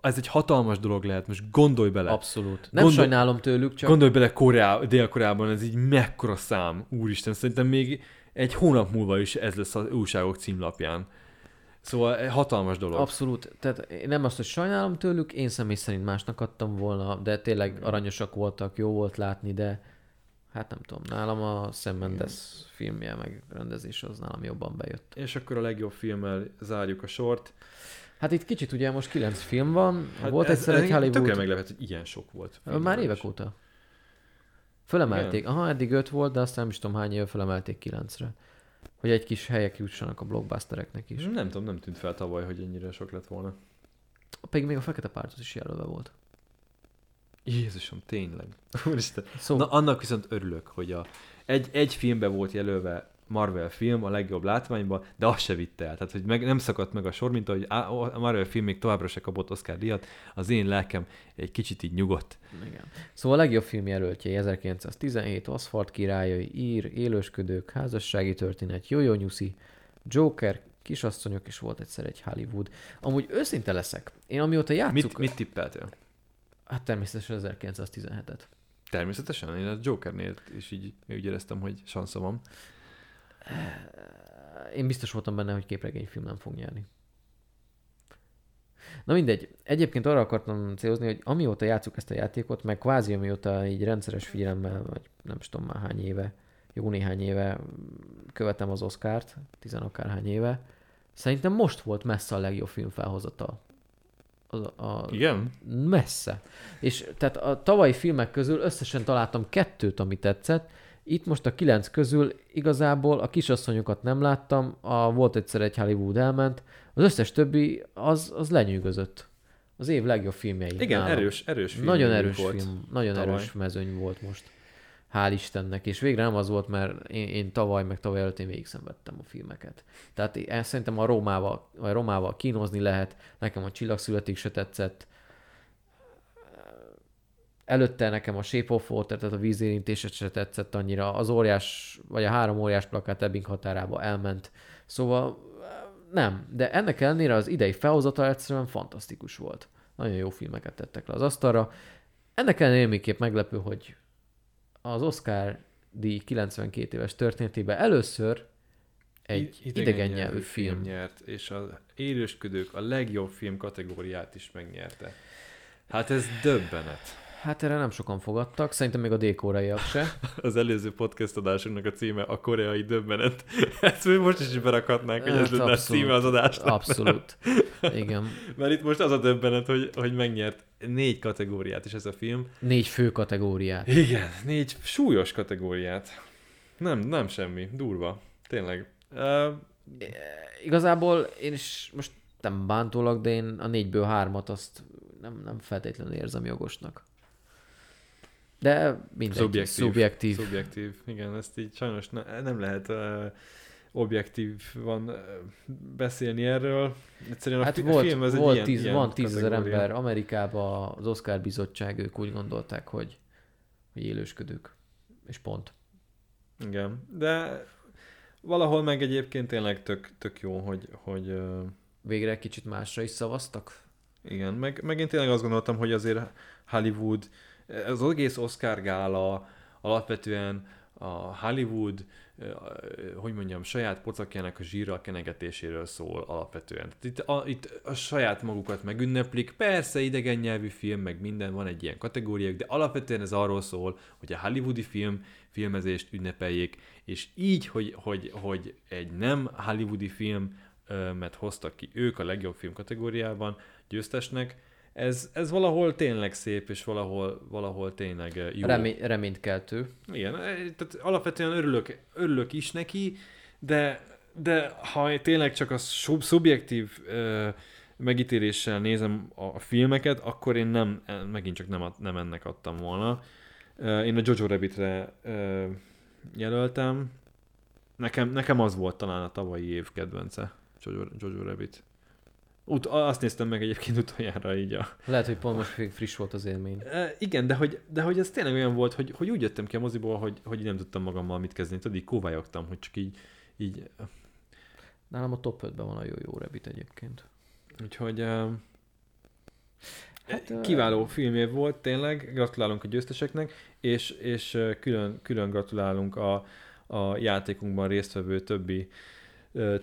ez egy hatalmas dolog lehet, most gondolj bele. Abszolút. Nem Gondol- sajnálom tőlük, csak Gondolj bele Koreá, Dél-Koreában, ez így mekkora szám, úristen, szerintem még egy hónap múlva is ez lesz az újságok címlapján. Szóval hatalmas dolog. Abszolút. Tehát én nem azt, hogy sajnálom tőlük, én személy szerint másnak adtam volna, de tényleg aranyosak voltak, jó volt látni, de hát nem tudom, nálam a Sam Mendes filmje meg rendezés az nálam jobban bejött. És akkor a legjobb filmmel zárjuk a sort. Hát itt kicsit ugye most kilenc film van, hát volt ez- egyszer ez egy Hollywood... Tökre meglepett, hogy ilyen sok volt. Már évek óta. Fölemelték. Aha, eddig öt volt, de aztán nem is tudom hány éve fölemelték kilencre. Hogy egy kis helyek jussanak a blockbustereknek is. Nem tudom, nem tűnt fel tavaly, hogy ennyire sok lett volna. Pedig még a Fekete Pártot is jelölve volt. Jézusom, tényleg. Úristen. Szóval Na, annak viszont örülök, hogy a, egy, egy filmbe volt jelölve Marvel film a legjobb látványban, de azt se vitte el. Tehát, hogy meg, nem szakadt meg a sor, mint ahogy a Marvel film még továbbra se kapott Oscar díjat, az én lelkem egy kicsit így nyugodt. Igen. Szóval a legjobb film jelöltjei 1917, Aszfalt királyai, Ír, Élősködők, Házassági történet, Jojo Nyuszi, Joker, Kisasszonyok, és volt egyszer egy Hollywood. Amúgy őszinte leszek, én amióta játszuk... Mit, mit tippeltél? Hát természetesen 1917-et. Természetesen, én a Jokernél is így úgy éreztem, hogy sansza van. Én biztos voltam benne, hogy képregényfilm nem fog nyerni. Na mindegy. Egyébként arra akartam célozni, hogy amióta játszuk ezt a játékot, meg kvázi amióta így rendszeres figyelemmel, vagy nem is tudom már hány éve, jó néhány éve követem az Oscárt, tizenakárhány éve, szerintem most volt messze a legjobb film felhozata. Az, a, Igen? messze. És tehát a tavalyi filmek közül összesen találtam kettőt, ami tetszett. Itt most a kilenc közül igazából a kisasszonyokat nem láttam, a volt egyszer egy Hollywood elment, az összes többi az, az lenyűgözött. Az év legjobb filmjei. Igen, nálam. erős, erős film. Nagyon erős volt. film, nagyon tavaly. erős mezőny volt most. Hál' Istennek. És végre nem az volt, mert én, én tavaly, meg tavaly előtt én végig szenvedtem a filmeket. Tehát én szerintem a Rómával, vagy Romával kínozni lehet. Nekem a Csillagszületik se tetszett. Előtte nekem a Shape of Water, tehát a vízérintése se tetszett annyira. Az óriás, vagy a három óriás plakát Ebbing határába elment. Szóval nem, de ennek ellenére az idei felhozata egyszerűen fantasztikus volt. Nagyon jó filmeket tettek le az asztalra. Ennek ellenére még meglepő, hogy az Oscar díj 92 éves történetében először egy I- idegen nyelvű film. nyert, és az élősködők a legjobb film kategóriát is megnyerte. Hát ez döbbenet. Hát erre nem sokan fogadtak, szerintem még a dél-koreaiak se. Az előző podcast adásunknak a címe a koreai döbbenet. Ezt még most is berakhatnánk, hogy ez Hát lenne a címe az adásnak. Abszolút. Igen. Mert itt most az a döbbenet, hogy, hogy megnyert négy kategóriát is ez a film. Négy fő kategóriát. Igen, négy súlyos kategóriát. Nem, nem semmi. Durva. Tényleg. Uh, Igazából én is most nem bántólag, de én a négyből hármat azt nem, nem feltétlenül érzem jogosnak. De mindegy. Szubjektív. Szubjektív. Szubjektív. Igen, ezt így sajnos ne, nem lehet uh, objektív van uh, beszélni erről. Egyszerűen a, Hát fi- volt, a film ez volt egy tíz, ilyen van tízezer ember Amerikában, az Oscar bizottság, ők úgy gondolták, hogy, hogy élősködők. És pont. Igen, de valahol meg egyébként tényleg tök, tök jó, hogy, hogy uh, Végre egy kicsit másra is szavaztak. igen, meg, meg én tényleg azt gondoltam, hogy azért Hollywood, az egész Oscar gála alapvetően a Hollywood, hogy mondjam, saját pocakjának a zsírral kenegetéséről szól alapvetően. Itt a, itt a saját magukat megünneplik, persze idegen nyelvű film, meg minden, van egy ilyen kategóriák, de alapvetően ez arról szól, hogy a hollywoodi film filmezést ünnepeljék, és így, hogy, hogy, hogy egy nem hollywoodi film ö, mert hoztak ki ők a legjobb film kategóriában győztesnek, ez, ez valahol tényleg szép, és valahol, valahol tényleg ö, jó. Remé- reménykeltő. Igen, eh, tehát alapvetően örülök, örülök is neki, de, de ha tényleg csak a sub- szubjektív ö, megítéléssel nézem a, a filmeket, akkor én nem, eh, megint csak nem, nem ennek adtam volna. Én a Jojo Rabbitre ö, jelöltem. Nekem, nekem az volt talán a tavalyi év kedvence, Jojo, Jojo Rabbit. Ut- azt néztem meg egyébként utoljára így a, Lehet, hogy pont most friss volt az élmény. E, igen, de hogy, de hogy ez tényleg olyan volt, hogy, hogy úgy jöttem ki a moziból, hogy, hogy nem tudtam magammal mit kezdeni. Tudod, így kóvályogtam, hogy csak így, így Nálam a top 5-ben van a Jó-Jó Rabbit egyébként. Úgyhogy uh, Hát, kiváló filmé volt, tényleg, gratulálunk a győzteseknek, és, és külön, külön gratulálunk a, a játékunkban résztvevő többi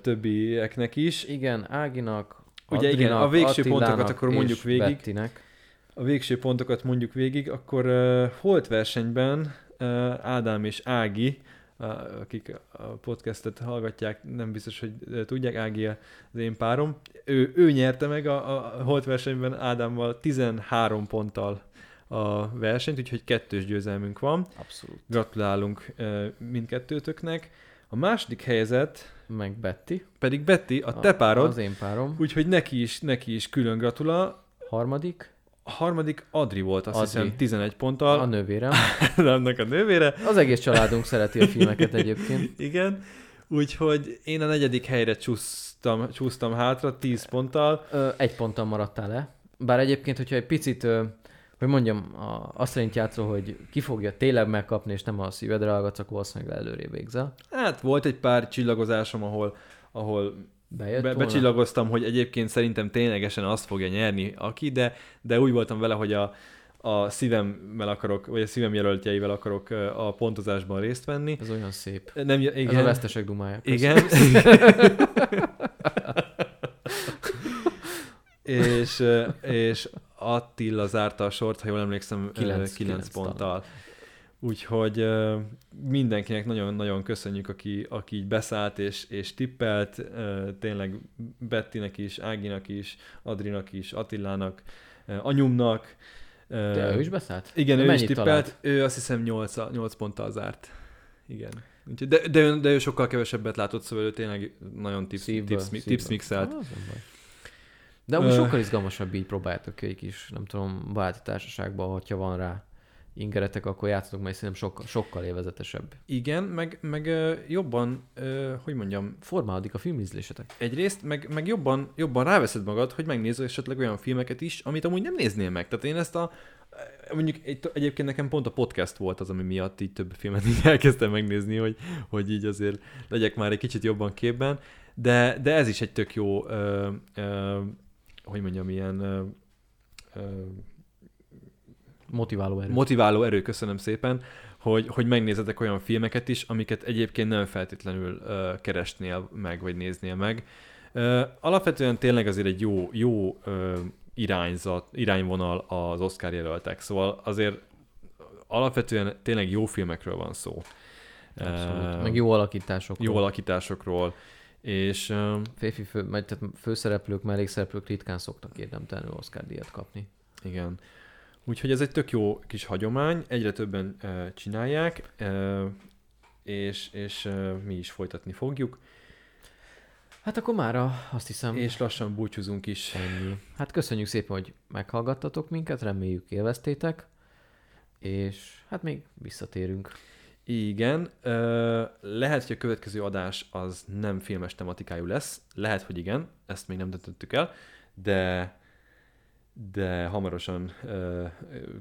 többieknek is. Igen, Áginak, Ugye igen, Adrinak, a végső Attilának pontokat akkor mondjuk végig. Bettinek. A végső pontokat mondjuk végig, akkor uh, Holt versenyben uh, Ádám és Ági, uh, akik a podcastet hallgatják, nem biztos, hogy uh, tudják, Ági az én párom, ő, ő nyerte meg a, a Holt versenyben Ádámmal 13 ponttal a versenyt, úgyhogy kettős győzelmünk van. Abszolút. Gratulálunk uh, mindkettőtöknek. A második helyzet Meg Betty. pedig Betty, a te párod, Az én párom. úgyhogy neki is, neki is külön gratulál. Harmadik, A harmadik Adri volt, azt Adri. hiszem 11 a ponttal, nővérem. annak a nővére. Az egész családunk szereti a filmeket egyébként. Igen, úgyhogy én a negyedik helyre csúsztam, csúsztam hátra 10 ponttal. Ö, egy ponttal maradtál le. Bár egyébként, hogyha egy picit, ö, hogy mondjam, a, azt szerint játszol, hogy ki fogja tényleg megkapni, és nem a szívedre hallgatsz, akkor valószínűleg előrébb végzel. Hát volt egy pár csillagozásom, ahol, ahol Bejött be, volna? becsillagoztam, hogy egyébként szerintem ténylegesen azt fogja nyerni aki, de, de úgy voltam vele, hogy a, a szívemmel akarok, vagy a szívem jelöltjeivel akarok a pontozásban részt venni. Ez olyan szép. Nem, Igen. Ez a vesztesek dumája. Igen. és, és Attila zárta a sort, ha jól emlékszem, Kilenc- 9 kilenc ponttal. Úgyhogy mindenkinek nagyon-nagyon köszönjük, aki, aki így beszállt és, és tippelt, tényleg Bettinek is, Áginak is, Adrinak is, Attilának, anyumnak. De ő is beszállt? igen, De ő is tippelt. talált? Ő azt hiszem 8, 8 ponttal zárt. Igen. Úgyhogy, de, de, ő, de ő sokkal kevesebbet látott, szóval ő tényleg nagyon tips, Szívből, tips, szívből. tips mixelt. Ah. De amúgy sokkal izgalmasabb így próbáljátok ki egy kis, nem tudom, baráti társaságban, hogyha van rá ingeretek, akkor játszatok, mert szerintem sokkal, sokkal élvezetesebb. Igen, meg, meg jobban, hogy mondjam, Formálódik a filmízlésetek. egyrészt, meg, meg jobban, jobban ráveszed magad, hogy megnézz esetleg olyan filmeket is, amit amúgy nem néznél meg. Tehát én ezt a, mondjuk egy, egyébként nekem pont a podcast volt az, ami miatt így több filmet így elkezdtem megnézni, hogy, hogy így azért legyek már egy kicsit jobban képben, de, de ez is egy tök jó, ö, ö, hogy mondjam, ilyen ö, ö, Motiváló erő. motiváló erő, köszönöm szépen, hogy, hogy megnézetek olyan filmeket is, amiket egyébként nem feltétlenül ö, keresnél meg, vagy néznél meg. Ö, alapvetően tényleg azért egy jó, jó ö, irányzat, irányvonal az Oscar jelöltek, szóval azért alapvetően tényleg jó filmekről van szó. Abszolút. Meg jó alakítások. jó alakításokról, és ö, Férfi fő, vagy tehát főszereplők, mellékszereplők ritkán szoktak érdemtelenül Oscar díjat kapni. Igen. Úgyhogy ez egy tök jó kis hagyomány, egyre többen uh, csinálják, uh, és, és uh, mi is folytatni fogjuk, Hát akkor mára azt hiszem, és lassan búcsúzunk is. ennyi. Hát köszönjük szépen, hogy meghallgattatok minket, reméljük élveztétek, és hát még visszatérünk. Igen, uh, lehet, hogy a következő adás az nem filmes tematikájú lesz, lehet, hogy igen, ezt még nem döntöttük el, de de hamarosan uh,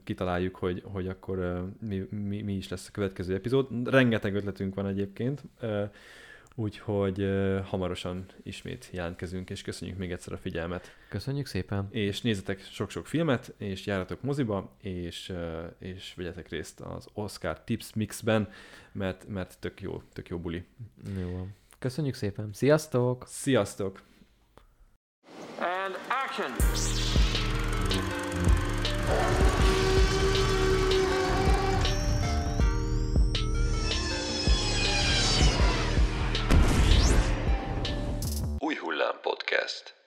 kitaláljuk, hogy, hogy akkor uh, mi, mi, mi is lesz a következő epizód. Rengeteg ötletünk van egyébként, uh, úgyhogy uh, hamarosan ismét jelentkezünk, és köszönjük még egyszer a figyelmet. Köszönjük szépen! És nézzetek sok-sok filmet, és járjatok moziba, és, uh, és vegyetek részt az Oscar Tips Mixben, mert, mert tök jó, tök jó buli. Jó van. Köszönjük szépen! Sziasztok! Sziasztok! And action! Új Hullám Podcast.